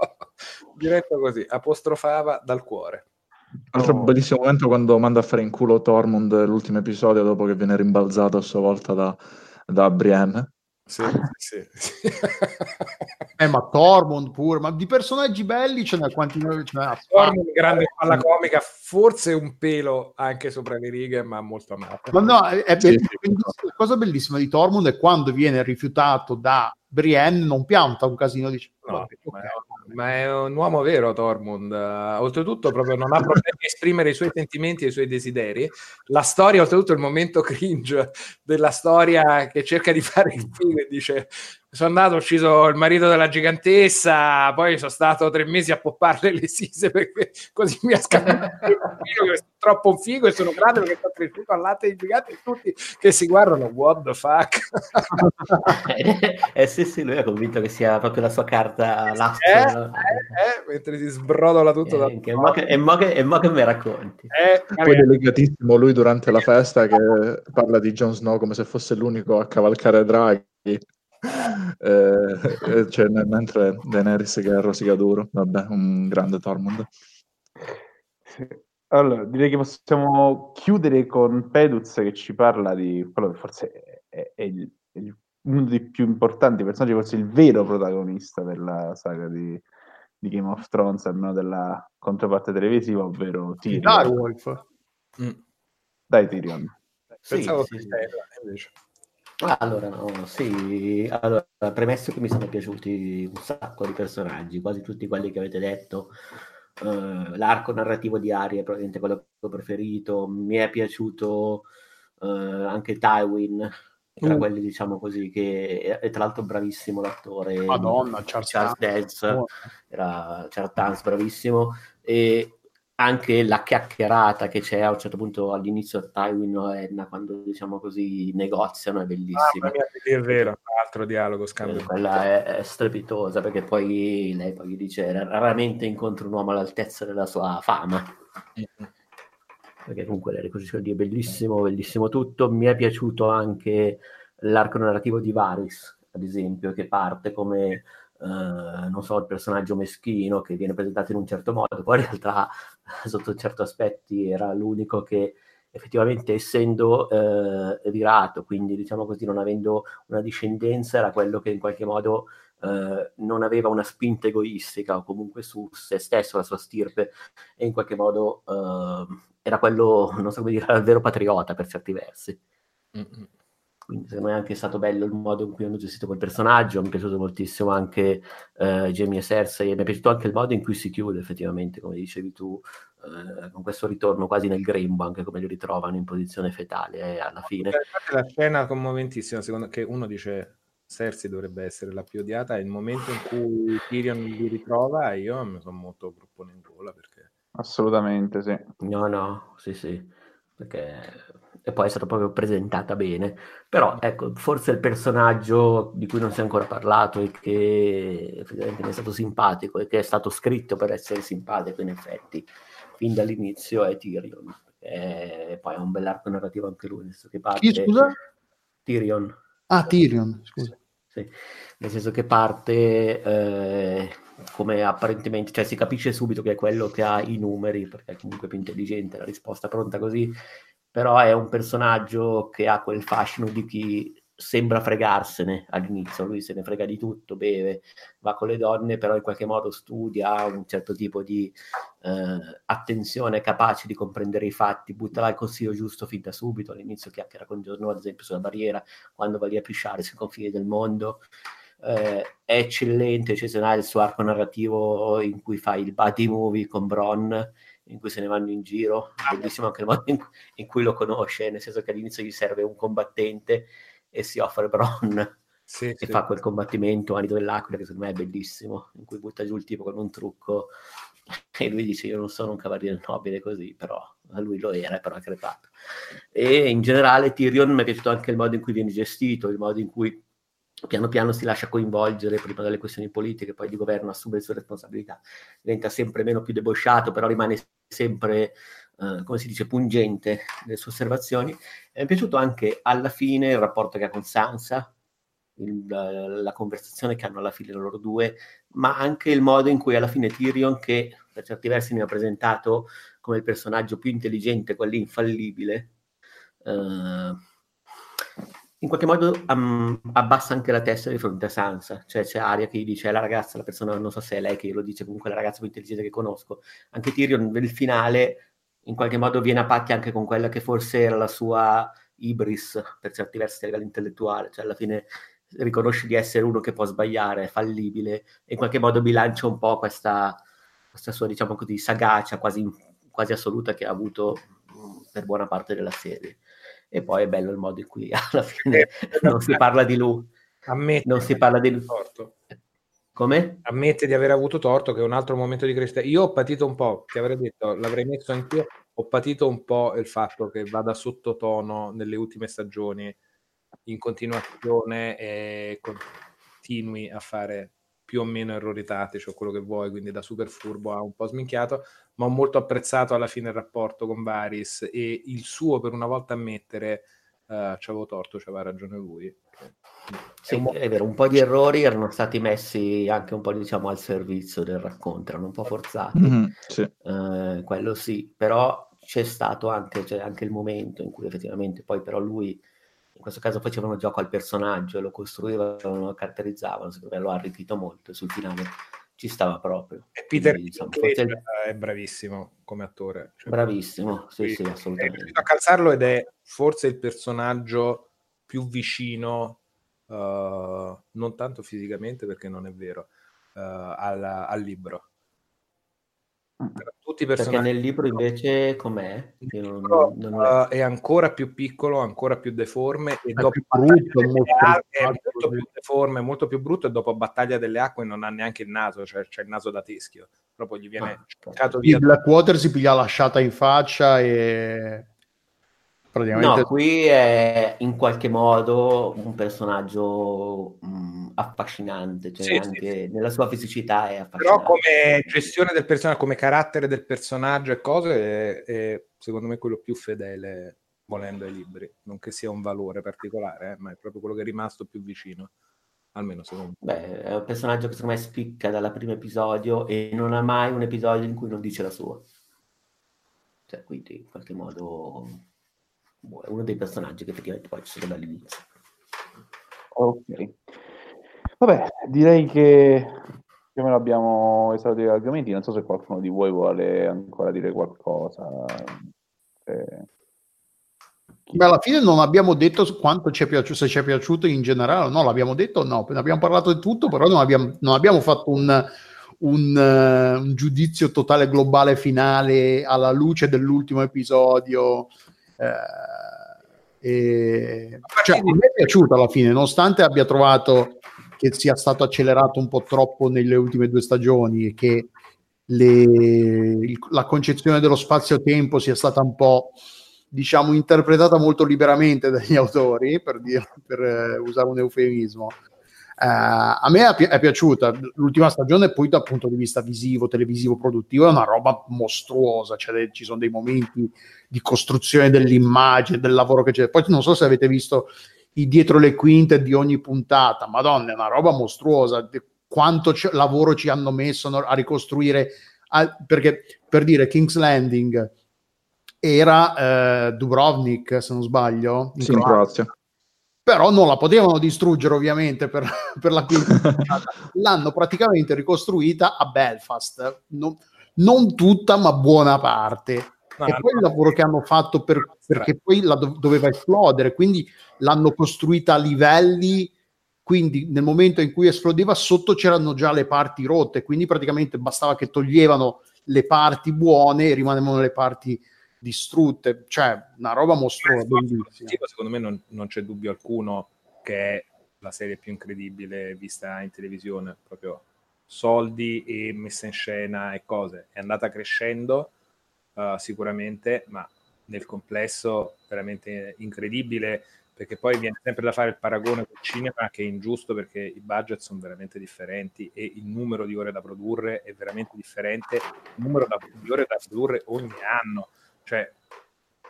diretto così, apostrofava dal cuore. Altro oh. bellissimo momento quando manda a fare in culo Tormund l'ultimo episodio dopo che viene rimbalzato a sua volta da, da Brienne. Sì, sì, sì. eh, ma Tormund pure, ma di personaggi belli ce n'è quanti ce n'è. Tormund, grande palla comica, forse un pelo anche sopra le righe, ma molto amato. Ma no, è, è sì. la cosa bellissima di Tormund è quando viene rifiutato da Brienne, non pianta un casino, dice no, okay. ma è un uomo vero Tormund. Oltretutto, proprio non ha problemi a esprimere i suoi sentimenti e i suoi desideri. La storia, oltretutto, il momento cringe della storia che cerca di fare il film e dice: sono andato, ho ucciso il marito della gigantessa, poi sono stato tre mesi a popparle le sise perché così mi ha il bambino che è troppo un figo e sono grande perché sto cresciuto al latte di gigante e tutti che si guardano, what the fuck? eh, *laughs* eh, sì, sì, lui è convinto che sia proprio la sua carta l'astro. Eh, eh, eh, mentre si sbrodola tutto. Eh, da... mo che, e, mo che, e mo che mi racconti. Eh, poi è legatissimo lui durante la festa che parla di Jon Snow come se fosse l'unico a cavalcare draghi eh, eh, cioè, mentre Daenerys che rosica duro, vabbè, un grande Tormund. Sì. Allora, direi che possiamo chiudere con Peduz che ci parla di quello che forse è, è, il, è il, uno dei più importanti personaggi, forse il vero protagonista della saga di, di Game of Thrones, almeno della controparte televisiva, ovvero Tyrion. Direwolf. Mm. Dai Tyrion. Sì, Pensavo sì, Stella, invece. Allora, no, sì, allora, premesso che mi sono piaciuti un sacco di personaggi, quasi tutti quelli che avete detto, Uh, l'arco narrativo di Ari è probabilmente quello che ho preferito. Mi è piaciuto uh, anche Tywin, tra uh. quelli diciamo così, che è, tra l'altro bravissimo l'attore. Madonna, Charles, Charles Dance, era Charles Dance, bravissimo. E anche la chiacchierata che c'è a un certo punto all'inizio tra Tywin e Enna quando diciamo così negoziano è bellissima. Ah, è vero, altro dialogo scambio. Eh, quella è, è, strepitosa perché poi lei poi gli dice raramente incontro un uomo all'altezza della sua fama. Mm-hmm. Perché comunque le ricostruzioni è bellissimo, bellissimo tutto. Mi è piaciuto anche l'arco narrativo di Varys, ad esempio, che parte come Uh, non so, il personaggio meschino che viene presentato in un certo modo, poi in realtà *laughs* sotto certi aspetti era l'unico che effettivamente essendo uh, virato, quindi diciamo così non avendo una discendenza, era quello che in qualche modo uh, non aveva una spinta egoistica o comunque su se stesso, la sua stirpe, e in qualche modo era quello, non so come dire, era *laughs* il vero patriota per certi versi. Mm-hmm. Quindi secondo me è anche stato bello il modo in cui hanno gestito quel personaggio, mi è piaciuto moltissimo anche uh, Jamie e Cersei, mi è piaciuto anche il modo in cui si chiude effettivamente, come dicevi tu, uh, con questo ritorno quasi nel grembo, anche come li ritrovano in posizione fetale eh, alla fine. La scena commoventissima, secondo che uno dice Cersei dovrebbe essere la più odiata, è il momento in cui Tyrion li ritrova e io mi sono molto gruppone in gola perché... Assolutamente, sì. No, no, sì, sì, perché e poi è stata proprio presentata bene. Però ecco, forse il personaggio di cui non si è ancora parlato e che effettivamente mi è stato simpatico e che è stato scritto per essere simpatico in effetti fin dall'inizio è Tyrion. E poi ha un bell'arco narrativo anche lui, senso che parte... Chi, scusa? Tyrion. Ah, Tyrion, scusa. Sì, nel senso che parte eh, come apparentemente, cioè si capisce subito che è quello che ha i numeri, perché è comunque più intelligente, la risposta pronta così, però è un personaggio che ha quel fascino di chi sembra fregarsene all'inizio, lui se ne frega di tutto, beve, va con le donne, però in qualche modo studia, un certo tipo di eh, attenzione, capace di comprendere i fatti, butta là il consiglio giusto fin da subito, all'inizio chiacchiera con Giorno, ad esempio, sulla barriera, quando va lì a pisciare sui confini del mondo, eh, è eccellente, eccezionale il suo arco narrativo in cui fa il buddy movie con Bron, in cui se ne vanno in giro, ah, bellissimo anche il modo in, in, cui lo conosce, nel senso che all'inizio gli serve un combattente e si offre Bron sì, e sì. fa quel combattimento Anito dell'Aquila che secondo me è bellissimo, in cui butta giù il tipo con un trucco e lui dice io non sono un cavaliere nobile così, però a lui lo era, però ha crepato. E in generale Tyrion mi è piaciuto anche il modo in cui viene gestito, il modo in cui piano piano si lascia coinvolgere prima delle questioni politiche, poi di governo assume le sue responsabilità, diventa sempre meno più debosciato, però rimane sempre, eh, come si dice, pungente nelle sue osservazioni. mi è piaciuto anche alla fine il rapporto che ha con Sansa, il, la conversazione che hanno alla fine loro due, ma anche il modo in cui alla fine Tyrion, che per certi versi mi ha presentato come il personaggio più intelligente, quello infallibile, eh, in qualche modo um, abbassa anche la testa di fronte a Sansa, cioè c'è Aria che gli dice è la ragazza, la persona, non so se è lei che lo dice, comunque la ragazza più intelligente che conosco. Anche Tyrion nel finale in qualche modo viene a patti anche con quella che forse era la sua ibris per certi versi a livello intellettuale, cioè alla fine riconosce di essere uno che può sbagliare, è fallibile e in qualche modo bilancia un po' questa, questa sua diciamo così sagacia quasi, quasi assoluta che ha avuto per buona parte della serie e poi è bello il modo in cui *laughs* alla fine eh, non si parla di lui. Ammette non si parla di lui. Torto. Come? Ammette di aver avuto torto, che è un altro momento di crescita. Io ho patito un po', ti avrei detto, l'avrei messo anch'io, ho patito un po' il fatto che vada sottotono nelle ultime stagioni in continuazione e continui a fare più o meno errori tattici o quello che vuoi, quindi da super furbo a un po' sminchiato, ma ho molto apprezzato alla fine il rapporto con Varys e il suo per una volta ammettere uh, c'avevo torto, c'aveva ragione lui. Sì, è, mo- è, vero, un po' di errori erano stati messi anche un po' diciamo al servizio del racconto, erano un po' forzati, mm-hmm, sì. uh, quello sì, però c'è stato anche, cioè, anche il momento in cui effettivamente poi però lui in questo caso facevano gioco al personaggio, lo costruivano, lo caratterizzavano, secondo me lo ha arricchito molto e sul finale ci stava proprio. E Peter Quindi, diciamo, forse... è bravissimo come attore. Cioè, bravissimo, sì, sì, assolutamente. È riuscito a calzarlo ed è forse il personaggio più vicino, uh, non tanto fisicamente perché non è vero, uh, al, al libro. Tutti i personaggi. Perché nel libro invece com'è? Libro, non, non uh, è ancora più piccolo, ancora più deforme e è dopo più brutto, molto, è molto più deforme, molto più brutto e dopo Battaglia delle Acque non ha neanche il naso, cioè c'è il naso da teschio, proprio gli viene ah, cercato via. Il Blackwater si piglia lasciata in faccia e praticamente... No, qui è in qualche modo un personaggio mh, affascinante, cioè sì, anche sì. nella sua fisicità è affascinante. Però come gestione del personaggio, come carattere del personaggio e cose, è, è secondo me quello più fedele volendo ai libri, non che sia un valore particolare, eh, ma è proprio quello che è rimasto più vicino. Almeno secondo me. Beh, è un personaggio che secondo me spicca dal primo episodio e non ha mai un episodio in cui non dice la sua. Cioè, quindi in qualche modo è uno dei personaggi che effettivamente poi ci sono dall'inizio. Ok. Vabbè, direi che più o meno abbiamo esaurito gli argomenti. Non so se qualcuno di voi vuole ancora dire qualcosa. Eh... Beh, alla fine non abbiamo detto quanto ci è piaciuto, se ci è piaciuto in generale, no, l'abbiamo detto o no, abbiamo parlato di tutto, però non abbiamo, non abbiamo fatto un, un, uh, un, giudizio totale globale finale alla luce dell'ultimo episodio. Eh, e, cioè, a me è piaciuto alla fine, nonostante abbia trovato che sia stato accelerato un po' troppo nelle ultime due stagioni e che le, la concezione dello spazio-tempo sia stata un po' diciamo interpretata molto liberamente dagli autori per, dire, per uh, usare un eufemismo a me è, pi- è, piaciuta l'ultima stagione, poi dal punto di vista visivo, televisivo, produttivo, è una roba mostruosa. Cioè, ci sono dei momenti di costruzione dell'immagine, del lavoro che c'è. Poi non so se avete visto i dietro le quinte di ogni puntata, madonna, è una roba mostruosa. Quanto c- lavoro ci hanno messo a ricostruire, a- perché per dire King's Landing era eh, Dubrovnik, se non sbaglio, in sì, Croazia però non la potevano distruggere ovviamente per, *laughs* per la quinta *laughs* l'hanno praticamente ricostruita a Belfast. Non, non tutta ma buona parte. No, e poi il lavoro che hanno fatto per, perché poi la do, doveva esplodere quindi l'hanno costruita a livelli quindi nel momento in cui esplodeva sotto c'erano già le parti rotte quindi praticamente bastava che toglievano le parti buone e rimanevano le parti distrutte, cioè una roba mostruosa, bellissima. Secondo me non, non, c'è dubbio alcuno che è la serie più incredibile vista in televisione, proprio soldi e messa in scena e cose. È andata crescendo uh, sicuramente, ma nel complesso veramente incredibile perché poi viene sempre da fare il paragone col cinema che è ingiusto perché i budget sono veramente differenti e il numero di ore da produrre è veramente differente, il numero di ore da produrre ogni anno cioè,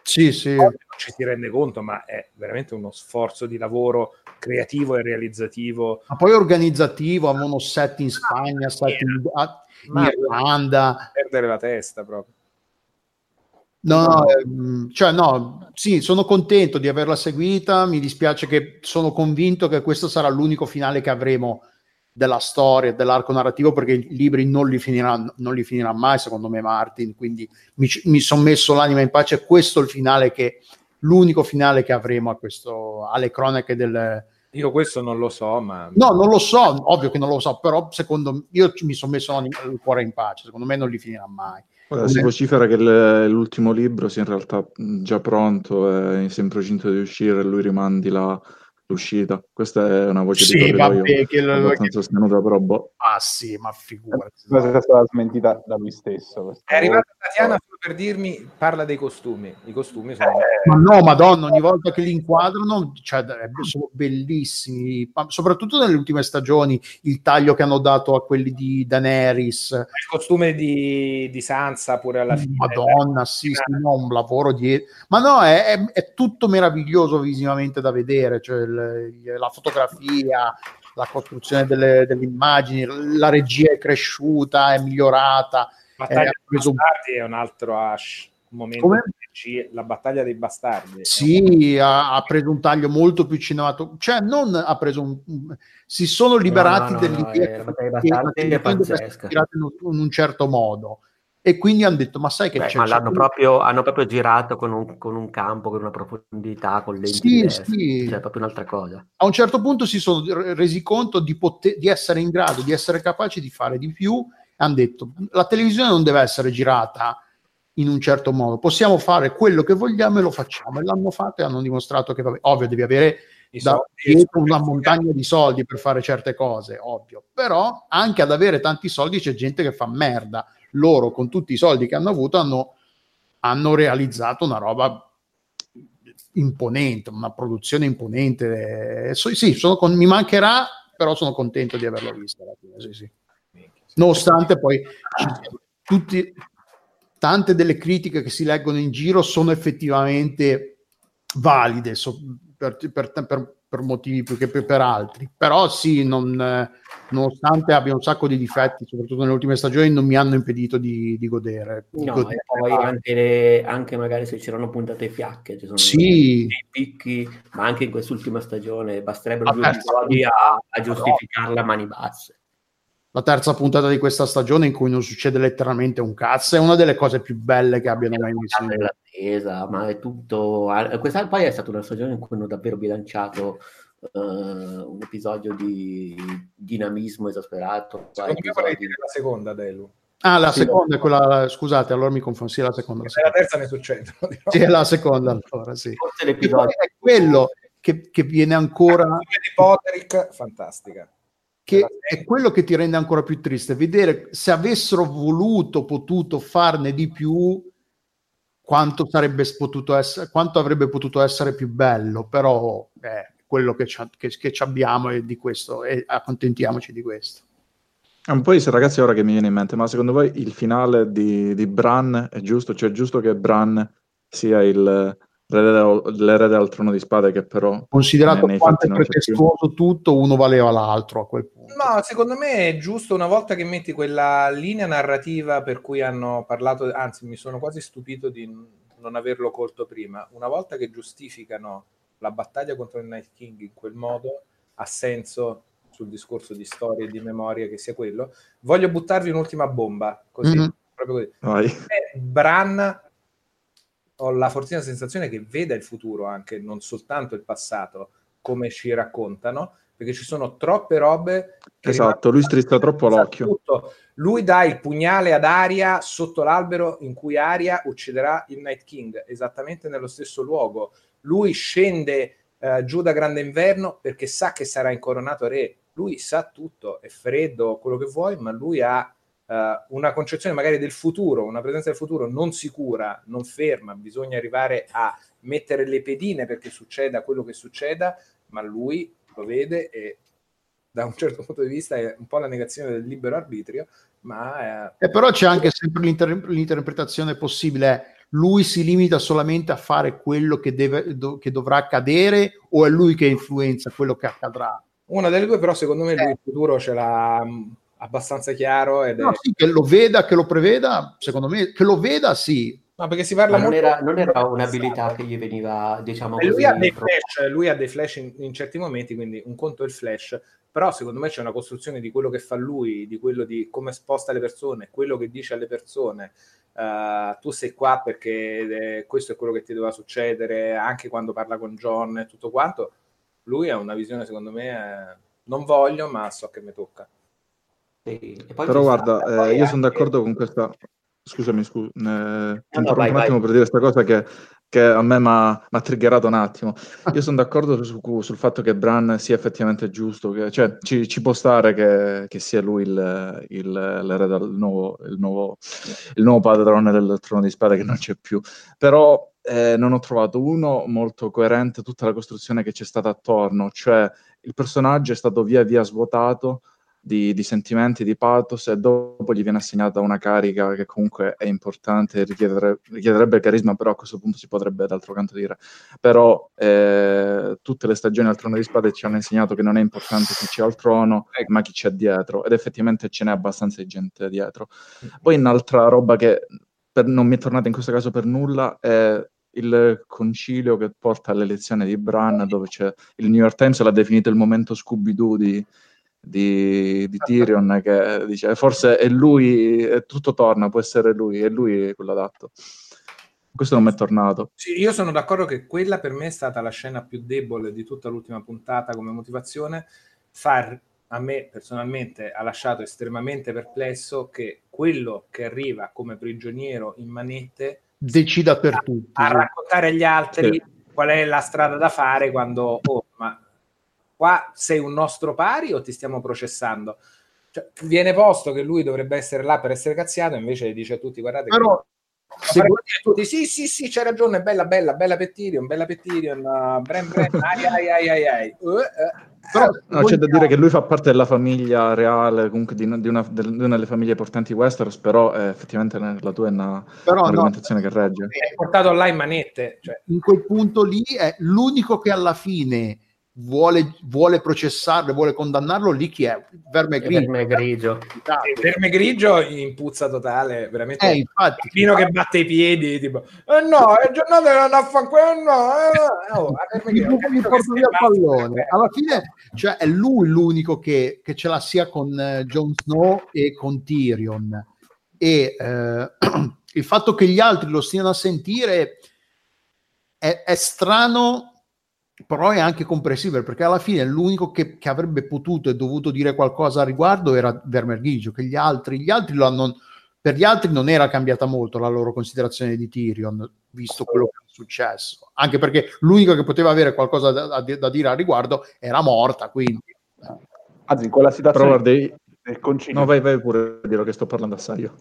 sì, sì. non ci si rende conto, ma è veramente uno sforzo di lavoro creativo e realizzativo. Ma poi organizzativo, avevano set in Spagna, set in, in Irlanda. Perdere la testa proprio. No, no, ehm, cioè no, sì, sono contento di averla seguita, mi dispiace che sono convinto che questo sarà l'unico finale che avremo della storia, dell'arco narrativo, perché i libri non li finirà, non li finirà mai, secondo me, Martin. Quindi mi, mi sono messo l'anima in pace. Questo è il finale che l'unico finale che avremo a questo, alle cronache del. Io questo non lo so, ma. No, non lo so, ovvio che non lo so, però secondo me io mi sono messo il cuore in pace. Secondo me non li finirà mai. Guarda, si vocifera che l'ultimo libro sia in realtà già pronto, è in procinto di uscire e lui rimandi la, l'uscita. Questa è una voce sì, di vabbè, che lo, abbastanza che... sostenuta, però boh. Ah sì, ma figurati. Questa è stata smentita da lui stesso. È arrivata Tatiana solo per dirmi, parla dei costumi. I costumi sono... Eh, ma no, madonna, ogni volta che li inquadrano, cioè, sono bellissimi. Soprattutto nelle ultime stagioni, il taglio che hanno dato a quelli di Daenerys. Il costume di, di Sansa pure alla fine. Madonna, sì, sì no, un lavoro dietro. Ma no, è, è, è tutto meraviglioso visivamente da vedere. Cioè, il, la fotografia, la costruzione delle, delle, immagini, la regia è cresciuta, è migliorata. Battaglia eh, preso... bastardi è un altro ash, momento. Come? La battaglia dei bastardi. Sì, ha, ha, preso un taglio molto più cinemato, cioè non ha preso un... si sono liberati no, no, no, dell'idea no, che, che, che, che in un certo modo e quindi hanno detto ma sai che Beh, c'è ma l'hanno c'è proprio, hanno proprio girato con un, con un, campo con una profondità con lenti sì, diverse, sì. cioè proprio un'altra cosa a un certo punto si sono resi conto di, poter, di essere in grado di essere capaci di fare di più hanno detto la televisione non deve essere girata in un certo modo, possiamo fare quello che vogliamo e lo facciamo. E l'hanno fatto e hanno dimostrato che, vabbè, ovvio, devi avere da dietro una montagna di soldi per fare certe cose, ovvio. Però anche ad avere tanti soldi c'è gente che fa merda. Loro, con tutti i soldi che hanno avuto, hanno, hanno realizzato una roba imponente, una produzione imponente. So, sì, con, mi mancherà, però sono contento di averlo visto alla fine, sì, sì. Nonostante poi tutti, tante delle critiche che si leggono in giro sono effettivamente valide so, per, per, per, per, motivi più che per, altri, però sì, non, nonostante abbia un sacco di difetti, soprattutto nelle ultime stagioni, non mi hanno impedito di, di godere. No, godere. e poi anche, le, anche, magari se c'erano puntate fiacche, ci sono sì. dei picchi, ma anche in quest'ultima stagione basterebbero due episodi a, a giustificarla a mani basse la terza puntata di questa stagione in cui non succede letteralmente un cazzo è una delle cose più belle che abbiano mai visto l'attesa ma è tutto questa poi è stata una stagione in cui hanno davvero bilanciato uh, un episodio di dinamismo esasperato secondo me vorrei dire la seconda Delu Ah, la sì, seconda è quella, scusate, allora mi confondo, sì, la seconda. La, la terza ne succede. *laughs* Sì, è la seconda allora, sì. È quello che, che viene ancora... di Poteric, fantastica che è quello che ti rende ancora più triste, vedere se avessero voluto, potuto farne di più, quanto, sarebbe potuto essere, quanto avrebbe potuto essere più bello, però è quello che, che, che abbiamo e di questo, e accontentiamoci di questo. Un po' ragazzi, ora che mi viene in mente, ma secondo voi il finale di, di Bran è giusto? Cioè è giusto che Bran sia il, l'erede al trono di spade che però considerato quanto è pretestuoso tutto uno valeva l'altro a quel punto. No secondo me è giusto una volta che metti quella linea narrativa per cui hanno parlato anzi mi sono quasi stupito di non averlo colto prima. Una volta che giustificano la battaglia contro il Night King in quel modo ha senso sul discorso di storia e di memoria che sia quello voglio buttarvi un'ultima bomba così mm-hmm. proprio così. Bran ho la fortuna sensazione che veda il futuro anche, non soltanto il passato, come ci raccontano, perché ci sono troppe robe. esatto, lui strizza troppo l'occhio. Tutto. Lui dà il pugnale ad Aria sotto l'albero in cui Aria ucciderà il Night King, esattamente nello stesso luogo. Lui scende eh, giù da Grande Inverno perché sa che sarà incoronato re. Lui sa tutto, è freddo, quello che vuoi, ma lui ha uh, una concezione magari del futuro, una presenza del futuro non sicura, non ferma, bisogna arrivare a mettere le pedine perché succeda quello che succeda, ma lui lo vede e da un certo punto di vista è un po' la negazione del libero arbitrio, ma... È... Eh, però c'è anche sempre l'inter- l'interpretazione possibile, lui si limita solamente a fare quello che, deve, do- che dovrà accadere o è lui che influenza quello che accadrà? Una delle due, però secondo me lui il futuro ce l'ha abbastanza chiaro. Ed no, è... sì, che lo veda, che lo preveda, secondo me, che lo veda, sì. Ma perché si parla Ma non, era, non era un'abilità che gli veniva, diciamo così. Lui ha dei flash, lui ha dei flash in, in, certi momenti, quindi un conto è il flash, però secondo me c'è una costruzione di quello che fa lui, di quello di come sposta le persone, quello che dice alle persone. Uh, tu sei qua perché eh, questo è quello che ti doveva succedere, anche quando parla con John e tutto quanto. Lui ha una visione, secondo me, eh, non voglio, ma so che mi tocca. Però guarda, eh, io sono d'accordo con questa... Scusami, scu... eh, no, no, vai, un attimo vai. per dire questa cosa che, che a me mi ha triggerato un attimo. *laughs* Io sono d'accordo su, sul fatto che Bran sia effettivamente giusto, che, cioè ci, ci, può stare che, che sia lui il, il, il, nuovo, il, nuovo, il nuovo padrone del trono di spade che non c'è più. Però eh, non ho trovato uno molto coerente tutta la costruzione che c'è stata attorno, cioè il personaggio è stato via via svuotato di, di, sentimenti, di pathos e dopo gli viene assegnata una carica che comunque è importante, richiederebbe, richiederebbe carisma, però a questo punto si potrebbe d'altro canto dire. Però eh, tutte le stagioni al trono di spade ci hanno insegnato che non è importante chi c'è al trono, ma chi c'è dietro, ed effettivamente ce n'è abbastanza di gente dietro. Poi un'altra roba che per, non mi è tornata in questo caso per nulla è il concilio che porta all'elezione di Bran, dove c'è il New York Times l'ha definito il momento Scooby-Doo di, di, di Tyrion che dice forse è lui, è tutto torna, può essere lui, è lui quello adatto. Questo non mi è tornato. Sì, io sono d'accordo che quella per me è stata la scena più debole di tutta l'ultima puntata come motivazione, far a me personalmente ha lasciato estremamente perplesso che quello che arriva come prigioniero in manette decida per a, tutti. A raccontare agli altri sì. qual è la strada da fare quando, oh, ma qua sei un nostro pari o ti stiamo processando? Cioè, viene posto che lui dovrebbe essere là per essere cazziato, invece dice a tutti: Guardate, però, se tutti, sì, sì, sì, c'è ragione, bella, bella, bella Pettirion, bella Pettirion, uh, Bren, Bren, *laughs* ai, ai, ai, ai, ai. Uh, uh. Però no, c'è da dire che lui fa parte della famiglia reale, comunque di, di, una, di una, delle famiglie portanti Westeros, però eh, effettivamente la tua è una però argomentazione no, che regge. È portato là in manette. Cioè. In quel punto lì è l'unico che alla fine vuole, vuole processarlo, vuole condannarlo, lì chi è? Verme grigio. Verme grigio. Verme grigio in puzza totale, veramente. Eh, infatti. Fino che batte i piedi, tipo, eh no, è giornata non affanculo, no, eh, oh, mi porto via il pallone. Alla fine, cioè, è lui l'unico che, che ce l'ha sia con uh, Jon Snow e con Tyrion. E uh, *clears throat* il fatto che gli altri lo stiano a sentire è, è strano però è anche comprensibile perché alla fine l'unico che, che, avrebbe potuto e dovuto dire qualcosa a riguardo era Vermerghigio, che gli altri, gli altri lo hanno, per gli altri non era cambiata molto la loro considerazione di Tyrion, visto quello che è successo, anche perché l'unico che poteva avere qualcosa da, da, da dire a riguardo era morta, quindi... Anzi, in quella situazione... Però guarda, del concilio... No, vai, vai pure a dire che sto parlando assai io.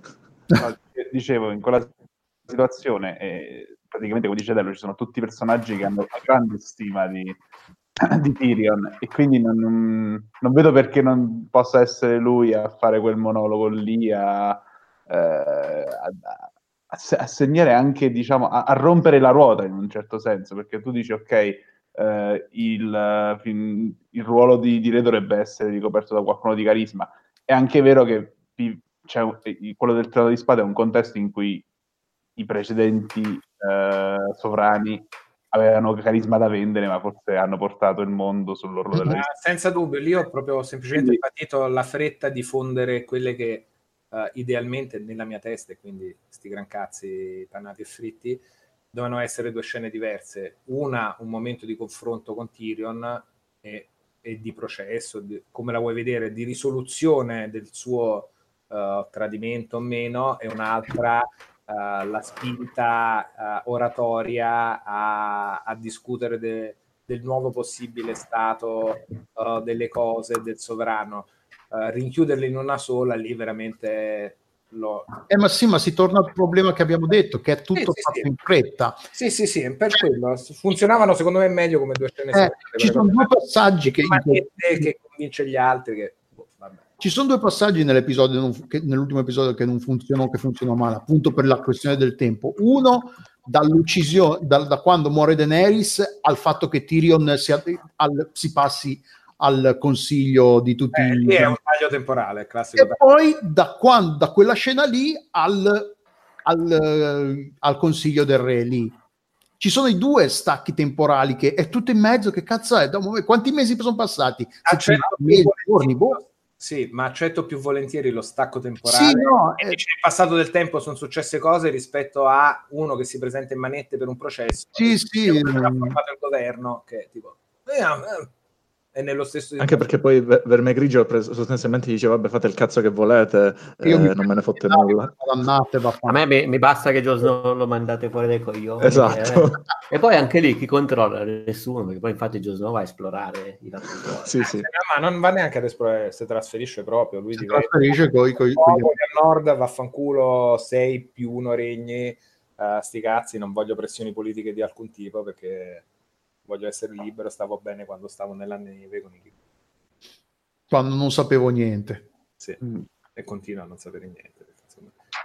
No, dicevo, in quella situazione... Eh praticamente come dice Dello ci sono tutti personaggi che hanno una grande stima di, di Tyrion e quindi non, non, vedo perché non possa essere lui a fare quel monologo lì a, eh, a, a segnare anche diciamo a, a, rompere la ruota in un certo senso perché tu dici ok eh, il, il, ruolo di, di Re dovrebbe essere ricoperto da qualcuno di carisma. È anche vero che cioè, quello del Trono di Spada è un contesto in cui i precedenti eh, sovrani avevano carisma da vendere, ma forse hanno portato il mondo sull'orlo della vita. Senza dubbio, lì ho proprio semplicemente quindi... patito la fretta di fondere quelle che uh, idealmente nella mia testa, e quindi sti gran cazzi pannati e fritti, dovevano essere due scene diverse. Una, un momento di confronto con Tyrion e, e di processo, di, come la vuoi vedere, di risoluzione del suo uh, tradimento o meno, e un'altra uh, la spinta uh, oratoria a, a discutere de, del nuovo possibile stato uh, delle cose, del sovrano. rinchiuderle in una sola, lì veramente lo... Eh, ma sì, ma si torna al problema che abbiamo detto, che è tutto sì, fatto sì, in fretta. Sì, sì, sì, per quello. Funzionavano secondo me meglio come due scene eh, Ci sono due passaggi che... che convince gli altri che ci sono due passaggi nell'episodio, che, nell'ultimo episodio che non funzionano, che funzionano male, appunto per la questione del tempo. Uno, dall'uccisione, da, da quando muore Daenerys al fatto che Tyrion si, al, si passi al consiglio di tutti eh, i... è un taglio temporale, classico. E poi da, quando, da quella scena lì al, al, al consiglio del re lì. Ci sono i due stacchi temporali che è tutto in mezzo, che cazzo è? Quanti mesi sono passati? Ah, certo, mesi, giorni, boh. Sì, ma accetto più volentieri lo stacco temporale. Sì, no, eh... Nel passato del tempo sono successe cose rispetto a uno che si presenta in manette per un processo. Sì, sì. Ha formato il governo che tipo... Eh, eh è nello stesso anche perché poi Verme Grigio sostanzialmente dice vabbè fate il cazzo che volete eh, non me ne fotte nulla. a me mi, mi, basta che Jon Snow lo mandate fuori dai coglioni esatto. eh. e poi anche lì chi controlla? Nessuno perché poi infatti Jon Snow va a esplorare i *laughs* sì, sì. ma non va neanche ad esplorare si trasferisce proprio lui si trasferisce coi, coi, coi... al nord vaffanculo 6 più 1 regni uh, sti cazzi non voglio pressioni politiche di alcun tipo perché voglio essere libero, stavo bene quando stavo nella neve con i. Quando non sapevo niente. Sì, mm. e continuo a non sapere niente.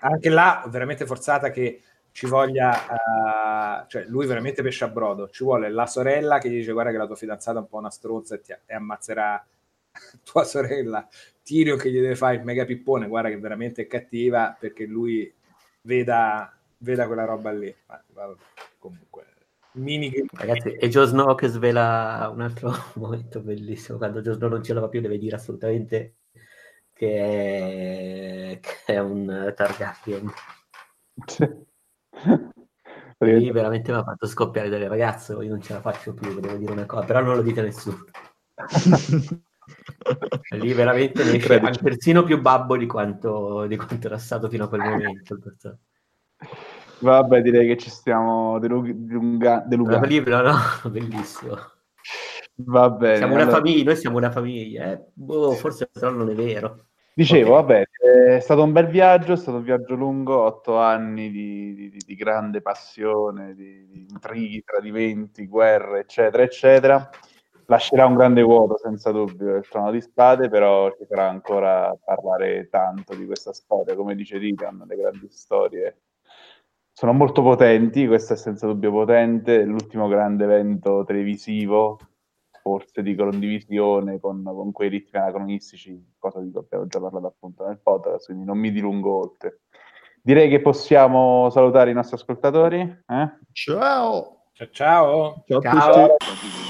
Anche là, veramente forzata che ci voglia, uh, cioè lui veramente pesce a brodo, ci vuole la sorella che gli dice guarda che la tua fidanzata è un po' una stronza e, ti, e ammazzerà *laughs* tua sorella, Tirio che gli deve fare il mega pippone, guarda che veramente è cattiva perché lui veda, veda quella roba lì. Ma, vabbè, comunque mini Ragazzi, e Joe Snow che svela un altro *laughs* momento bellissimo, quando Joe Snow non ce la fa più deve dire assolutamente che è, che è un Targaryen. *laughs* Lì veramente mi ha fatto scoppiare delle ragazze, io non ce la faccio più, devo dire una cosa, però non lo dite a nessuno. *laughs* Lì veramente ne esce persino più babbo di quanto, di quanto era stato fino a quel momento. Vabbè, direi che ci stiamo delunga- delugando. libro, no? *laughs* Bellissimo. Va bene. Siamo una allora... famiglia, noi siamo una famiglia. Eh? Boh, forse però non è vero. Dicevo, okay. vabbè, è stato un bel viaggio, è stato un viaggio lungo, otto anni di, di, di grande passione, di, di intrighi, tradimenti, guerre, eccetera, eccetera. Lascerà un grande vuoto, senza dubbio, il trono di spade, però ci farà ancora parlare tanto di questa storia. Come dice Titan, le grandi storie sono molto potenti, questo è senza dubbio potente, l'ultimo grande evento televisivo forse di condivisione con, con quei ritmi anacronistici, cosa di cui abbiamo già parlato appunto nel podcast, quindi non mi dilungo oltre. Direi che possiamo salutare i nostri ascoltatori. Eh? Ciao! Ciao ciao! Ciao, ciao. a tutti!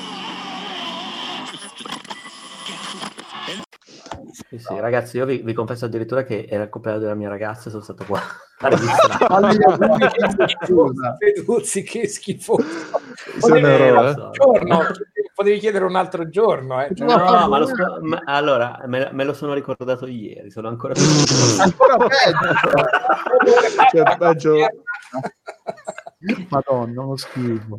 *laughs* Sì, sì, ragazzi, io vi, vi, confesso addirittura che era il compleanno della mia ragazza e sono stato qua *laughs* a registrare. *laughs* Feduzzi, che schifo. Potevi, giorno, potevi chiedere un altro giorno. Eh. Cioè, no, no, ma, lo, ma allora me, me, lo sono ricordato ieri, sono ancora più... ancora peggio. peggio. Madonna, uno schifo.